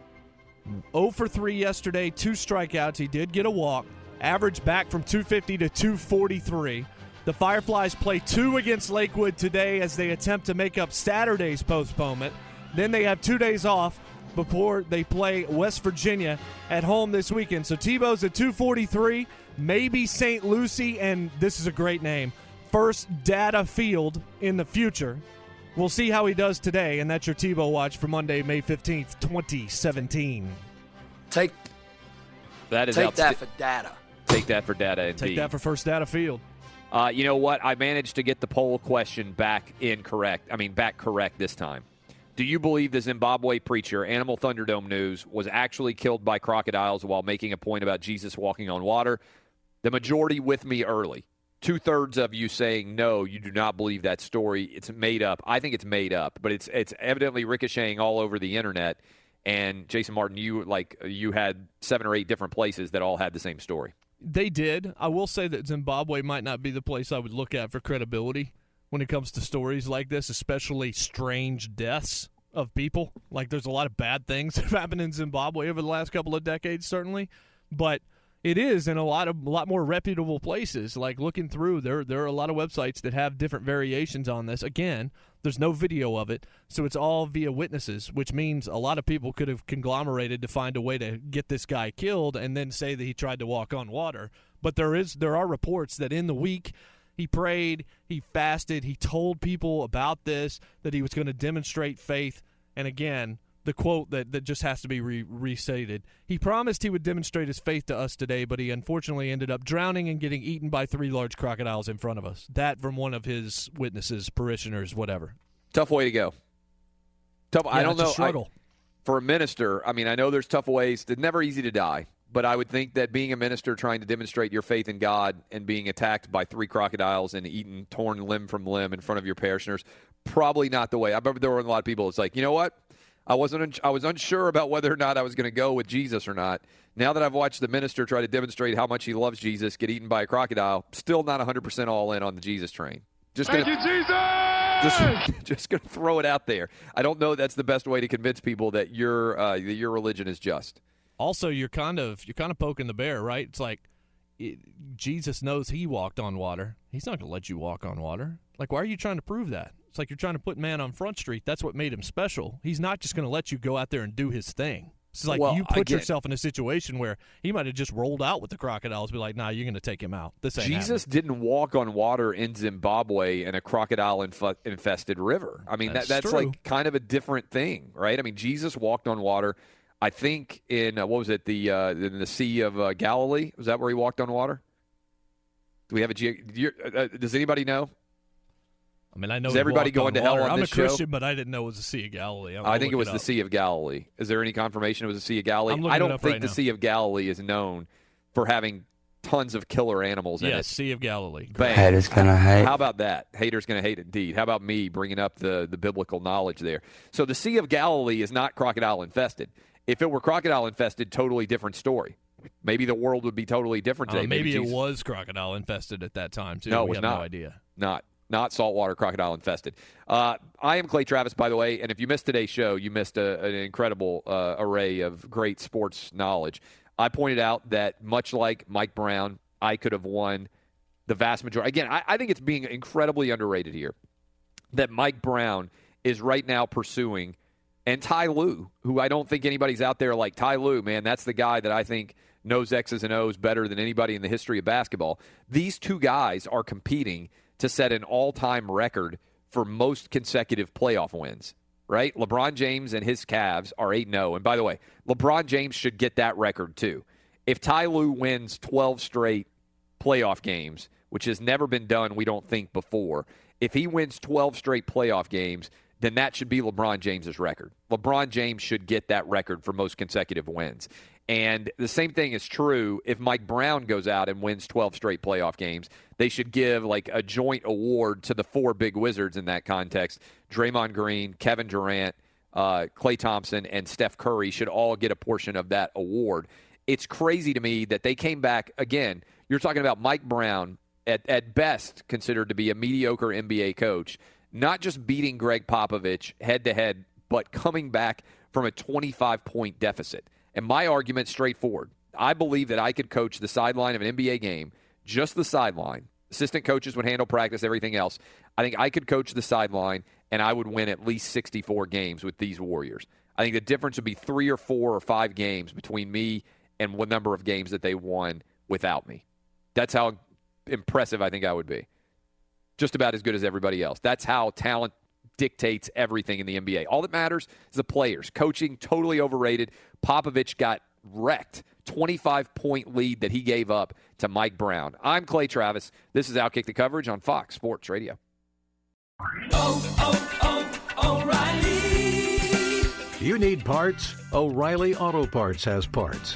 0 for 3 yesterday, two strikeouts. He did get a walk. Average back from 250 to 243. The Fireflies play two against Lakewood today as they attempt to make up Saturday's postponement. Then they have two days off before they play West Virginia at home this weekend. So Tebow's at 243, maybe St. Lucie, and this is a great name. First data field in the future. We'll see how he does today, and that's your Tebow watch for Monday, May 15th, 2017. Take That is take outsta- that for data. Take that for data. Indeed. Take that for first data field. Uh, you know what? I managed to get the poll question back incorrect. I mean, back correct this time. Do you believe the Zimbabwe preacher, Animal Thunderdome News, was actually killed by crocodiles while making a point about Jesus walking on water? The majority with me early. Two thirds of you saying no, you do not believe that story. It's made up. I think it's made up, but it's it's evidently ricocheting all over the internet. And Jason Martin, you like you had seven or eight different places that all had the same story. They did. I will say that Zimbabwe might not be the place I would look at for credibility when it comes to stories like this, especially strange deaths of people. Like, there's a lot of bad things that have happened in Zimbabwe over the last couple of decades, certainly, but it is in a lot of a lot more reputable places. Like looking through, there there are a lot of websites that have different variations on this. Again, there's no video of it, so it's all via witnesses, which means a lot of people could have conglomerated to find a way to get this guy killed and then say that he tried to walk on water. But there is there are reports that in the week he prayed, he fasted, he told people about this that he was going to demonstrate faith, and again, the quote that, that just has to be re- restated. He promised he would demonstrate his faith to us today, but he unfortunately ended up drowning and getting eaten by three large crocodiles in front of us. That from one of his witnesses, parishioners, whatever. Tough way to go. Tough. I don't know. I- for a minister, I mean, I know there's tough ways. It's never easy to die, but I would think that being a minister, trying to demonstrate your faith in God, and being attacked by three crocodiles and eaten torn limb from limb in front of your parishioners, probably not the way. I remember there were a lot of people. It's like, you know what? I wasn't. un- I was unsure about whether or not I was going to go with Jesus or not. Now that I've watched the minister try to demonstrate how much he loves Jesus, get eaten by a crocodile, still not 100 percent all in on the Jesus train. Just gonna, Thank you, Jesus! just just going to throw it out there. I don't know that's the best way to convince people that your uh, that your religion is just. Also, you're kind of you're kind of poking the bear, right? It's like it, Jesus knows he walked on water. He's not going to let you walk on water. Like, why are you trying to prove that? It's like you're trying to put man on Front Street. That's what made him special. He's not just going to let you go out there and do his thing. It's like Well, you put yourself in a situation where he might have just rolled out with the crocodiles. Be like, nah, you're going to take him out. This ain't Jesus didn't walk on water in Zimbabwe in a crocodile inf- infested river. I mean, That's that, that's like kind of a different thing, right? I mean, Jesus walked on water. I think in uh, what was it the uh, in the Sea of uh, Galilee? Was that where he walked on water? Do we have a? ge- do you- uh, uh, does anybody know? I mean, I know Is everybody going to hell water. on I'm this a show? Christian, but I didn't know it was the Sea of Galilee. I'm I think it look was the. Sea of Galilee. Is there any confirmation it was the Sea of Galilee? I'm I don't up think right the now. Sea of Galilee is known for having tons of killer animals in it. Yes, Sea of Galilee. Bang. Haters gonna hate. How about that? Haters going to hate indeed. How about me bringing up the, the biblical knowledge there? So the Sea of Galilee is not crocodile infested. If it were crocodile infested, totally different story. Maybe the world would be totally different Uh, today. maybe it was crocodile infested at that time too. No, it we was have not. no idea. Not not saltwater crocodile infested. Uh, I am Clay Travis, by the way, and if you missed today's show, you missed a, an incredible uh, array of great sports knowledge. I pointed out that much like Mike Brown, I could have won the vast majority. Again, I, I think it's being incredibly underrated here that Mike Brown is right now pursuing, and Ty Lue, who I don't think anybody's out there like Ty Lue, man, that's the guy that I think knows X's and O's better than anybody in the history of basketball. These two guys are competing to set an all time record for most consecutive playoff wins. Right? LeBron James and his Cavs are 8 0. And by the way, LeBron James should get that record too. If Ty Lue wins 12 straight playoff games, which has never been done, we don't think, before. If he wins 12 straight playoff games, then that should be LeBron James's record. LeBron James should get that record for most consecutive wins. And the same thing is true if Mike Brown goes out and wins 12 straight playoff games. They should give like a joint award to the four big wizards in that context. Draymond Green, Kevin Durant, uh, Klay Thompson, and Steph Curry should all get a portion of that award. It's crazy to me that they came back again. You're talking about Mike Brown, at, at best considered to be a mediocre NBA coach, not just beating Gregg Popovich head to head, but coming back from a 25 point deficit. And my argument straightforward. I believe that I could coach the sideline of an NBA game, just the sideline. Assistant coaches would handle practice, everything else. I think I could coach the sideline, and I would win at least 64 games with these Warriors. I think the difference would be three or four or five games between me and what number of games that they won without me. That's how impressive I think I would be. Just about as good as everybody else. That's how talent dictates everything in the NBA. All that matters is the players. Coaching, totally overrated. Popovich got wrecked. 25 point lead that he gave up to Mike Brown. I'm Clay Travis. This is Outkick the Coverage on Fox Sports Radio. Oh, oh, oh, O'Reilly. You need parts? O'Reilly Auto Parts has parts.